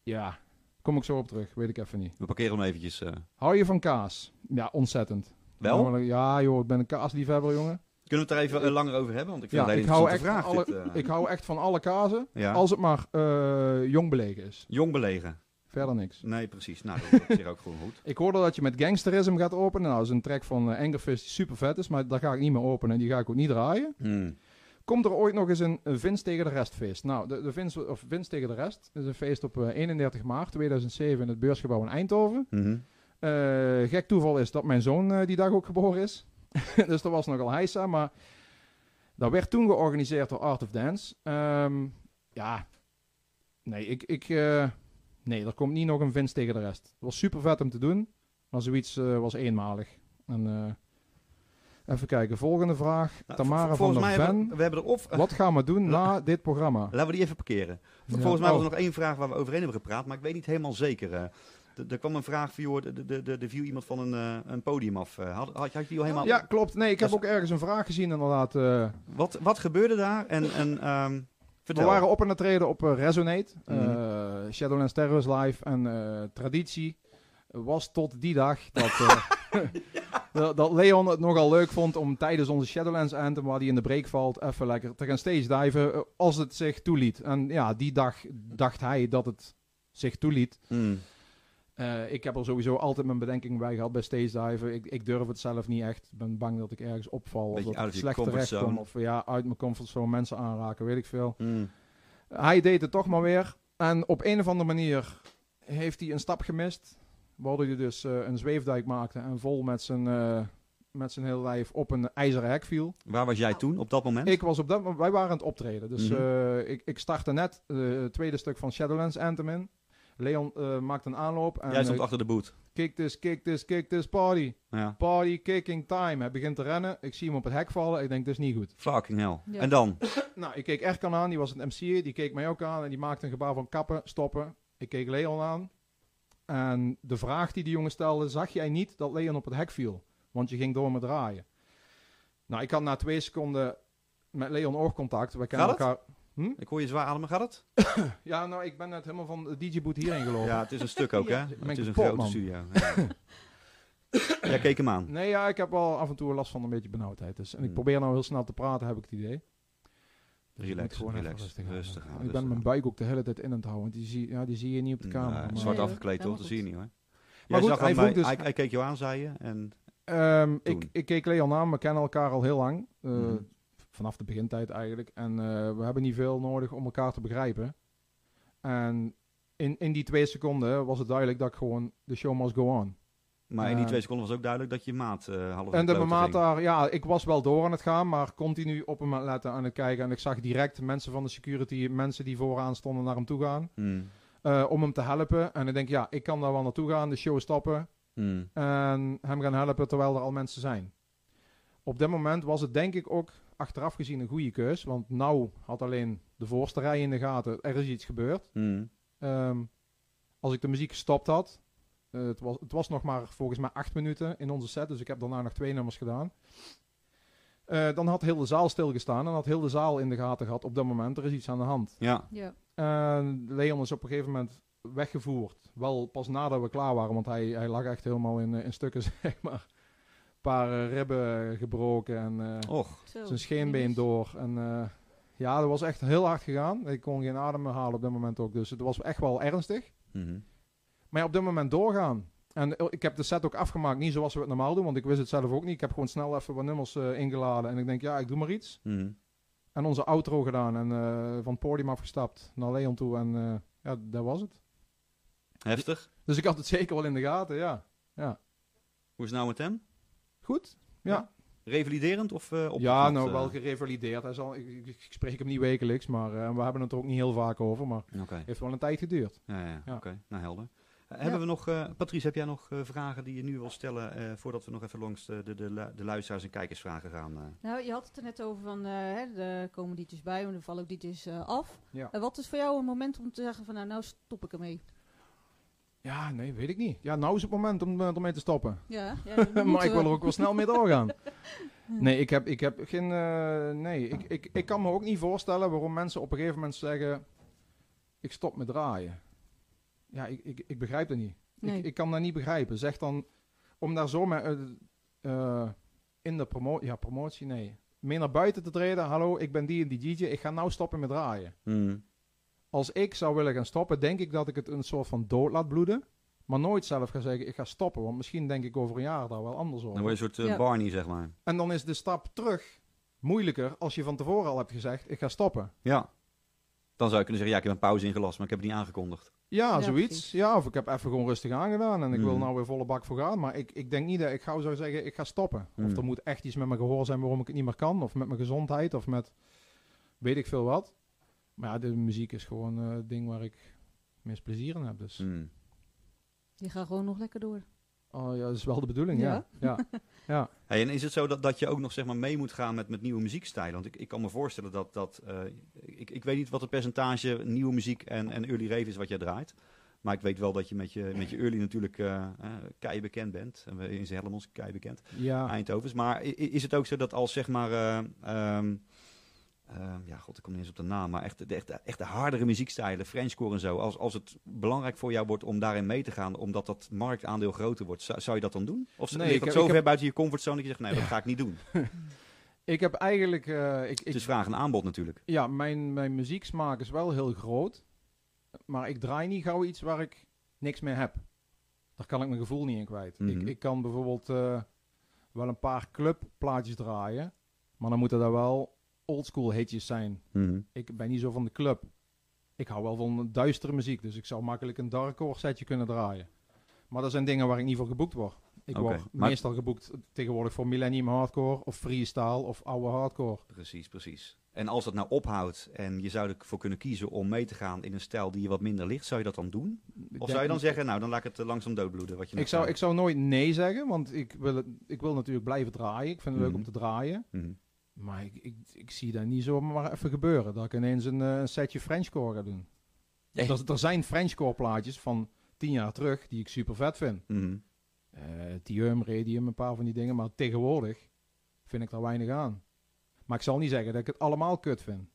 Ja, kom ik zo op terug. Weet ik even niet. We parkeren hem eventjes. eh. Hou je van kaas? Ja, ontzettend. wel? Ja, joh, ik ben een kaasliefhebber, jongen. Kunnen we het er even langer over hebben? Want ik vind Ja, ik hou, echt vraag. alle, dit, ik hou echt van alle kazen. ja. Als het maar eh, jong belegen is. Jong belegen. Verder niks. Nee, precies. Nou, dat is op zich ook gewoon goed. Ik hoorde dat je met Gangsterism gaat openen. Nou, dat is een track van uh, Angerfist die super vet is, maar daar ga ik niet meer openen en die ga ik ook niet draaien. Hmm. Komt er ooit nog eens een, een Vince tegen de rest feest? Nou, de, de of Vince tegen de rest is een feest op eh, 31 maart 2007 in het beursgebouw in Eindhoven. Mhm. Eh, gek toeval is dat mijn zoon eh, die dag ook geboren is. dus dat was nogal heisa, maar dat werd toen georganiseerd door Art of Dance. Ehm, ja, nee, ik, ik, eh, nee, er komt niet nog een Vince tegen de rest. Het was super vet om te doen, maar zoiets eh, was eenmalig. En, eh, even kijken, volgende vraag. Nou, Tamara van volgens der mij Ven. we, hebben of... Wat gaan we doen na dit programma? Laten we die even parkeren. Volgens mij was Oh. er nog één vraag waar we overheen hebben gepraat, maar ik weet niet helemaal zeker. eh. Er kwam een vraag van, joh, de, de, de, de viel iemand van een, een podium af. Had, had, had je die al helemaal... Ja, klopt. Nee, ik heb ook ergens een vraag gezien inderdaad. Wat, wat gebeurde daar? En, en ehm, vertel. We waren op en treden op eh, Resonate, eh, Mhm. Shadowlands Terrors Live en eh, traditie was tot die dag dat, dat, Leon het nogal leuk vond om tijdens onze Shadowlands Anthem, waar die in de break valt, even lekker te gaan stage diven als het zich toeliet. En ja, die dag dacht hij dat het zich toeliet. Hmm. Eh, ik heb er sowieso altijd mijn bedenking bij gehad bij stage diven. Ik, ik durf het zelf niet echt. Ik ben bang dat ik ergens opval of dat ik slecht terecht kom. Of ja, uit mijn comfortzone mensen aanraken, weet ik veel. Hmm. Hij deed het toch maar weer. En op een of andere manier heeft hij een stap gemist. Waardoor hij dus eh, een zweefdijk maakte en vol met zijn, eh, met zijn hele lijf op een ijzeren hek viel. Waar was jij toen, op dat moment? Ik was op dat moment, wij waren aan het optreden. Dus Mhm. ik, ik startte net het tweede stuk van Shadowlands Anthem in. Leon eh, maakte een aanloop. En, jij stond achter de boot. kick this, kick this, kick this, party. Ja. Party, kicking time. Hij begint te rennen. Ik zie hem op het hek vallen. Ik denk, dit is niet goed. Fucking hell. Ja. En dan? Nou, ik keek Erkan aan, die was het MC, die keek mij ook aan en die maakte een gebaar van kappen, stoppen. Ik keek Leon aan en de vraag die die jongen stelde, zag jij niet dat Leon op het hek viel? Want je ging door me draaien. Nou, ik had na twee seconden met Leon oogcontact. We kennen het? Hm? Ik hoor je zwaar ademen, gaat het? Ja, nou, ik ben net helemaal van de DJ-boot hierheen gelopen. Ja, het is een stuk ook, hè? Ja. Ik ben Het is een grote man. studio. Ja. Jij keek hem aan. Nee, ja, ik heb wel af en toe last van een beetje benauwdheid. Dus. En ik Hmm. probeer nou heel snel te praten, heb ik het idee. Dus Relax, gewoon relax, rustig aan. rustig aan, ik rustig ben mijn buik ook de hele tijd in aan het houden. Want die zie, ja, die zie je niet op de camera. Maar- zwart Nee, afgekleed, toch? Dat zie je niet, hoor. Maar Jij goed, zag hij hem bij- vroeg dus- hij, hij keek jou aan, zei je. En, Ehm, ik, ik keek Leon aan, we kennen elkaar al heel lang. Eh, Mhm. Vanaf de begintijd eigenlijk. En eh, we hebben niet veel nodig om elkaar te begrijpen. En in, in die twee seconden was het duidelijk dat ik gewoon de show must go on. maar in die Ja. twee seconden was ook duidelijk dat je maat eh half En de maat daar, ja, ik was wel door aan het gaan, maar continu op hem letten aan het kijken. En ik zag direct mensen van de security, mensen die vooraan stonden naar hem toe gaan. Hmm, eh, om hem te helpen. En ik denk, ja, ik kan daar wel naartoe gaan, de show stoppen. hmm. En hem gaan helpen terwijl er al mensen zijn. Op dit moment was het denk ik ook achteraf gezien een goede keus. Want nou had alleen de voorste rij in de gaten. Er is iets gebeurd. Hmm. Ehm, als ik de muziek gestopt had. eh, het, was, het was nog maar volgens mij acht minuten in onze set. Dus ik heb daarna nog twee nummers gedaan. Eh, dan had heel de zaal stilgestaan. En had heel de zaal in de gaten gehad. Op dat moment, er is iets aan de hand. Ja, Ja. En Leon is op een gegeven moment weggevoerd. Wel pas nadat we klaar waren, want hij, hij lag echt helemaal in, eh, in stukken, zeg maar. Een paar eh, ribben gebroken en eh, och. Zijn scheenbeen door. En eh, ja, dat was echt heel hard gegaan. Ik kon geen adem meer halen op dat moment ook. Dus het was echt wel ernstig. Mhm. Maar ja, op dit moment doorgaan. En eh, ik heb de set ook afgemaakt, niet zoals we het normaal doen, want ik wist het zelf ook niet. Ik heb gewoon snel even wat nummers eh, ingeladen en ik denk, ja, ik doe maar iets. Mhm. En onze outro gedaan en eh, van het podium afgestapt naar Leon toe en eh, ja, dat was het. Heftig. Dus ik had het zeker wel in de gaten, ja. Hoe is het nou met hem? Goed? Ja. Revaliderend of eh op ja, nou wel gerevalideerd. Hij zal, ik, ik, ik spreek hem niet wekelijks, maar eh, we hebben het er ook niet heel vaak over. Maar het Oké, heeft wel een tijd geduurd. ja, ja, Ja. oké. Nou, helder. Eh, Hebben we nog, eh, Patrice, heb jij nog eh, vragen die je nu wil stellen eh, voordat we nog even langs de, de, de, lu- de luisteraars en kijkersvragen gaan? eh? Nou, je had het er net over van, eh, hè, er komen DJ's bij, maar er vallen ook DJ's eh, af. Wat is voor jou een moment om te zeggen van, nou, nou stop ik ermee? Ja, nee, weet ik niet. Ja, nou is het moment om eh, ermee te stoppen. Ja, ja maar ik wil er ook wel snel mee doorgaan. Nee, ik heb, ik heb geen. eh, nee, ik, ik, ik kan me ook niet voorstellen waarom mensen op een gegeven moment zeggen: Ik stop met draaien. Ja, ik, ik, ik begrijp dat niet. Nee. Ik, ik kan dat niet begrijpen. Zeg dan, om daar zo mee, eh, in de promo ja, promotie, nee. Meer naar buiten te treden. Hallo, ik ben die en die DJ. Ik ga nou stoppen met draaien. Mhm. Als ik zou willen gaan stoppen, denk ik dat ik het een soort van dood laat bloeden. Maar nooit zelf ga zeggen, ik ga stoppen. Want misschien denk ik over een jaar daar wel anders over. Dan word je een soort Ja. Barney, zeg maar. En dan is de stap terug moeilijker als je van tevoren al hebt gezegd, ik ga stoppen. Ja. Dan zou je kunnen zeggen, ja, ik heb een pauze ingelast, maar ik heb het niet aangekondigd. Ja, Ja, zoiets. precies. Ja, of ik heb even gewoon rustig aangedaan en ik wil Mhm. nou weer volle bak voor gaan. Maar ik, ik denk niet dat ik gauw zou zeggen, ik ga stoppen. Of Mhm. er moet echt iets met mijn gehoor zijn waarom ik het niet meer kan. Of met mijn gezondheid, of met weet ik veel wat. Maar ja, de muziek is gewoon eh, het ding waar ik het meest plezier in heb. Dus Mhm. Die gaan gewoon nog lekker door. oh, ja, dat is wel de bedoeling, ja. ja. ja. Hey, en is het zo dat, dat je ook nog zeg maar, mee moet gaan met, met nieuwe muziekstijlen? Want ik, ik kan me voorstellen dat... dat eh, ik, ik weet niet wat het percentage nieuwe muziek en, en early rave is wat jij draait. Maar ik weet wel dat je met je, met je early natuurlijk eh eh, kei bekend bent. En we in Hellemons kei bekend. ja. Eindhovens. Maar is het ook zo dat als zeg maar... eh, ehm, ja, god, ik kom niet eens op de naam. Maar echt de, echt, de- echt de hardere muziekstijlen, Frenchcore en zo. Als, als het belangrijk voor jou wordt om daarin mee te gaan, omdat dat marktaandeel groter wordt, zou, zou je dat dan doen? Of Nee, ik dat heb- zo ik ver heb- buiten je comfortzone dat je zegt, nee, dat ga ik niet doen? Ik heb eigenlijk... eh, ik, Het ik, is vraag en aanbod natuurlijk. Ja, mijn, mijn muzieksmaak is wel heel groot. Maar ik draai niet gauw iets waar ik niks mee heb. Daar kan ik mijn gevoel niet in kwijt. Mhm. ik, ik kan bijvoorbeeld eh, wel een paar clubplaatjes draaien. Maar dan moeten dat wel oldschool hitjes zijn. Ik ben niet zo van de club. Ik hou wel van duistere muziek. Dus ik zou makkelijk een darkcore setje kunnen draaien. Maar dat zijn dingen waar ik niet voor geboekt word. Ik word meestal geboekt tegenwoordig voor Millennium Hardcore of Freestyle of oude hardcore. Precies, precies. En als dat nou ophoudt en je zou ervoor kunnen kiezen om mee te gaan in een stijl die je wat minder ligt, zou je dat dan doen? Of zou je dan zeggen, nou dan laat ik het eh, langzaam doodbloeden? Wat je Ik zou, zei? ik zou nooit nee zeggen, want ik wil, het, ik wil natuurlijk blijven draaien. Ik vind het leuk Mhm. om te draaien. Mhm. Maar ik, ik, ik zie dat niet zomaar even gebeuren. Dat ik ineens een, eh, een setje Frenchcore ga doen. Nee. Er, er zijn Frenchcore plaatjes van tien jaar terug die ik super vet vind. Mhm. Eh Thium, Radium, een paar van die dingen. Maar tegenwoordig vind ik daar weinig aan. Maar ik zal niet zeggen dat ik het allemaal kut vind.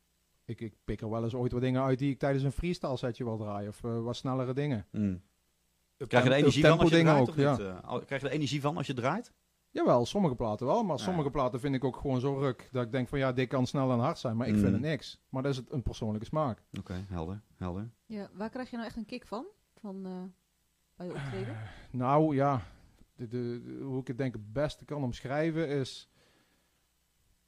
ik, ik pik er wel eens ooit wat dingen uit die ik tijdens een freestyle setje wil draaien. Of eh, wat snellere dingen. Mm. Op Krijg je er energie van als je tempo draait? dingen Of ook, ja. niet? Eh, Krijg je er energie van als je draait? Jawel, sommige platen wel. Maar Ja. sommige platen vind ik ook gewoon zo ruk dat ik denk van ja, dit kan snel en hard zijn. Maar ik Mm. vind het niks. Maar dat is het, een persoonlijke smaak. Oké, helder, helder. Ja, waar krijg je nou echt een kick van? Van eh, bij je optreden? Nou ja, de, de, de- hoe ik het denk het beste kan omschrijven is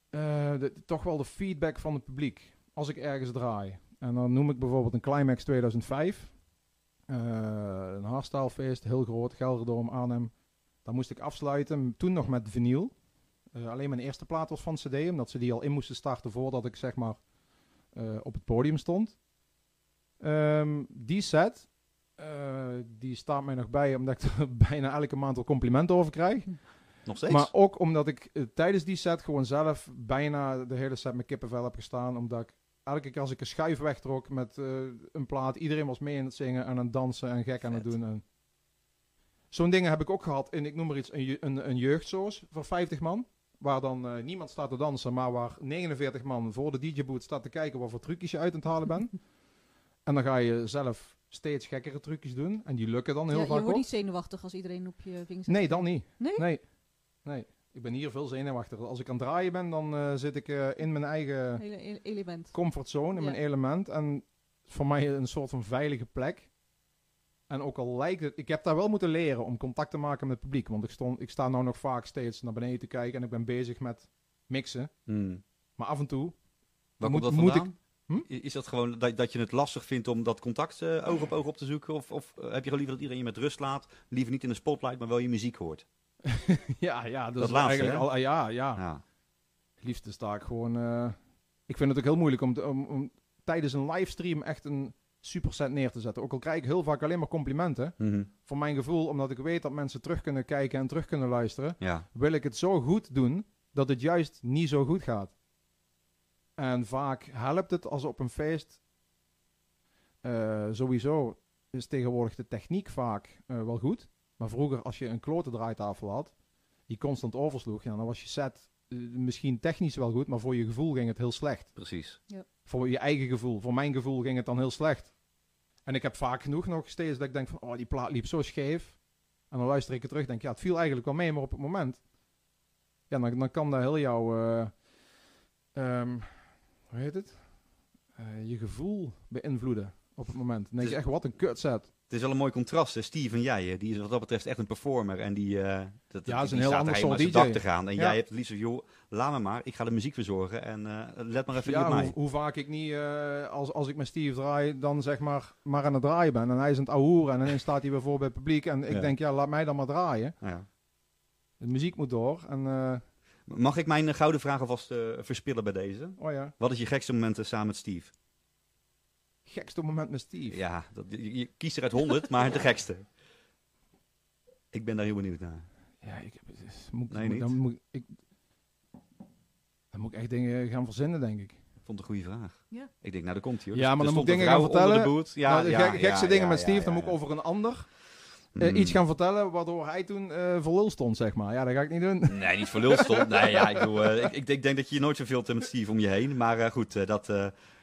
eh, de- toch wel de feedback van het publiek als ik ergens draai. En dan noem ik bijvoorbeeld een Climax 2005. Eh, een hardstylefeest, heel groot, Gelderdoom, Arnhem. Daar moest ik afsluiten, toen nog met vinyl. Eh, alleen mijn eerste plaat was van CD, omdat ze die al in moesten starten voordat ik zeg maar eh, op het podium stond. Ehm, die set, eh, die staat mij nog bij, omdat ik er bijna elke maand wel complimenten over krijg. Nog steeds? Maar ook omdat ik tijdens die set gewoon zelf bijna de hele set met kippenvel heb gestaan. Omdat ik elke keer als ik een schuif wegtrok met eh, een plaat, iedereen was mee aan het zingen en aan het dansen en gek aan het doen. En Zo'n dingen heb ik ook gehad in, ik noem maar iets, een, je- een, een jeugdsoos voor 50 man. Waar dan eh, niemand staat te dansen, maar waar 49 man voor de DJ-boot staat te kijken wat voor trucjes je uit aan het halen bent. en dan ga je zelf steeds gekkere trucjes doen. En die lukken dan heel Ja, je vaak wordt ook. niet zenuwachtig als iedereen op je vingers zit. Nee, dan niet. Nee? Nee. Nee. Ik ben hier veel zenuwachtiger. Als ik aan het draaien ben, dan eh, zit ik eh, in mijn eigen Hele element. comfortzone, in Ja. mijn element. En voor mij een soort van veilige plek. En ook al lijkt het... Ik heb daar wel moeten leren om contact te maken met het publiek. Want ik, stond, ik sta nou nog vaak steeds naar beneden te kijken. En ik ben bezig met mixen. Hmm. Maar af en toe... Waar moet- dat moet vandaan? Hm? Is dat gewoon dat, dat je het lastig vindt om dat contact eh, oog op oog op te zoeken? Of, of eh, heb je gewoon liever dat iedereen je met rust laat? Liever niet in de spotlight, maar wel je muziek hoort? ja, ja, dat, Dat is laatste, eigenlijk hè? al... Ja, ja. Ja. Sta ik gewoon... eh, ik vind het ook heel moeilijk om, te- om, om tijdens een livestream echt een superset neer te zetten. Ook al krijg ik heel vaak alleen maar complimenten. Mhm. Voor mijn gevoel, omdat ik weet dat mensen terug kunnen kijken en terug kunnen luisteren, ja. wil ik het zo goed doen dat het juist niet zo goed gaat. En vaak helpt het als op een feest. eh, sowieso is tegenwoordig de techniek vaak eh, wel goed. Maar vroeger, als je een klote draaitafel had, die constant oversloeg, ja, dan was je set eh, misschien technisch wel goed, maar voor je gevoel ging het heel slecht. Precies. Voor je eigen gevoel. Voor mijn gevoel ging het dan heel slecht. En ik heb vaak genoeg nog steeds dat ik denk van, oh, die plaat liep zo scheef. En dan luister ik het terug en denk, ja, het viel eigenlijk wel mee, maar op het moment... Ja, dan, dan kan dat heel jouw... eh, ehm, hoe heet het? Eh, je gevoel beïnvloeden op het moment. Dan denk je Dus- echt, wat een kutset. Het is wel een mooi contrast, hè? Steve en jij. Die is wat dat betreft echt een performer. En die, eh dat, Ja, is een heel ander er soort DJ. dak te gaan. En Ja. jij hebt het liefst van, joh, laat me maar. Ik ga de muziek verzorgen. En eh, let maar even Ja, op mij. hoe, hoe vaak ik niet, eh, als, als ik met Steve draai, dan zeg maar, maar aan het draaien ben. En hij is aan het ahoeren en ineens staat hij weer voor bij het publiek. En ik Ja. denk, ja, laat mij dan maar draaien. Ja. De muziek moet door. En, Mag ik mijn gouden vraag alvast verspillen bij deze? oh ja, Wat is je gekste moment samen met Steve? Gekste moment met Steve. Ja, dat, je, je kiest er uit honderd, maar de gekste. Ik ben daar heel benieuwd naar. Ja, ik heb het is- moet, Nee, moet- niet? Dan moet ik, dan moet ik echt dingen gaan verzinnen, denk ik. Ik vond het een goede vraag. Ja. Ik denk, nou, daar komt hij. Ja, maar dan moet ik dingen gaan de vertellen. boot. Ja, Nou, de ja, gek- gekste ja, dingen ja, met Steve, ja, dan moet ik ja. over een ander eh, Mm. iets gaan vertellen, waardoor hij toen eh voor lul stond, zeg maar. Ja, dat ga ik niet doen. Nee, niet voor lul stond. Nee, ja, ik, bedoel, eh, ik, ik, denk- denk dat je nooit zoveel hebt met Steve om je heen. Maar eh, goed, eh, dat...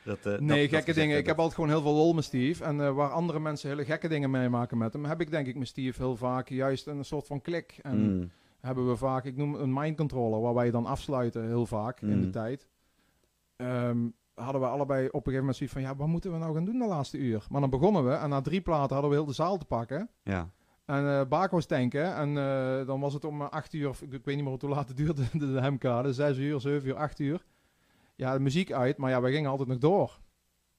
eh, dat Nee, dat gekke dingen. Ik heb altijd gewoon heel veel lol met Steve. En eh, waar andere mensen hele gekke dingen meemaken met hem, heb ik denk ik met Steve heel vaak juist een soort van klik. En Mm. hebben we vaak, ik noem een mind controller, waar wij dan afsluiten heel vaak in de Mm. tijd. Ehm, hadden we allebei op een gegeven moment zoiets van, ja, wat moeten we nou gaan doen de laatste uur? Maar dan begonnen we en na drie platen hadden we heel de zaal te pakken. Ja. En bako's tanken. En dan was het om acht uur, of ik, ik weet niet meer hoe laat het duurde, de, de hemkade. Zes uur, zeven uur, acht uur. Ja, de muziek uit, maar ja, we gingen altijd nog door.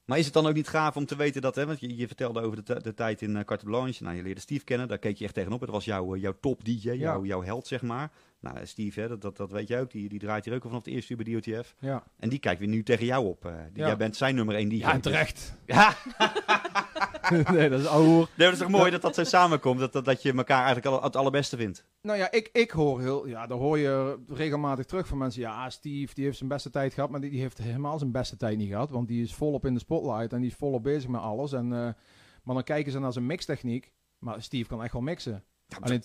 Maar is het dan ook niet gaaf om te weten dat, hè, want je, je vertelde over de, de tijd in uh, Carte Blanche, nou, je leerde Steve kennen, daar keek je echt tegenop. Het was jouw, eh, jouw top DJ, jouw, jouw held, zeg maar. Nou, Steve, hè, dat, dat, dat weet jij ook, die, die draait hier ook al vanaf het eerste uur bij DOTF. Ja, En die kijkt weer nu tegen jou op. eh. Die- Ja. Jij bent zijn nummer één DJ. ja dus- terecht. Ja, nee, dat is ouwe. nee, dat is toch mooi dat dat zo samenkomt, dat, dat, dat je elkaar eigenlijk al, het allerbeste vindt. Nou ja, ik, ik hoor heel, ja, daar hoor je regelmatig terug van mensen. Ja, Steve, die heeft zijn beste tijd gehad, maar die, die heeft helemaal zijn beste tijd niet gehad. Want die is volop in de spotlight en die is volop bezig met alles. En, eh, maar dan kijken ze naar zijn mixtechniek. Maar Steve kan echt wel mixen. Alleen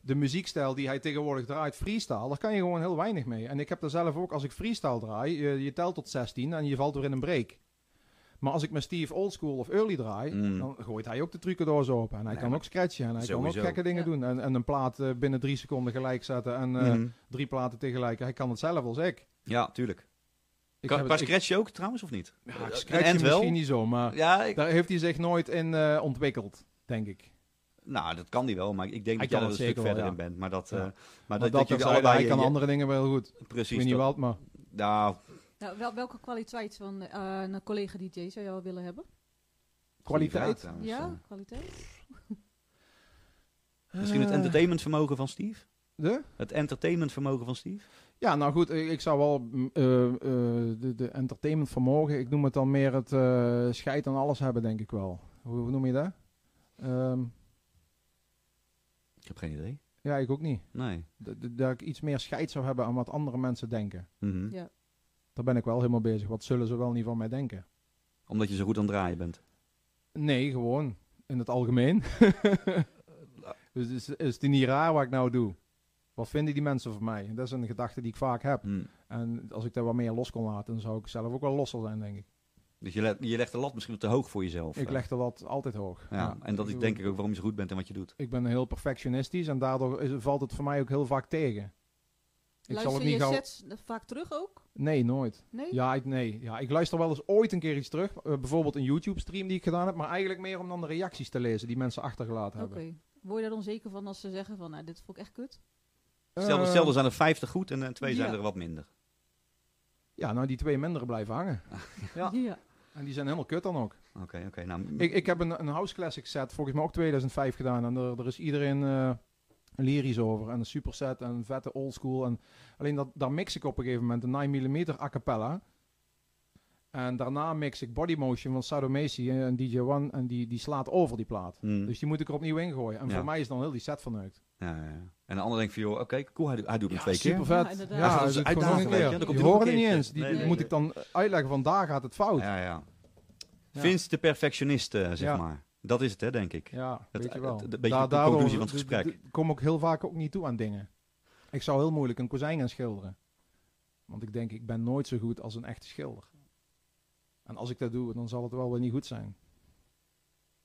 de muziekstijl die hij tegenwoordig draait, freestyle, daar kan je gewoon heel weinig mee. En ik heb er zelf ook, als ik freestyle draai, je, je telt tot 16 en je valt weer in een break. Maar als ik met Steve Oldschool of Early draai, Mm. dan gooit hij ook de trucendoors open. En hij Nee, kan ook scratchen en hij kan ook gekke dingen Ja. doen. En, en een plaat eh, binnen drie seconden gelijk zetten en eh, Mhm. drie platen tegelijk. Hij kan hetzelfde als ik. Ja, tuurlijk. ik Kan, maar het- scratch je ook trouwens, of niet? ja, scratchen wel? misschien niet zo, maar Ja, ik- daar heeft hij zich nooit in eh, ontwikkeld, denk ik. Nou, dat kan die wel, maar ik denk Hij dat jij er een stuk wel, verder ja. in bent. Maar dat, Ja. eh, Maar maar dat, dat, dat, jullie allebei... hij kan je- andere dingen wel goed. Ik Precies. weet niet dat- wat, maar... Nou, Nou, wel, welke kwaliteit van eh, een collega DJ zou je wel willen hebben? vraag Kwaliteit? ja, eh. kwaliteit? Misschien het entertainmentvermogen van Steve? De? Het entertainmentvermogen van Steve? Ja, nou goed, ik, ik zou wel eh, de, de entertainment vermogen, ik noem het dan meer het eh scheid aan alles hebben, denk ik wel. Hoe, hoe noem je dat? Ehm, Ik heb geen idee. ja, ik ook niet. Nee. D- dat ik iets meer scheid zou hebben aan wat andere mensen denken. Mhm. Ja. Daar ben ik wel helemaal bezig. Wat zullen ze wel niet van mij denken? Omdat je zo goed aan het draaien bent. Nee, gewoon. In het algemeen. dus is, is het niet raar wat ik nou doe? Wat vinden die mensen van mij? Dat is een gedachte die ik vaak heb. Hm. En als ik daar wat meer los kon laten, dan zou ik zelf ook wel losser zijn, denk ik. Dus je, le- je legt de lat misschien wat te hoog voor jezelf. Ik eh. leg de lat altijd hoog. Ja, en dat is denk ik ook waarom je zo goed bent en wat je doet. Ik ben heel perfectionistisch en daardoor is, valt het voor mij ook heel vaak tegen. Ik zal Luister het je niet gauw... sets vaak terug ook? Nee, nooit. Nee? Ja, ik, nee. Ja, ik luister wel eens ooit een keer iets terug. Eh, bijvoorbeeld een YouTube-stream die ik gedaan heb. Maar eigenlijk meer om dan de reacties te lezen die mensen achtergelaten Oké. hebben. Word je daar onzeker van als ze zeggen van, nou, dit vond ik echt kut? Stel, stel er zijn er 50 goed en eh, twee zijn er wat minder. Ja, nou die twee mindere blijven hangen. Ja. ja. En die zijn helemaal kut dan ook. Oké, oké. nou, Ik, ik heb een, een House Classic set, volgens mij ook 2005 gedaan. En er, er is iedereen eh, lyrisch over. En een superset en een vette oldschool. En alleen dat, daar mix ik op een gegeven moment een 9 mm a cappella. En daarna mix ik Body Motion van Sadomacy en DJ One. En die, die slaat over die plaat. hm, Dus die moet ik er opnieuw ingooien. En Ja. voor mij is dan heel die set verneukt. ja, ja. En de ander denkt van, joh, oké, cool, hij, doet- hij doet hem twee super keer. vet. Ja, inderdaad. Ja, dus ik weet je. Die horen niet eens. Die, Nee, die nee, moet nee. ik dan uitleggen van daar gaat het fout. Ja, ja. Ja. Vince de perfectionist, zeg Ja. maar. Dat is het, hè, denk ik. Ja, weet je wel. een beetje Daar- de conclusie van het gesprek. d- kom ik heel vaak ook niet toe aan dingen. Ik zou heel moeilijk een kozijn gaan schilderen. Want ik denk, ik ben nooit zo goed als een echte schilder. En als ik dat doe, dan zal het wel weer niet goed zijn.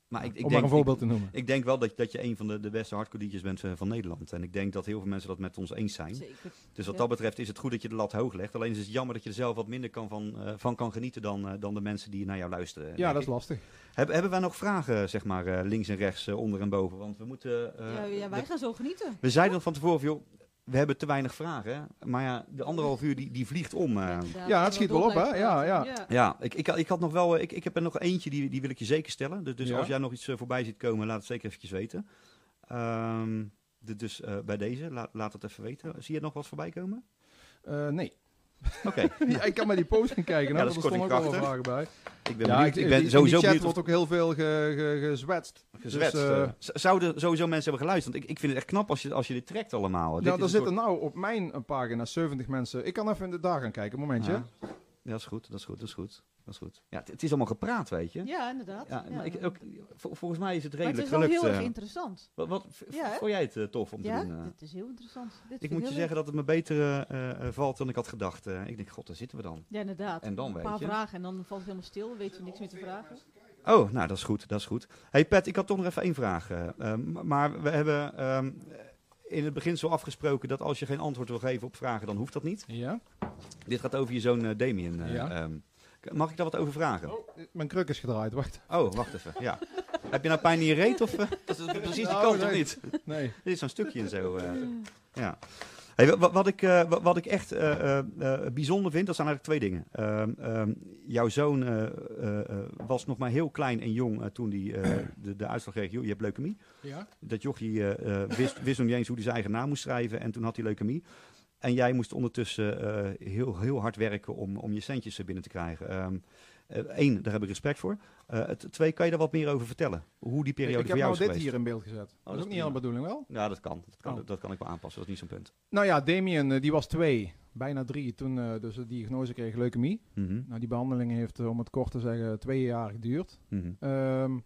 Maar ik, ik Om maar denk, een voorbeeld ik, te noemen. ik denk wel dat, dat je een van de, de beste hardcore DJ's bent eh, van Nederland. En ik denk dat heel veel mensen dat met ons eens zijn. Zeker. Dus wat Ja. dat betreft is het goed dat je de lat hoog legt. Alleen is het jammer dat je er zelf wat minder kan van, eh, van kan genieten dan, eh, dan de mensen die naar jou luisteren. Ja, dat is ik. lastig. Heb- hebben wij nog vragen, zeg maar, eh, links en rechts, onder en boven? Want we moeten... eh, ja, ja, wij de- gaan zo genieten. we zeiden van tevoren, joh, we hebben te weinig vragen. Hè? Maar ja, de anderhalf uur die, die vliegt om. eh. Ja, het schiet we wel op, hè? Ja, praten. Ja, ik, ik, ik had nog wel, eh, ik, ik heb er nog eentje, die, die wil ik je zeker stellen. Dus, dus Ja. als jij nog iets eh, voorbij ziet komen, laat het zeker eventjes weten. Ehm, de- dus eh, bij deze, laat, laat het even weten. Zie je nog wat voorbij komen? Eh, nee. Oké, Ja, ik kan maar die post gaan kijken. Ja, hè, dat is er stonden ook wel vragen bij. ik ben Ja. Ik, in ben die- sowieso in die chat benieuwd wordt ook heel veel ge, ge, gezwetst. gezwetst. Dus, eh, eh, zouden sowieso mensen hebben geluisterd? Want ik, ik vind het echt knap als je, als je dit trekt allemaal. Dit Nou, is er zitten soort- nou op mijn pagina 70 mensen. Ik kan even in de dag gaan kijken, momentje. Ja. Ja, dat is goed, dat is goed, dat is goed. Dat is goed. Ja, het, het is allemaal gepraat, weet je. Ja, inderdaad. Ja, Ja. maar ik, ook, vol- volgens mij is het Maar het redelijk is wel gelukt. heel erg eh. interessant. wat Ja, vond jij het eh, tof om Ja, te doen? eh? dit is heel interessant. Dit Ik moet je zeggen dat het me beter valt dan ik had gedacht. Ik denk, god, daar zitten we dan. Ja, inderdaad. En dan Een weet paar je. vragen en dan valt het helemaal stil. Weet je niks meer te vragen. Oh, nou, dat is goed, dat is goed. hey Pat, ik had toch nog even één vraag. maar we hebben ehm, in het begin zo afgesproken dat als je geen antwoord wil geven op vragen, dan hoeft dat niet. Ja. Dit gaat over je zoon eh, Damien. eh, Ja. ehm. Mag ik daar wat over vragen? Oh, mijn kruk is gedraaid, wacht. Oh, wacht even. Ja. Heb je nou pijn in je reet? Of, eh, dat is precies die Nou, kant, of niet? Nee. Dit is zo'n stukje en zo. eh. Ja. Hey, wa- wa- wat, ik, eh, wa- wat ik echt eh, eh, bijzonder vind, dat zijn eigenlijk twee dingen. Ehm, ehm, jouw zoon was nog maar heel klein en jong toen hij de, de uitslag kreeg, je hebt leukemie. Ja? Dat jochie wist, wist nog niet eens hoe hij zijn eigen naam moest schrijven en toen had hij leukemie. En jij moest ondertussen heel, heel hard werken om, om je centjes er binnen te krijgen. Eén, daar heb ik respect voor. Eh, het, twee, kan je daar wat meer over vertellen? Hoe die periode ik voor heb jou nou is dit geweest? hier in beeld gezet. dat is ook niet aan de bedoeling, wel? Ja, dat kan. Dat kan, Oh. dat kan ik wel aanpassen. Dat is niet zo'n punt. Nou ja, Damien, eh, die was twee, bijna drie, toen eh, dus de diagnose kreeg leukemie. Mhm, Nou, die behandeling heeft, eh, om het kort te zeggen, twee jaar geduurd. mhm. Ehm,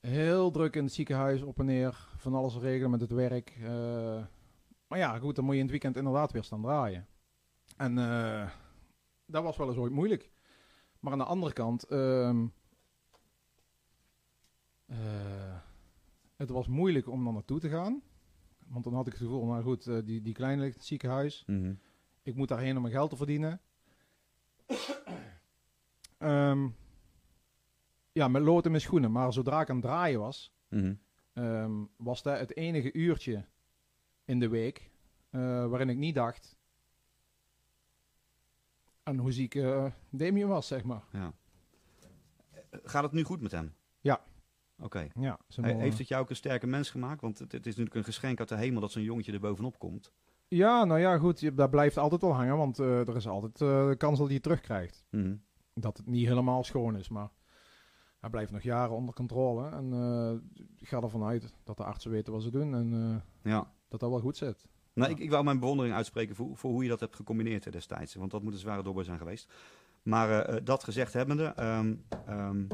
heel druk in het ziekenhuis, op en neer, van alles regelen met het werk. eh, maar ja, goed, dan moet je in het weekend inderdaad weer staan draaien. En eh, dat was wel eens ooit moeilijk. Maar aan de andere kant, ehm, eh, het was moeilijk om dan naartoe te gaan. Want dan had ik het gevoel, nou goed, eh, die, die kleine ligt in het ziekenhuis. Mhm. Ik moet daarheen om mijn geld te verdienen. Ehm, ja, met lood in mijn schoenen. Maar zodra ik aan het draaien was, Mhm. ehm, was dat het enige uurtje in de week eh, waarin ik niet dacht aan hoe ziek Damien was, zeg maar. Ja. Gaat het nu goed met hem? Ja. Oké. Ja, He- Heeft het jou ook een sterke mens gemaakt? Want het, het is natuurlijk een geschenk uit de hemel dat zo'n jongetje er bovenop komt. ja, nou ja, goed, je, dat blijft altijd wel hangen, want eh, er is altijd eh, de kans dat hij het terugkrijgt. Mhm. Dat het niet helemaal schoon is, maar hij blijft nog jaren onder controle. En ik ga ervan uit dat de artsen weten wat ze doen en Ja. dat dat wel goed zit. Nou, ik, ik wou mijn bewondering uitspreken voor, voor hoe je dat hebt gecombineerd destijds. Want dat moet een zware dobber zijn geweest. Maar eh, eh, dat gezegd hebbende, ehm, ehm,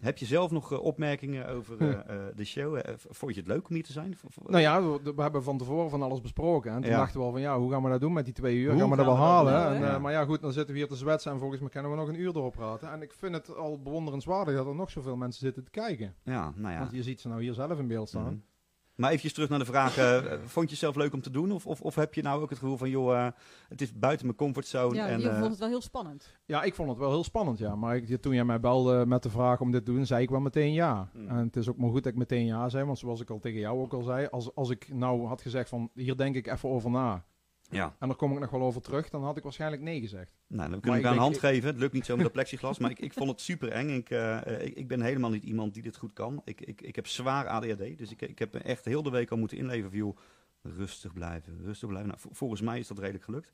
heb je zelf nog eh, opmerkingen over eh, de show? Vond je het leuk om hier te zijn? Nou ja, we, we hebben van tevoren van alles besproken. En toen Ja. dachten we al van ja, hoe gaan we dat doen met die twee uur? Hoe gaan we dat wel we dat halen? doen? En, Ja. maar ja, goed, dan zitten we hier te zwetsen en volgens mij kunnen we nog een uur erop praten. En ik vind het al bewonderenswaardig dat er nog zoveel mensen zitten te kijken. Ja, nou ja. Want je ziet ze nou hier zelf in beeld staan. Mhm. Maar even terug naar de vraag, eh, eh, vond je het zelf leuk om te doen? Of, of, of heb je nou ook het gevoel van, joh, eh, het is buiten mijn comfortzone. Ja, en, je eh, vond het wel heel spannend. Ja, ik vond het wel heel spannend, ja. Maar ik, toen jij mij belde met de vraag om dit te doen, zei ik wel meteen ja. Hmm. En het is ook maar goed dat ik meteen ja zei, want zoals ik al tegen jou ook al zei, als, als ik nou had gezegd van, hier denk ik even over na, ja, en daar kom ik nog wel over terug, dan had ik waarschijnlijk nee gezegd. nou, dan kunnen we ik elkaar een hand geven. Het lukt niet zo met dat plexiglas, maar ik, ik vond het super eng. Ik, eh, ik, ik ben helemaal niet iemand die dit goed kan. Ik, ik, ik heb zwaar ADHD, dus ik, ik heb echt heel de week al moeten inleven van, joh, rustig blijven, rustig blijven. Nou, volgens mij is dat redelijk gelukt.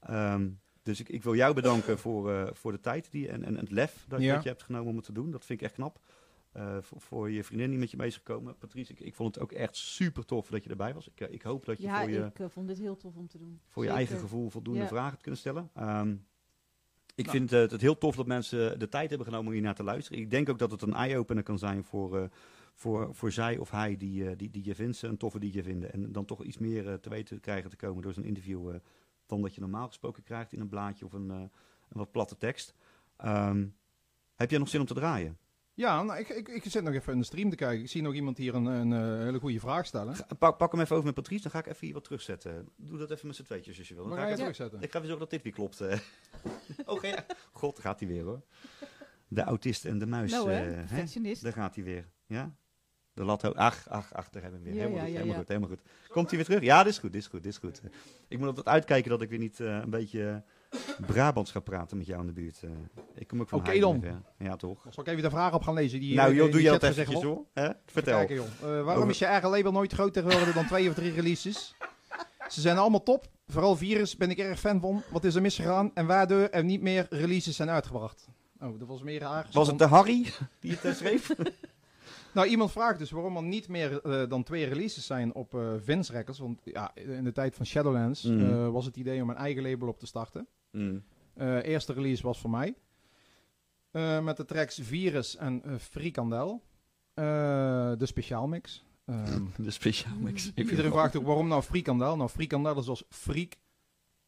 Ehm, dus ik, ik wil jou bedanken voor, eh, voor de tijd die, en, en het lef dat, Ja. dat je hebt genomen om het te doen. Dat vind ik echt knap. Eh, voor, voor je vriendin die met je mee is gekomen. Patrice, ik, ik vond het ook echt super tof dat je erbij was. Ik, eh, ik hoop dat je Ja, voor je ik eh, vond dit heel tof om te doen. voor je eigen gevoel voldoende Ja. vragen te kunnen stellen. Ehm, ik Nou. vind eh, het heel tof dat mensen de tijd hebben genomen om hier naar te luisteren. Ik denk ook dat het een eye-opener kan zijn voor, eh, voor, voor zij of hij die, die, die je vindt, een toffe die je vinden. En dan toch iets meer te weten krijgen te komen door zo'n interview eh, dan dat je normaal gesproken krijgt in een blaadje of een, eh, een wat platte tekst. Ehm, heb jij nog zin om te draaien? Ja, nou, ik, ik, ik zit nog even in de stream te kijken. Ik zie nog iemand hier een, een, eh, hele goede vraag stellen. Ga- Pak, pak hem even over met Patrice, dan ga ik even hier wat terugzetten. Doe dat even met z'n tweetjes als je wil. Dan ga ga ik terugzetten? Ik ga even zorgen dat dit weer klopt. eh. oh, je- God, gaat hij weer hoor. De autist en de muis. Nou hè, eh, hè? Daar gaat hij weer. Ja? De lat Ach, ach, ach, daar hebben we hem weer. Ja, helemaal, ja, goed, ja, helemaal ja. goed, helemaal goed. Komt hij weer terug? Ja, dit is goed, dit is goed, dit is goed. Ik moet altijd uitkijken dat ik weer niet eh, een beetje Brabants ga praten met jou in de buurt. eh. ik kom ook van Oké dan. weer. Ja, toch? Zal ik even de vraag op gaan lezen? Die, nou eh, joh, doe je dat eventjes wordt? hoor. Hè? Even Vertel. kijken, joh. Eh, waarom Over- is je eigen label nooit groter geworden dan twee of drie releases? Ze zijn allemaal top. Vooral Virus ben ik erg fan van. Wat is er misgegaan en waardoor er niet meer releases zijn uitgebracht? Oh, dat was meer raar. Was het de Harry die het schreef? Nou, iemand vraagt dus waarom er niet meer eh, dan twee releases zijn op eh Vince Records. Want ja, in de tijd van Shadowlands Mhm. eh, was het idee om een eigen label op te starten. Mm. Eerste release was voor mij. Met de tracks Virus en Frikandel. De speciaalmix. Ehm De speciaal mix. iedereen vraagt ook waarom nou Frikandel? Nou, Frikandel is als freak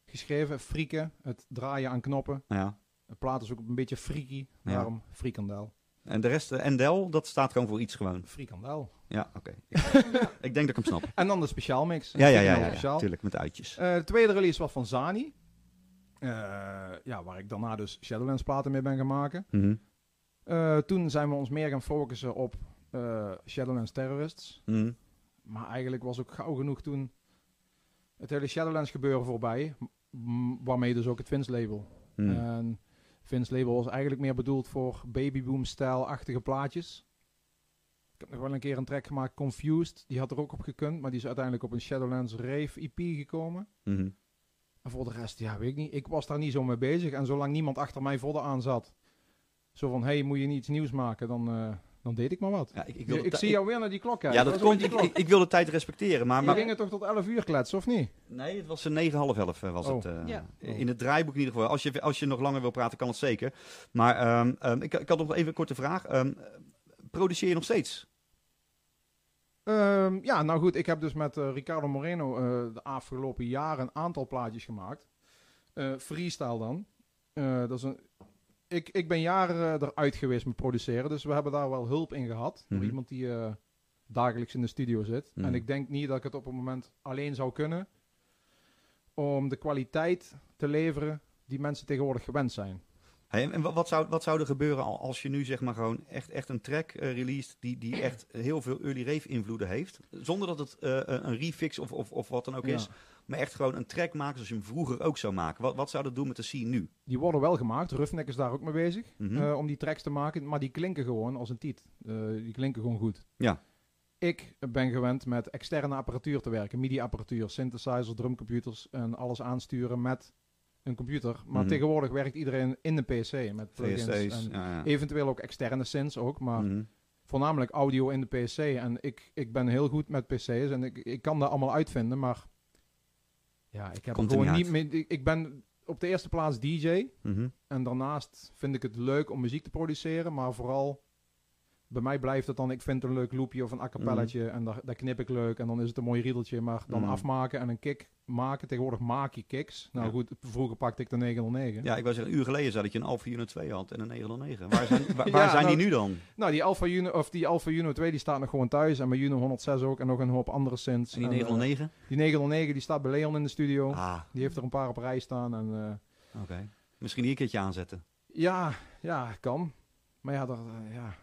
geschreven. Frieken, het draaien aan knoppen. Ja. De plaat is ook een beetje freaky. Ja. Daarom Frikandel. En de rest, eh, Endel, dat staat gewoon voor iets gewoon. Frikandel. Ja, oké. ik denk dat ik hem snap. En dan de speciaalmix. Ja, ja, ja, ja, ja, speciaal. natuurlijk, met uitjes. Eh, de tweede release was van Zani. Eh, ja, waar ik daarna dus Shadowlands platen mee ben gaan maken. Mhm. Toen zijn we ons meer gaan focussen op Shadowlands Terrorists. Mhm. Maar eigenlijk was ook gauw genoeg toen het hele Shadowlands gebeuren voorbij. waarmee dus ook het Vince label. En Vince label was eigenlijk meer bedoeld voor babyboom-stijl-achtige plaatjes. Ik heb nog wel een keer een track gemaakt, Confused. Die had er ook op gekund, maar die is uiteindelijk op een Shadowlands Rave EP gekomen. Mhm. En voor de rest, ja, weet ik niet. Ik was daar niet zo mee bezig. En zolang niemand achter mij vodden aan zat, zo van, hey, moet je niet iets nieuws maken, dan, eh, dan deed ik maar wat. Ja, ik, ik, Ik, zie jou weer naar die klok kijken. Ja, dat komt. Ik, ik, wil de tijd respecteren, maar... Je maar gingen toch tot 11 uur kletsen, of niet? nee, het was een 9, half 11 eh, was Oh. het. eh, Ja. In het draaiboek in ieder geval. Als je, als je nog langer wil praten, kan het zeker. Maar ehm, ehm, ik, ik had nog even een korte vraag. Ehm, produceer je nog steeds? Ehm, ja, nou goed, ik heb dus met eh, Ricardo Moreno eh, de afgelopen jaren een aantal plaatjes gemaakt. Eh, freestyle dan. Eh, dat is een, ik, ik ben jaren eh, eruit geweest met produceren, dus we hebben daar wel hulp in gehad. Door Mhm. iemand die eh, dagelijks in de studio zit. Mhm. En ik denk niet dat ik het op het moment alleen zou kunnen om de kwaliteit te leveren die mensen tegenwoordig gewend zijn. Hey, en wa- wat zou, wat zou er gebeuren al- als je nu zeg maar gewoon echt, echt een track eh released die, die echt heel veel early rave invloeden heeft? Zonder dat het eh, een refix of, of, of wat dan ook Ja. is. Maar echt gewoon een track maken zoals je hem vroeger ook zou maken. Wat, wat zou dat doen met de scene nu? Die worden wel gemaakt, Roughneck is daar ook mee bezig, Mhm. om die tracks te maken, maar die klinken gewoon als een tiet. Die klinken gewoon goed. Ja. Ik ben gewend met externe apparatuur te werken, MIDI-apparatuur, synthesizers, drumcomputers en alles aansturen met een computer. Maar Mhm. tegenwoordig werkt iedereen in de PC met plugins en Ja, ja. eventueel ook externe synths ook, maar Mhm. voornamelijk audio in de PC. En ik, ik ben heel goed met PC's en ik, ik kan dat allemaal uitvinden, maar ja, ik heb Komt gewoon niet meer. Ik, ik ben op de eerste plaats DJ Mhm. en daarnaast vind ik het leuk om muziek te produceren, maar vooral bij mij blijft het dan, ik vind een leuk loopje of een a cappelletje en daar, daar knip ik leuk en dan is het een mooi riedeltje, maar dan Mhm. afmaken en een kick maken. Tegenwoordig maak je kicks. Nou Ja. goed, vroeger pakte ik de 909. Ja, ik wou zeggen, een uur geleden zei dat je een Alpha Uno 2 had en een 909. Waar zijn, waar, Ja, waar zijn nou- die nu dan? Nou, die Alpha Uno, of die Alpha Uno 2 die staat nog gewoon thuis en mijn Uno 106 ook en nog een hoop andere synths. En die En, eh, 909? die 909 die staat bij Leon in de studio. Ah, Die heeft er een paar op rij staan en eh, oké. Misschien hier een keertje aanzetten. ja, ja, kan. Maar ja, dat, eh, ja,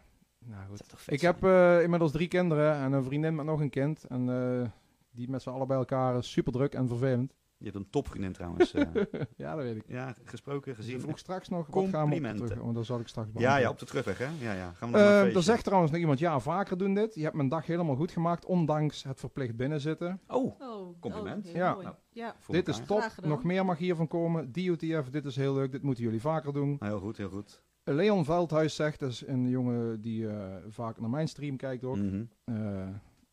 nou goed. Ik heb eh, inmiddels drie kinderen en een vriendin met nog een kind. En eh, die met z'n allen bij elkaar is super druk en vervelend. Je hebt een topvriendin trouwens. eh. ja, dat weet ik. ja, gesproken, Ze gezien. vroeg straks nog, wat gaan we op terug? Want daar zal ik straks Ja, ja, op de terugweg hè? Ja, ja. Gaan we Eh, feestje. er zegt trouwens nog iemand, ja, vaker doen dit. Je hebt mijn dag helemaal goed gemaakt, ondanks het verplicht binnenzitten. Oh, Oh, Compliment. oh, heel Ja. Nou. ja. dit elkaar. is top, nog meer mag hiervan komen. DOTF, dit is heel leuk, dit moeten jullie vaker doen. Heel goed, heel goed. Leon Veldhuis zegt, dat is een jongen die eh, vaak naar mijn stream kijkt ook. Mhm. Eh,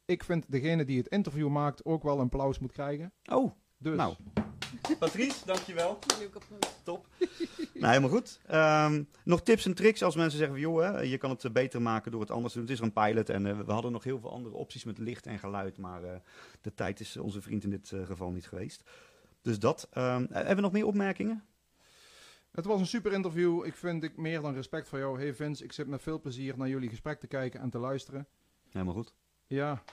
ik vind degene die het interview maakt ook wel een applaus moet krijgen. Oh, Dus Nou. Patrice, dankjewel. Jullie ook op- Top. nou, helemaal goed. Ehm, nog tips en tricks als mensen zeggen joh, hè, je kan het eh, beter maken door het anders te doen. Het is er een pilot en we hadden nog heel veel andere opties met licht en geluid, maar eh, de tijd is onze vriend in dit geval niet geweest. Dus dat. Ehm, eh, hebben we nog meer opmerkingen? Het was een super interview. Ik vind ik meer dan respect voor jou. Hey Vince, ik zit met veel plezier naar jullie gesprek te kijken en te luisteren. Helemaal goed. Ja,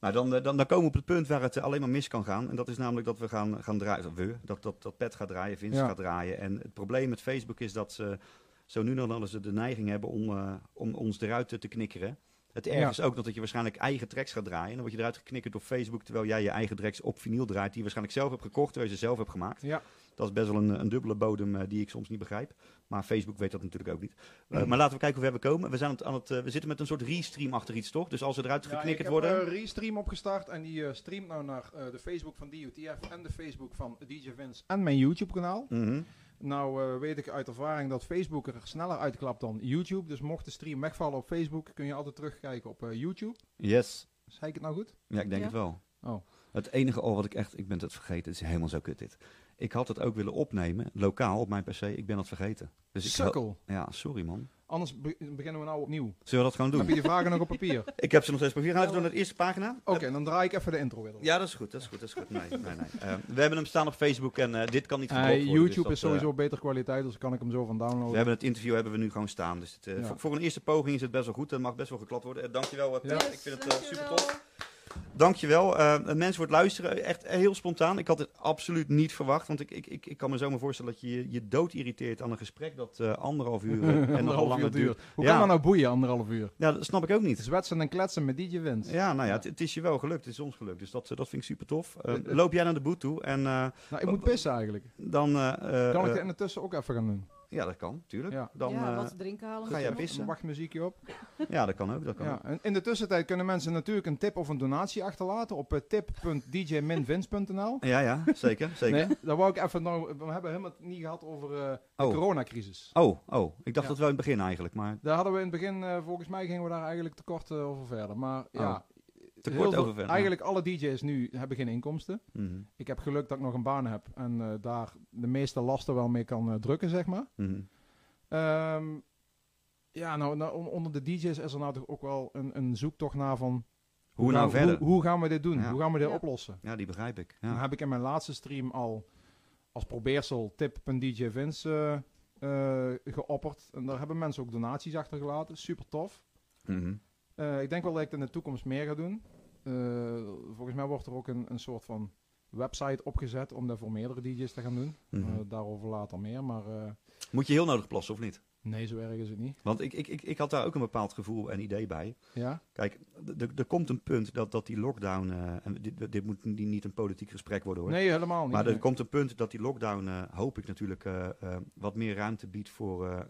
Nou, dan, eh, dan, dan komen we op het punt waar het eh, alleen maar mis kan gaan. En dat is namelijk dat we gaan, gaan draaien. dat We, dat, dat, dat Pet gaat draaien, Vince Ja. gaat draaien. En het probleem met Facebook is dat ze zo nu eens de neiging hebben om, eh, om ons eruit te, te knikkeren. Het erg Ja. is ook nog dat je waarschijnlijk eigen tracks gaat draaien. En dan word je eruit geknikkerd door Facebook, terwijl jij je eigen tracks op vinyl draait, die je waarschijnlijk zelf hebt gekocht, terwijl je ze zelf hebt gemaakt. ja. Dat is best wel een, een dubbele bodem eh, die ik soms niet begrijp. Maar Facebook weet dat natuurlijk ook niet. Eh, Maar laten we kijken hoe ver we komen. We, zijn aan het, aan het, eh, we zitten met een soort restream achter iets, toch? Dus als ze eruit geknikkerd worden... Ik heb een restream opgestart en die streamt nou naar eh, de Facebook van DUTF en de Facebook van DJ Vince en mijn YouTube kanaal. Mhm. Nou eh, weet ik uit ervaring dat Facebook er sneller uitklapt dan YouTube. Dus mocht de stream wegvallen op Facebook, kun je altijd terugkijken op eh, YouTube. Yes. Zei ik het nou goed? Ja, ik denk Ja. het wel. Oh. Het enige, oh wat ik echt, ik ben het vergeten, het is helemaal zo kut dit. Ik had het ook willen opnemen, lokaal op mijn PC, ik ben het vergeten. Dus ik Sukkel. Ja, sorry man. Anders be- beginnen we nou opnieuw. Zullen we dat gewoon Heb doen? je die vragen nog op papier? Oké, Ik heb ze nog steeds papier. Gaan we even naar de eerste pagina? dan draai ik even de intro weer. op. Ja, dat is goed, dat is goed, dat is goed. Nee, nee, nee. Eh, we hebben hem staan op Facebook en eh, dit kan niet Eh, gedropt worden. YouTube dus dat, is sowieso beter kwaliteit, dus kan ik hem zo van downloaden. we hebben het interview hebben we nu gewoon staan. Dus het, eh, Ja. voor, voor een eerste poging is het best wel goed. Het mag best wel geklapt worden. Eh, dankjewel, Ja. Ik vind het super tof. Dankjewel. eh mensen voor het luisteren. Echt heel spontaan. Ik had het absoluut niet verwacht. Want ik, ik, ik, ik kan me zomaar voorstellen dat je je- je dood irriteert aan een gesprek dat eh, anderhalf uur eh, en nog wel anderhalf langer uur duurt. duur. Hoe Ja. kan dat nou boeien, anderhalf uur? Ja, dat snap ik ook niet. Zwetsen en kletsen met DJ Vince. Ja, nou ja, het, het is je wel gelukt. Het is ons gelukt. Dus dat, dat vind ik super tof. Loop jij naar de boot toe en Nou, ik moet pissen eigenlijk. dan... Kan ik het intussen ook even gaan doen? Ja, dat kan, tuurlijk. Ja. Dan, ja, eh, wat te drinken halen. ga jij natuurlijk. pissen? Een wachtmuziekje op. ja, dat kan ook. Dat kan ook. Ja. En in de tussentijd kunnen mensen natuurlijk een tip of een donatie achterlaten op eh, tip.djminvince.nl. Ja, ja, zeker. zeker. Nee, daar wou ik even nou, we hebben helemaal niet gehad over eh, de Oh. coronacrisis. Oh, oh, ik dacht Ja. dat wel in het begin eigenlijk, maar Daar hadden we in het begin, volgens mij gingen we daar eigenlijk te kort over verder. Maar ja, te heel kort veel- over. Eigenlijk alle DJ's nu hebben geen inkomsten. Mhm, Ik heb geluk dat ik nog een baan heb en eh, daar de meeste lasten wel mee kan eh, drukken, zeg maar. mhm. Ehm, ja, nou, nou, on- onder de DJ's is er nou toch ook wel een, een zoektocht naar van... Hoe nou gaan, verder? Hoe, hoe gaan we dit doen? Ja. Hoe gaan we dit Ja. oplossen? Ja, die begrijp ik. Dan heb ik in mijn laatste stream al als probeersel tip.djvince eh eh, geopperd. En daar hebben mensen ook donaties achter gelaten. Super tof. Mhm. Eh, ik denk wel dat ik het in de toekomst meer ga doen. Eh, volgens mij wordt er ook een, een soort van website opgezet om dat voor meerdere DJ's te gaan doen. Mhm. Eh, daarover later meer, maar eh, Moet je heel nodig plassen of niet? nee, zo erg is het niet. Want ik, ik, ik, ik had daar ook een bepaald gevoel en idee bij. Ja? Kijk, er komt een punt dat, dat die lockdown... en dit, dit moet niet een politiek gesprek worden hoor. Nee, helemaal niet. Maar er komt een punt dat die lockdown, hoop ik natuurlijk, wat meer ruimte biedt voor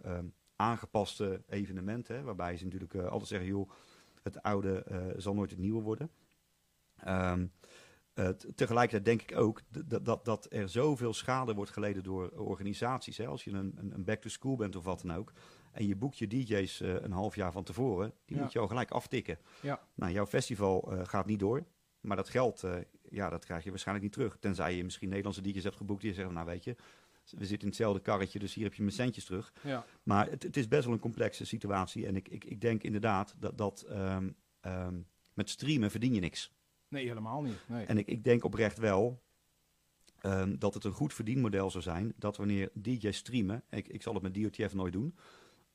aangepaste evenementen. Hè, waarbij ze natuurlijk altijd zeggen, joh, het oude zal nooit het nieuwe worden. Ehm, eh, tegelijkertijd denk ik ook dat, dat, dat er zoveel schade wordt geleden door organisaties. Hè. Als je een, een, een back-to-school bent of wat dan ook. En je boekt je DJ's eh, een half jaar van tevoren. Die Ja. moet je al gelijk aftikken. Ja. Nou, jouw festival eh, gaat niet door. Maar dat geld, ja, dat krijg je waarschijnlijk niet terug. Tenzij je misschien Nederlandse DJ's hebt geboekt die zeggen, nou weet je, we zitten in hetzelfde karretje, dus hier heb je mijn centjes terug. Ja. Maar het, het is best wel een complexe situatie. En ik, ik, ik denk inderdaad dat, dat ehm, ehm, met streamen verdien je niks. Nee, helemaal niet. Nee. En ik, ik denk oprecht wel ehm, dat het een goed verdienmodel zou zijn dat wanneer DJ's streamen, ik, ik zal het met DOTF nooit doen,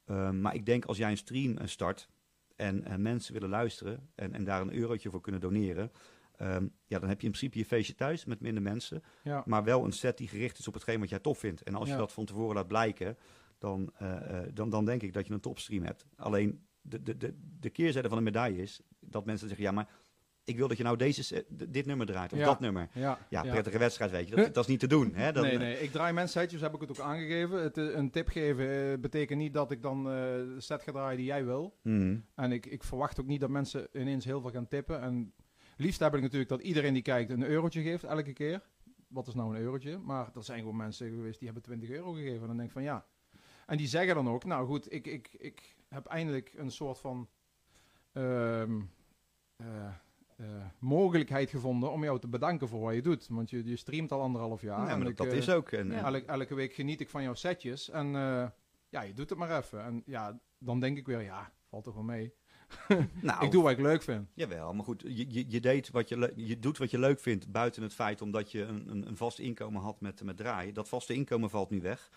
ehm, maar ik denk als jij een stream eh, start en, en mensen willen luisteren en, en daar een eurotje voor kunnen doneren, ehm, ja, dan heb je in principe je feestje thuis met minder mensen, ja. maar wel een set die gericht is op hetgeen wat jij tof vindt. En als je dat van tevoren laat blijken, dan, eh, eh, dan, dan denk ik dat je een topstream hebt. Alleen de, de, de, de keerzijde van de medaille is dat mensen zeggen, ja, maar ik wil dat je nou deze, dit nummer draait of Ja. dat nummer. Ja, Ja, prettige wedstrijd, weet je. Dat, dat is niet te doen. Hè? Nee, nee. Ik draai mensetjes, heb ik het ook aangegeven. Het, eh, een tip geven eh, betekent niet dat ik dan eh, de set ga draaien die jij wil. Mhm. En ik, ik verwacht ook niet dat mensen ineens heel veel gaan tippen. En liefst heb ik natuurlijk dat iedereen die kijkt een eurotje geeft elke keer. Wat is nou een eurotje? Maar er zijn gewoon mensen geweest die hebben 20 euro gegeven. En dan denk ik van ja. En die zeggen dan ook, nou goed, ik, ik, ik heb eindelijk een soort van ehm, eh, eh, mogelijkheid gevonden om jou te bedanken voor wat je doet. Want je, je streamt al anderhalf jaar. Ja, maar dat, eh, is ook. En, Ja. Elke, elke week geniet ik van jouw setjes. En eh, ja, je doet het maar even. En ja, dan denk ik weer, ja, valt toch wel mee. nou, ik doe wat ik leuk vind. Jawel, maar goed, je, je, je, deed wat je, je doet wat je leuk vindt buiten het feit omdat je een, een, een vast inkomen had met, met draaien. Dat vaste inkomen valt nu weg.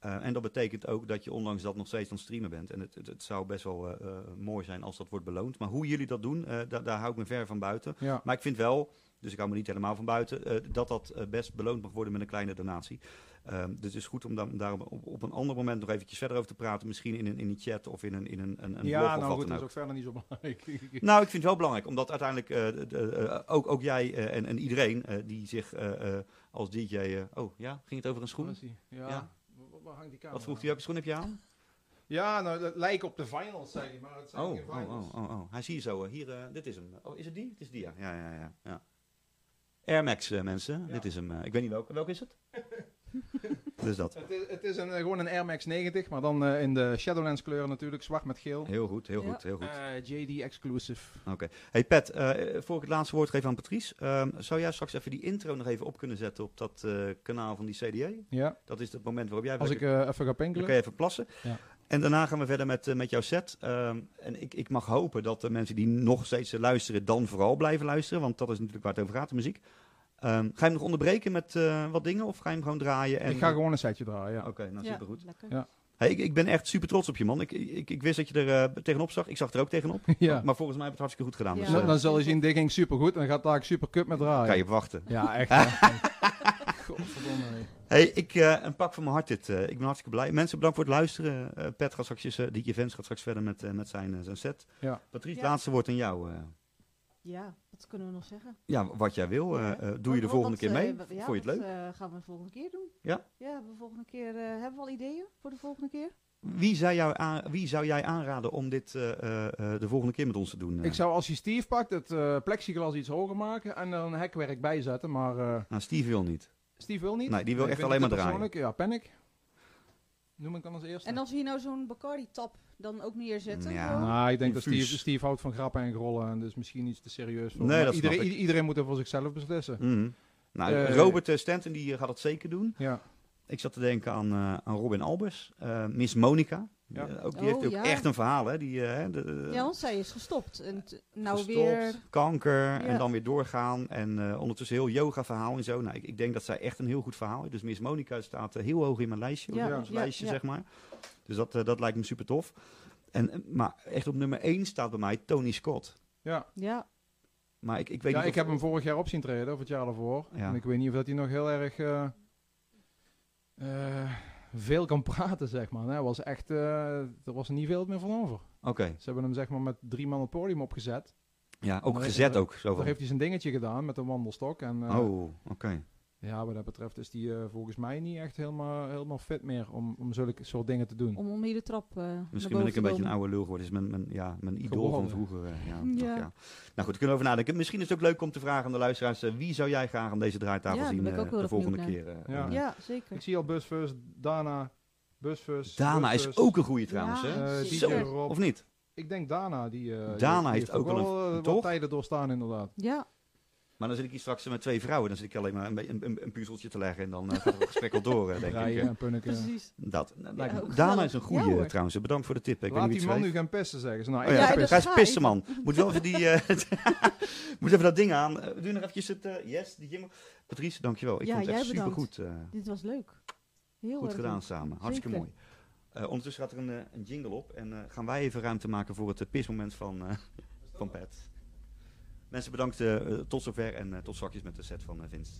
Eh, en dat betekent ook dat je ondanks dat nog steeds aan het streamen bent. En het, het, het zou best wel eh, eh, mooi zijn als dat wordt beloond. Maar hoe jullie dat doen, daar, daar hou ik me ver van buiten. Ja, Maar ik vind wel, dus ik hou me niet helemaal van buiten, dat dat best beloond mag worden met een kleine donatie. Ehm, dus het is goed om dan, daar op, op een ander moment nog eventjes verder over te praten. Misschien in een, in een chat of in een, in een, een, een ja blog of nou wat goed, dan dat is ook. verder niet zo belangrijk. Nou, ik vind het wel belangrijk, omdat uiteindelijk de- de- ook, ook jij en, en iedereen die zich als DJ... oh ja, ging het over een schoen? Die? Ja. Ja. Waar- hangt die camera? Wat vroeg hij? Welke schoen heb je aan? Ja, nou, dat lijkt op de finals, zeg je, maar het zijn Oh, geen oh, finals. oh, oh, oh. Hij is hier zo. eh, Hier, eh, dit is hem. Oh, is het die? Het is die, ja. Ja, ja, ja. ja. Air Max, eh, mensen. Ja. Dit is hem. ik weet niet welke. Welke is het? dus dat. Het is, het is een, gewoon een Air Max 90, maar dan eh, in de Shadowlands kleur natuurlijk, zwart met geel. Heel goed, heel Ja. goed, heel goed. Eh, JD exclusive. Oké. Hey Pat, eh, voor ik het laatste woord geef aan Patrice. ehm, zou jij straks even die intro nog even op kunnen zetten op dat eh, kanaal van die CDA? Ja, Dat is het moment waarop jij... als ik eh, even ga Dan pinkelen. kan je even plassen. Ja. En daarna gaan we verder met, eh, met jouw set. Ehm, en ik, ik mag hopen dat de mensen die nog steeds luisteren, dan vooral blijven luisteren. Want dat is natuurlijk waar het over gaat, de muziek. Ehm, ga je hem nog onderbreken met eh, wat dingen? Of ga je hem gewoon draaien? En... Ik ga gewoon een setje draaien, ja. Oké, nou Ja, supergoed. lekker. Ja. Hey, ik, ik ben echt super trots op je, man. Ik, ik, ik wist dat je er eh, tegenop zag. Ik zag er ook tegenop. ja. Maar volgens mij heb je het hartstikke goed gedaan. Ja. Dus Dan, eh, dan zal je zien, dit ging supergoed en dan gaat daar super kut met draaien. kan je op wachten. Ja, echt. Godverdomme. Hey, ik eh, een pak van mijn hart dit. eh, ik ben hartstikke blij. Mensen, bedankt voor het luisteren. Eh Pet gaat straks, uh, DJ Vens gaat straks verder met, met zijn, zijn set. Ja. Patrice, laatste woord aan jou. Eh. Ja, wat kunnen we nog zeggen? ja, wat jij wil. eh, Ja. eh, doe Wat- je de volgende wat, keer eh, mee? ja, Vond je het leuk? eh, gaan we de volgende keer doen? Ja? Ja, de volgende keer, eh, hebben we al ideeën voor de volgende keer? Wie, zou jou aan, wie zou jij aanraden om dit eh, eh, eh, de volgende keer met ons te doen? eh? Ik zou als je Steve pakt, het eh, plexiglas iets hoger maken en er een hekwerk bij zetten. Maar eh, Nou, Steve wil niet. Steve wil niet. Nee, die wil echt alleen maar draaien. Ja, Panic. Noem ik dan als eerste. En als we hier nou zo'n Bacardi-tap dan ook neerzetten? Ja. Nou, ik denk dat. Steve, Steve houdt van grappen en grollen en dus misschien iets te serieus voor. Nee, dat iedereen, iedereen moet er voor zichzelf beslissen. Mhm. Nou, Eh, Robert eh, Stanton die eh, gaat het zeker doen. Ja. Ik zat te denken aan, eh, aan Robin Albers. Eh, Miss Monica. Ja. Eh, ook, die Oh, heeft ook ja. echt een verhaal, hè? Die, eh, hè, de, Ja, want zij is gestopt. En nou gestopt, weer... kanker en dan weer doorgaan. En eh, ondertussen heel yoga verhaal en zo. Nou, ik, ik denk dat zij echt een heel goed verhaal heeft. Dus Miss Monica staat eh, heel hoog in mijn lijstje. Ja, op ons ja, lijstje, ja. zeg maar. Dus dat, eh, dat lijkt me super tof. En, eh, maar echt op nummer 1 staat bij mij Tony Scott. Ja, Ja, Maar ik, ik weet ja niet ik of- heb hem vorig jaar op zien treden, of het jaar daarvoor. Ja. En ik weet niet of dat hij nog heel erg eh, eh, veel kan praten, zeg maar. Hij was echt, eh, er was niet veel meer van over. Oké, Ze hebben hem zeg maar met drie man het podium opgezet. ja, ook Maar, gezet ook. Zo Daar heeft hij zijn dingetje gedaan met een wandelstok. En, eh, Oh, oké. Ja, wat dat betreft is hij eh, volgens mij niet echt helemaal, helemaal fit meer om, om zulke soort dingen te doen. om, om hier de trap eh naar Misschien ben ik een beetje een oude lul geworden. is mijn, mijn, ja, mijn idool van vroeger. eh, ja, Ja. toch, ja. Nou goed, kunnen we over nadenken. Misschien is het ook leuk om te vragen aan de luisteraars. wie zou jij graag aan deze draaitafel Ja, zien ben ik ook eh, heel de volgende keer? eh, Ja. Ja, zeker. Ik zie al Busfus, Dana, Busfus. Dana is ook een goeie trouwens, Ja, hè? Eh. DJ Rob. of niet? Ik denk Dana. Die, eh, die Dana die heeft ook wel een- wel, toch? wat tijden doorstaan inderdaad. Ja, Maar dan zit ik hier straks met twee vrouwen. Dan zit ik alleen maar een, een, een, een puzzeltje te leggen. En dan eh, gaat het gesprek al door, eh, denk ik. Eh. en punniken. precies. Dat. Dana gezellig. is een Ja, eh, trouwens. Bedankt voor de tip. Ik Laat weet die man nu gaan pissen, zeggen ze. Nou, Oh ja, Ja, ga hij dus pissen. pissenman. Moet wel even die... eh, moet even dat ding aan. Eh, doe je nog eventjes het... eh, yes, die jingle. Patrice, dankjewel. Ik Ja, vond het echt jij super bedankt. goed. Dit was leuk. Heel Goed erg gedaan leuk. samen. Hartstikke Zeker. mooi. Eh, ondertussen gaat er een, een jingle op. En eh, gaan wij even ruimte maken voor het pismoment van, eh, van Pat. Mensen bedankt eh, eh, tot zover. En eh, tot straks met de set van Vince.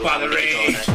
grandfather Ray.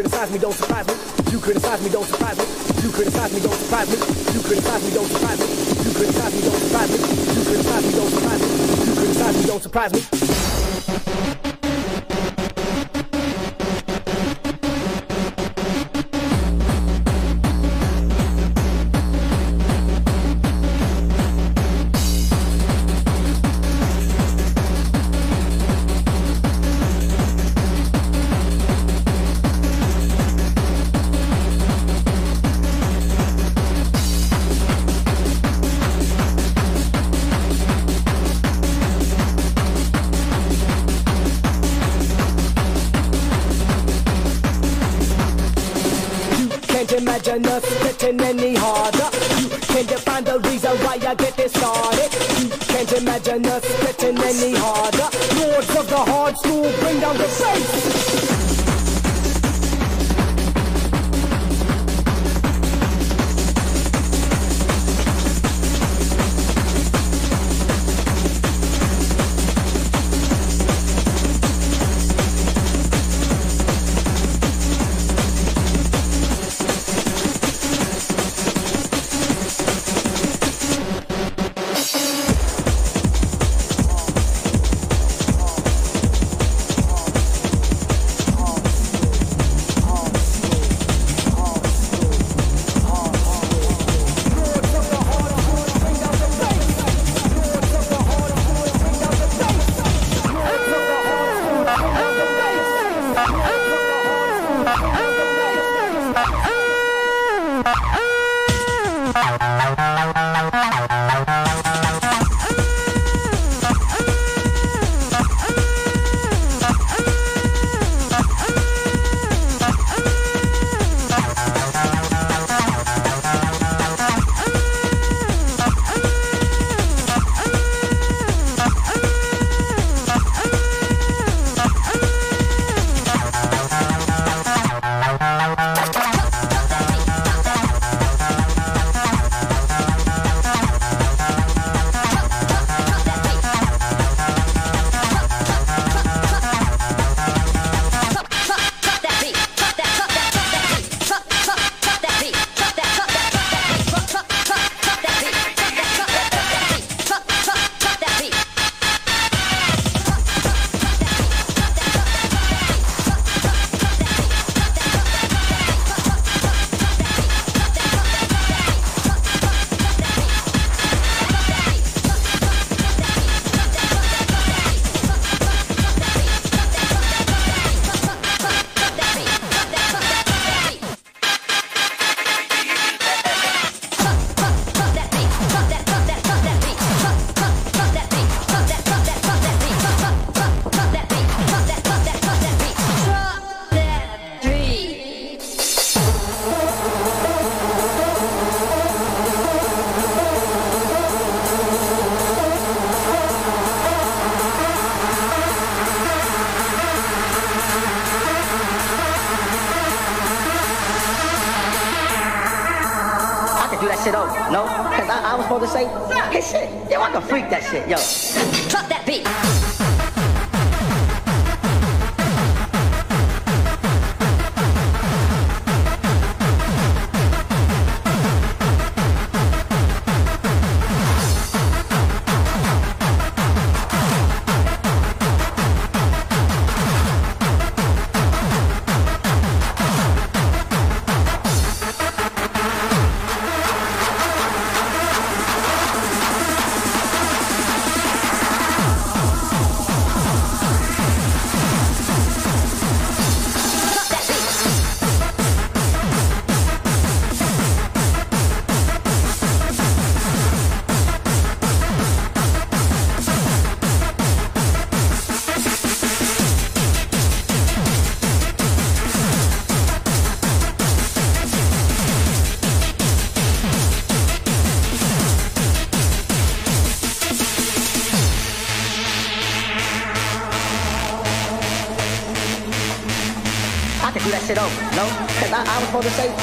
criticize me, don't surprise me. You criticize me, don't surprise me. Janus. motorcycle.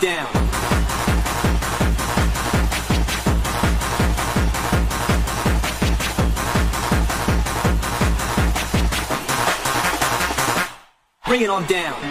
Down. Bring it on down.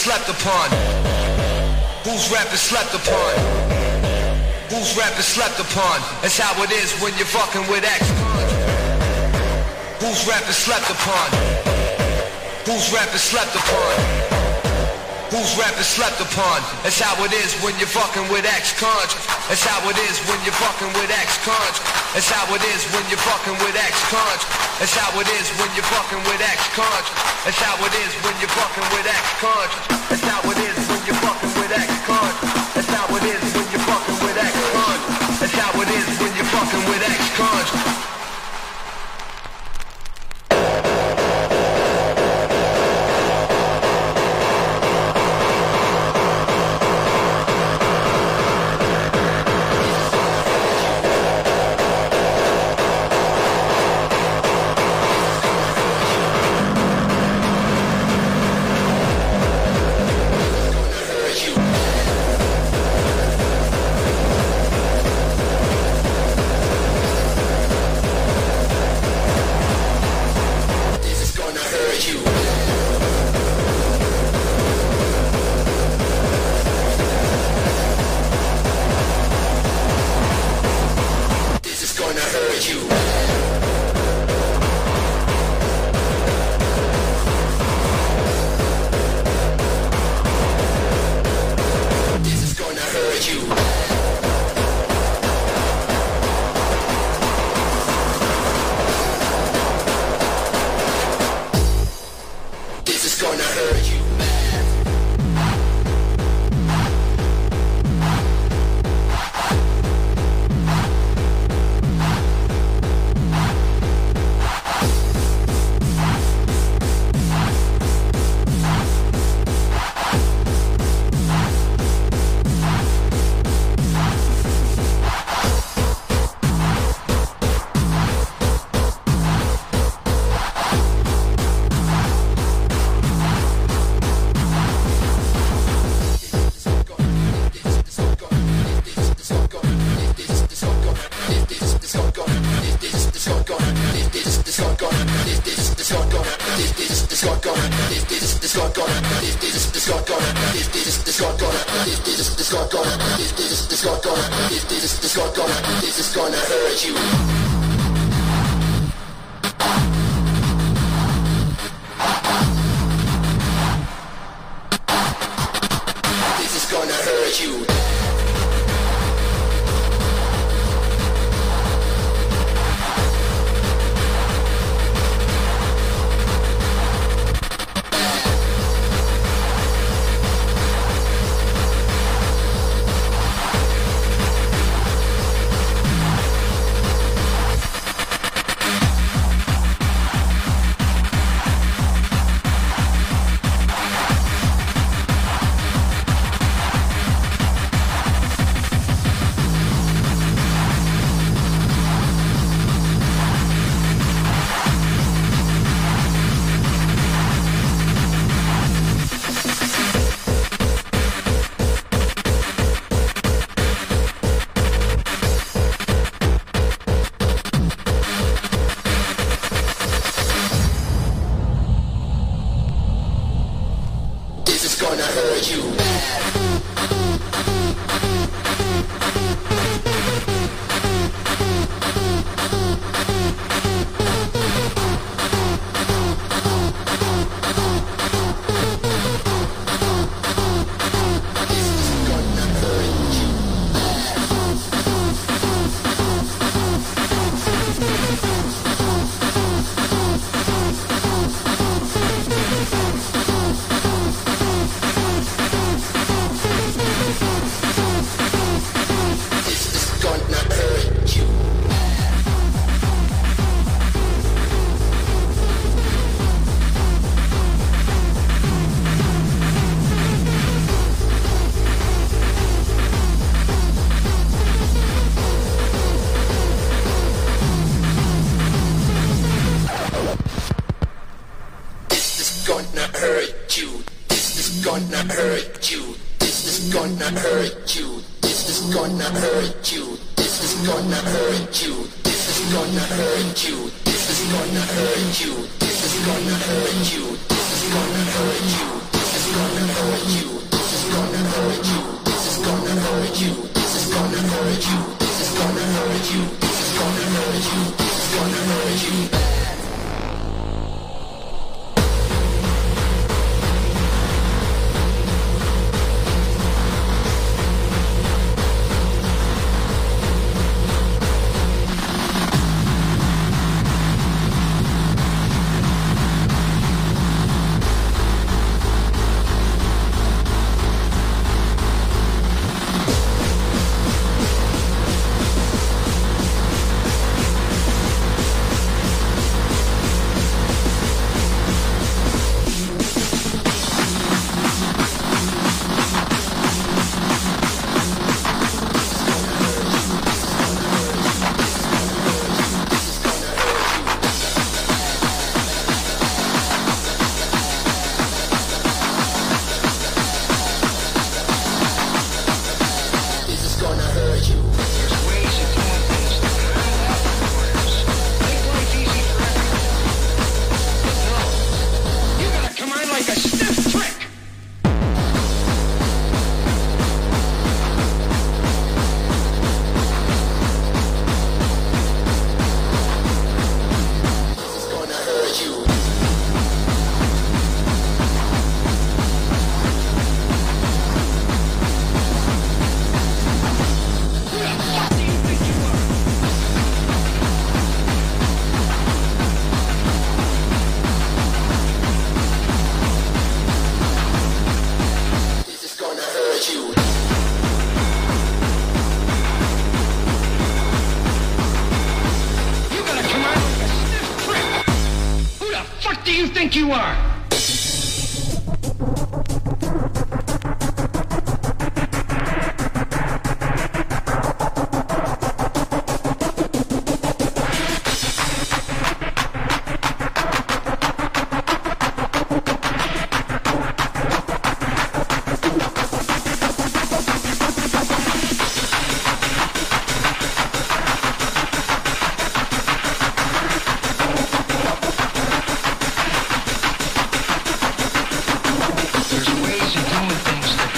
Slept upon? Whose rap is slept upon? Whose rap is slept upon? That's how it is when you're fucking with X. Whose rap is slept upon? Whose rap is slept upon? Whose rap is slept upon? That's how it is when you're fucking with ex-cons. That's how it is when you're fucking with ex-cons. That's how it is when you're fucking with ex-cons. That's how it is when you're fucking with ex-cons. That's how it is when you're fucking with ex-cons. That's how it is when you're fucking with ex-cons. That's how it is when you're fucking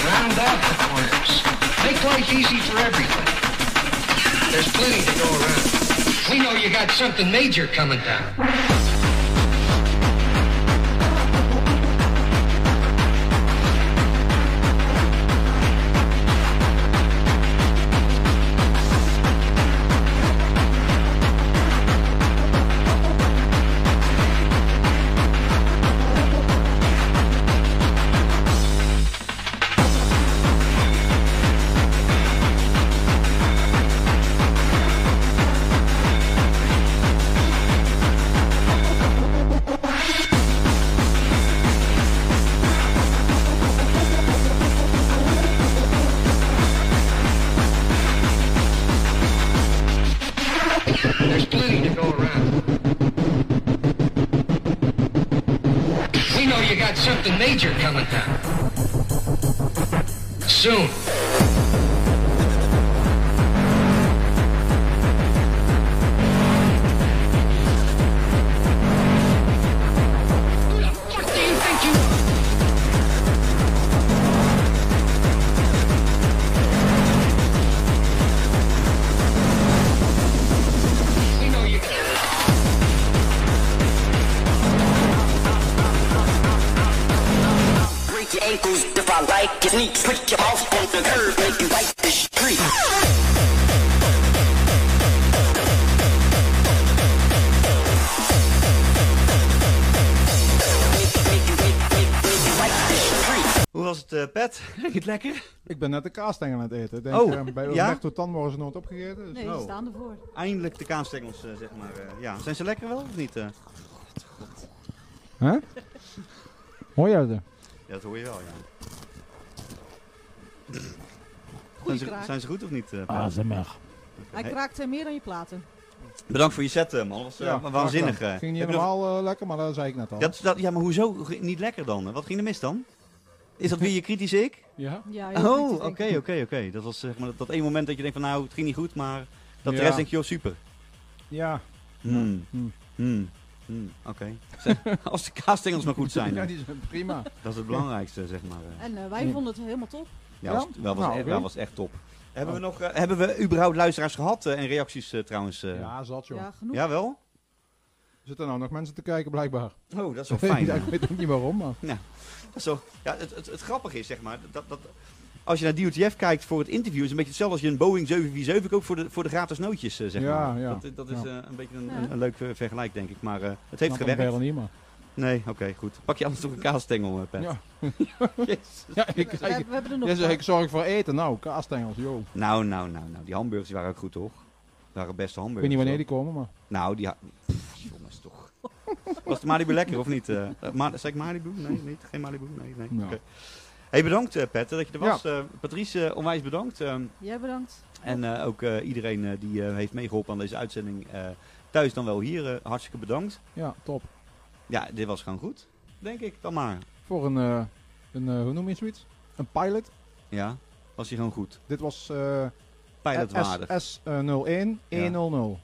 Round up the corners. Make life easy for everybody. There's plenty to go around. We know you got something major coming down. you're coming down. Like your sneaks. Put your mouth on the curb, make you wipe the street. Hoe was het, eh, Pet? Ging het lekker? Ik ben net de kaasstengel aan het eten. Denk, Oh, eh, bij ja? Roberto Tan worden ze nooit opgegeten. Dus Nee, Oh. die staan ervoor. Eindelijk de kaasstengels, eh, zeg maar. eh, ja. Zijn ze lekker wel of niet? eh? Hè? Hoor jij het? Ja, dat hoor je wel, ja. Goeie Zijn ze, zijn ze goed of niet? eh, Pet? ASMR. Hij Hey, kraakt eh, meer dan je platen. Bedankt voor je set, eh, man. Dat was eh, Ja, waanzinnig. Ging niet Heb je nog- helemaal lekker, maar dat zei ik net al. Dat, dat, ja, maar hoezo niet lekker dan? Wat ging er mis dan? Is dat weer je kritische ik? Ja. Ja, Oh, kritisch, oké, oké, oké. Dat was zeg maar dat, dat één moment dat je denkt van nou, het ging niet goed, maar dat de rest denk je, joh, super. Ja. Hmm. Hmm. Hmm. Hmm. Oké. Als de kaasstengels maar goed zijn. Ja, die zijn prima. Dat is het belangrijkste, zeg maar. En wij vonden het helemaal top. Ja, was, wel, was, Nou, wel was echt top. Hebben we nog, eh, hebben we überhaupt luisteraars gehad eh, en reacties eh, trouwens? eh? Ja, zat joh. Ja, genoeg. Jawel? Er zitten nou nog mensen te kijken blijkbaar. Oh, dat is wel fijn. ik weet ook niet waarom, maar... Ja, dat is zo. Ja, het, het, het grappige is, zeg maar, dat, dat als je naar DOTF kijkt voor het interview, is het een beetje hetzelfde als je een Boeing 747 koopt voor de, voor de gratis nootjes, zeg Ja, maar. ja. Dat, dat is Ja. een beetje een, Ja. een, een leuk vergelijk, denk ik. Maar eh, het heeft Snap hem gewerkt. Nee, oké, goed. Pak je anders toch een kaasstengel, eh, Pet? Ja. Jezus. Ja, ik, We, we, we hebben er nog paar. ik zorg voor eten. Nou, kaasstengels, joh. Nou, nou, nou, nou. Die hamburgers die waren ook goed, toch? Dat waren beste Ik hamburgers. weet niet wanneer die komen, maar... Nou, die... Pff, jongens, toch. Was de Malibu lekker, of niet? eh Ma zeg ik Malibu? Nee, niet. Geen Malibu? Nee, nee. Ja. Oké. Hey, bedankt, Pet, dat je er was. Patrice, onwijs bedankt. Ehm, Jij bedankt. En eh, ook eh, iedereen eh, die eh, heeft meegeholpen aan deze uitzending. eh, thuis dan wel hier. hartstikke bedankt. Ja, top. Ja, dit was gewoon goed. Denk ik, dan maar. Voor een, eh, een eh, hoe noem je zoiets? Een pilot. Ja, was hij gewoon goed. Dit was eh Pilotwaardig. S01 100.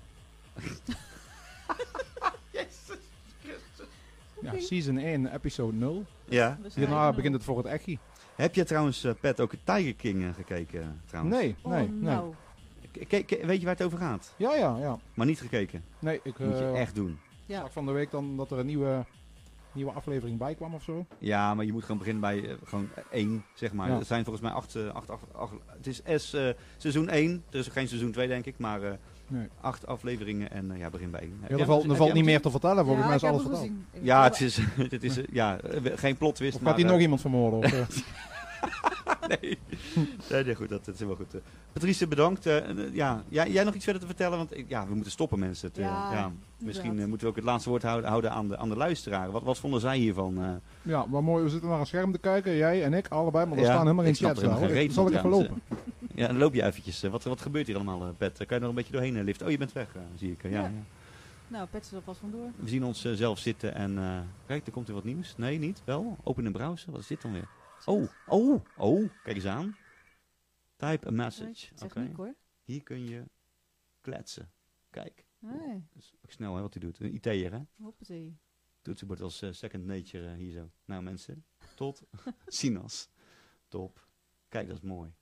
Ja, season 1, episode 0. Ja. Hierna begint het voor het echi. Heb je trouwens, Pet, ook Tiger King gekeken? trouwens? Nee, Oh, nee, nee. nou. K- k- k- weet je waar het over gaat? Ja, ja, ja. Maar niet gekeken. Nee, ik Moet je echt doen. Ja. zag van de week dan dat er een nieuwe, nieuwe aflevering bij kwam of zo. Ja, maar je moet gewoon beginnen bij eh, gewoon één, zeg maar. Ja. Er zijn volgens mij acht, eh, acht, acht, acht- Het is S, eh, seizoen 1. Er is ook geen seizoen 2, denk ik. Maar eh, Nee. acht afleveringen en ja, begin bij één. Ja, er valt, er valt niet meer te vertellen, volgens mij is alles verteld. Ja, het is, het is ja, geen plot twist. Of maar, gaat hij eh, nog iemand vermoorden? Of? nee. nee, nee, goed, dat, dat is wel goed. Eh, Patrice, bedankt. Eh, eh, ja, jij, jij nog iets verder te vertellen? Want ja, we moeten stoppen, mensen. Het, Ja, ja, misschien moeten we ook het laatste woord houden, houden aan, de, aan de luisteraar. Wat, wat vonden zij hiervan? eh? ja, maar mooi, we zitten naar een scherm te kijken, jij en ik, allebei, maar we Ja, staan helemaal in chat. er helemaal Zal ik even trouwens, lopen? ja, dan loop je eventjes. Wat, wat gebeurt hier allemaal, Pet? Kan je er nog een beetje doorheen liften? Oh, je bent weg, zie ik. ja, Ja. ja. Nou, Pet is er alvast vandoor. We zien ons zelf zitten en... eh, kijk, er komt weer wat nieuws. Nee, niet? Wel? Open een browser. Wat is dit dan weer? Oh, oh, oh. Kijk eens aan. Type a message. Zeg Oké. niet hoor. Hier kun je kletsen. Kijk. Dat is ook snel hè, wat hij doet. Een IT'er hè. hoppatee. Toetsenbord als eh, second nature eh, hier zo. Nou mensen, tot. Sinas. Top. Kijk, dat is mooi.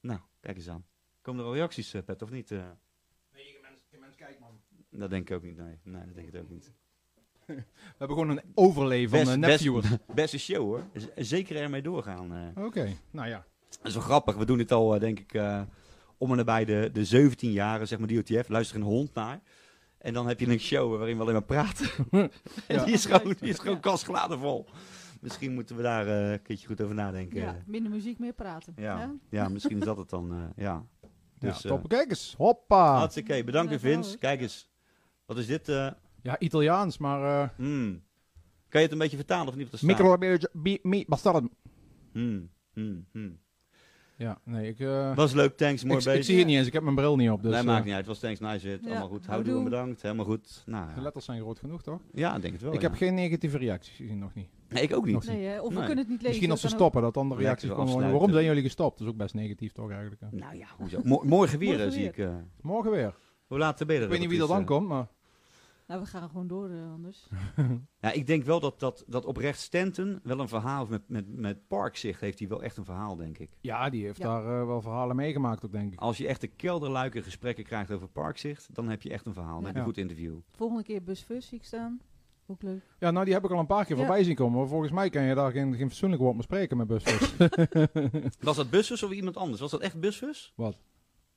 Nou, kijk eens aan. Komen er al reacties, eh, Pet, of niet? eh? Nee, geen mens, geen mens kijkt, man. Dat denk ik ook niet, nee. Nee, dat denk ik ook niet. We hebben gewoon een overlay van Best- best- nepviewers. Beste show, hoor. Z- Zeker ermee doorgaan. eh. Oké, nou ja. Dat is wel grappig. We doen dit al, eh, denk ik, eh, om en nabij de, de 17 jaren, zeg maar, DOTF. Luister een hond naar. En dan heb je een show waarin we alleen maar praten. en Ja. die is gewoon, die is gewoon kastgladen vol. Misschien moeten we daar eh, een keertje goed over nadenken. Ja, minder muziek, meer praten. Ja, hè? ja misschien is dat het dan. eh, ja. Dus, ja, eh, top. Kijk eens, hoppa. hartstikke. Bedankt weer, Ja, Vince. wel, Kijk eens. Wat is dit? Eh? Ja, Italiaans, maar... eh hmm. Kan je het een beetje vertalen of niet? Wat er staat? micro... mi- bastard. Hmm, hmm, hmm. Ja, nee, ik... eh, Was leuk, thanks, mooi ik, bezig. ik zie het niet eens, ik heb mijn bril niet op. Dus, nee, eh, maakt niet uit. Het was thanks, nice. Ja, Allemaal goed. houdoe. Houdoe, bedankt. Helemaal goed. Nou, De ja. letters zijn groot genoeg, toch? ja, ik denk het wel. ik ja. heb geen negatieve reacties gezien, nog niet. Nee, ik ook niet. Nog Nee, hè, of we Nee. kunnen het niet lezen. Misschien als ze dat kan ook. stoppen, dat dan de Ja, reacties komen. afsluiten. Waarom zijn jullie gestopt? Dat is ook best negatief, toch eigenlijk. hè? Nou ja, hoezo? Mo- mooi geweer Mooi eh, zie ik. eh. Morgen weer. Hoe laat ben je er? Ik weet niet wie dat er dan eh? komt, maar... Nou, we gaan gewoon door eh, anders. Ja, ik denk wel dat, dat, dat oprecht Stanton wel een verhaal heeft. Met, met, met Parkzicht heeft hij wel echt een verhaal, denk ik. Ja, die heeft Ja. daar eh, wel verhalen meegemaakt ook, denk ik. Als je echt de kelderluiken gesprekken krijgt over Parkzicht, dan heb je echt een verhaal. Dan Ja. heb je een goed interview. Volgende keer busfus zie ik staan. Ook leuk. Ja, nou die heb ik al een paar keer Ja. voorbij zien komen. Maar volgens mij kan je daar geen, geen fatsoenlijk woord meer spreken met busfus. Was dat Busfus of iemand anders? Was dat echt Busfus? Wat?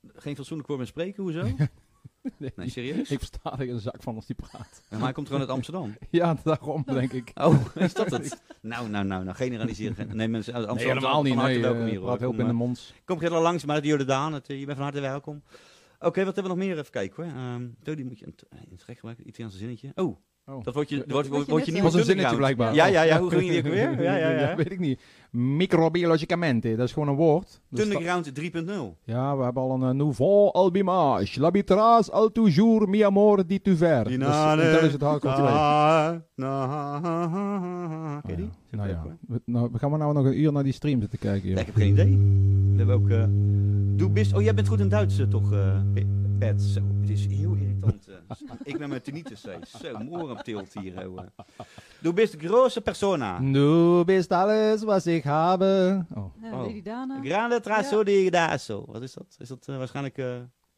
Geen fatsoenlijk woord meer spreken, hoezo? nee, Nee, serieus? ik versta er een zak van als die praat. Ja, maar hij komt gewoon uit Amsterdam. ja, daarom denk ik. Oh, is dat het? Nou, nou, nou, nou generaliseren. Nee, mensen uit Nee, Amsterdam. helemaal niet. Van harte Nee, welkom eh, hier. hoor. praat heel Kom, binnen eh, monds. Kom er langs, maar de Jordaan. Het, eh, je bent van harte welkom. Oké, wat hebben we nog meer? Even kijken hoor. Ehm oh, die moet je in in gek gebruiken. Italiaanse zinnetje. Oh, Oh. dat wordt je, wordt, wordt, wordt je nieuwe was een zinnetje blijkbaar. Ja, ja, ja. Hoe ging die ook weer? Ja, ja, ja. weet ik niet. Microbiologicamente, dat is gewoon een woord. Dus Underground 3.0. Ja, we hebben al een uh, nouveau albimage. L'habitras al toujours mi amor di tu ver. Dus, dat is het mee. Ah, Ken je die? Nou ja, we, nou, we gaan we nou nog een uur naar die stream zitten kijken. Ja, ik heb geen idee. We hebben ook... eh bist... Oh, jij bent goed in Duits eh, toch, eh, Pet? Zo, het is heel irritant. ik ben met tinnitus. Zo, tilt hier. Oh. Du bist große persona. Du bist alles was ik habe. Oh. Ja, Oh. Lady Dana. Grande trazo Ja. di. Wat is dat? Is dat waarschijnlijk eh,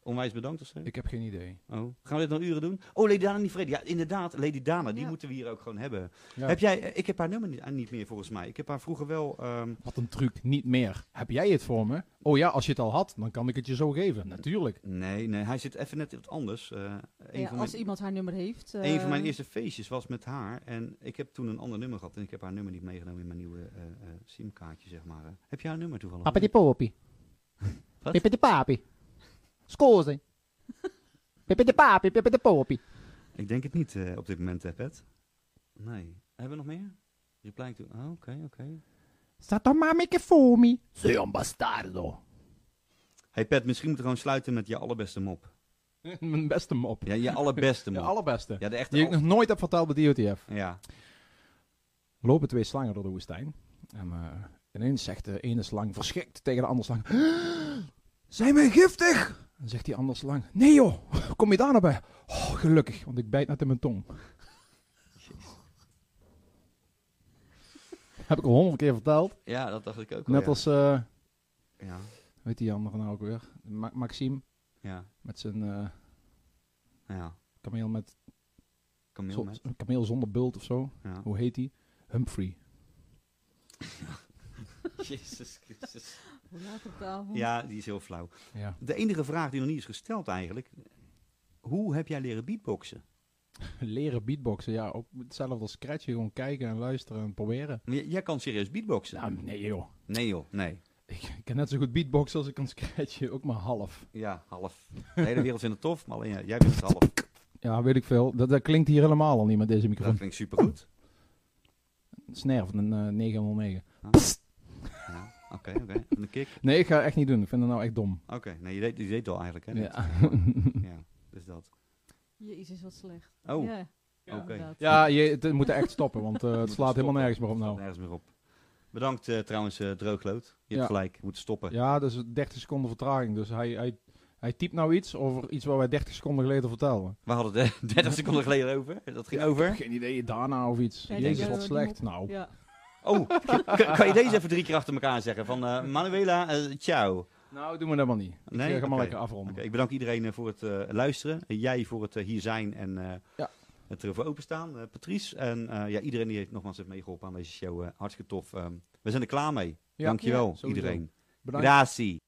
onwijs bedankt of zo? Ik heb geen idee. Oh. Gaan we dit nog uren doen? Oh, Lady Dana niet vrede. Ja, inderdaad, Lady Dana, die Ja. moeten we hier ook gewoon hebben. Ja. Heb jij, eh, ik heb haar nummer niet, ah, niet meer volgens mij. Ik heb haar vroeger wel... ehm, Wat een truc, niet meer. Heb jij het voor me? Oh ja, als je het al had, dan kan ik het je zo geven. Natuurlijk. nee, nee, hij zit even net wat anders. Eh, een, Ja, van als mijn, iemand haar nummer heeft. een van mijn eh, eerste feestjes was met haar. En ik heb toen een ander nummer gehad. En ik heb haar nummer niet meegenomen in mijn nieuwe eh, eh, simkaartje, zeg maar. eh. Heb jij haar nummer toevallig? Papa di popi. Wat? Pepe di papi. Scusi. Pepe di papi, pepe di popi. Ik denk het niet eh, op dit moment, hè, Pet. Nee. Hebben we nog meer? Reply to... Oh, oké, oké. Stato mami che fumi. Sei un bastardo. Hey Pet, misschien moeten we gewoon sluiten met je allerbeste mop. Mijn beste mop. Ja, je allerbeste De mop. allerbeste. Ja, de echte... Die ik nog nooit heb verteld bij DOTF. Ja. lopen twee slangen door de woestijn. En eh, ineens zegt de ene slang verschrikt tegen de andere slang: Zijn wij giftig? Dan zegt die andere slang: Nee joh, kom je daar nou bij? Oh, gelukkig, want ik bijt net in mijn tong. Heb ik al honderd keer verteld. Ja, dat dacht ik ook al, Net ja. als, eh Ja, weet die andere nou ook weer? Ma- Maxime, ja, met zijn eh ja. kameel met, Kameel zo- met. een kameel zonder bult of zo. Ja. Hoe heet die? Humphrey. Jezus Christus. Laat? Ja, die is heel flauw. Ja. De enige vraag die nog niet is gesteld eigenlijk. Hoe heb jij leren beatboxen? Leren beatboxen, ja, ook hetzelfde als scratchen. Gewoon kijken en luisteren en proberen. J- Jij kan serieus beatboxen? Nou, nee joh. Nee joh, nee. Ik, ik kan net zo goed beatboxen als ik kan scratchen, ook maar half. Ja, half. De hele wereld vindt het tof, maar alleen ja, jij bent het half. Ja, weet ik veel. Dat, dat klinkt hier helemaal al niet met deze Dat microfoon. klinkt supergoed. Snare van een eh, 909. Ja, Oké, oké. Een kick. Nee, ik ga het echt niet doen. Ik vind het nou echt dom. Oké, nee, je deed, je deed het al eigenlijk, hè? net. Ja. ja, dus dat. Jezus, wat slecht. Oh, Ja, oké. inderdaad. Ja, je, het moet echt stoppen, want eh, het Moet slaat helemaal nergens meer op nou. Nergens meer op. Bedankt eh, trouwens, eh Droogloot. Je Ja. hebt gelijk, we moeten stoppen. Ja, dat is 30 seconden vertraging. Dus hij, hij, hij typt nou iets over iets wat wij 30 seconden geleden vertelden. We hadden het eh, 30 seconden geleden over. Dat ging over. Geen idee, daarna of iets. Ja, Jezus, wat slecht. mop. Nou. Ja. Oh, kan, je deze even drie keer achter elkaar zeggen? Van eh, Manuela, eh, ciao. Nou, doen we dat maar niet. Ik Nee? eh, ga maar lekker afronden. Ik bedank iedereen voor het luisteren. En jij voor het hier zijn en Ja. het ervoor openstaan. Patrice en ja, iedereen die heeft nogmaals heeft meegeholpen aan deze show. hartstikke tof. Ehm, we zijn er klaar mee. Ja. Dankjewel Ja, iedereen. Bedankt. Grazie.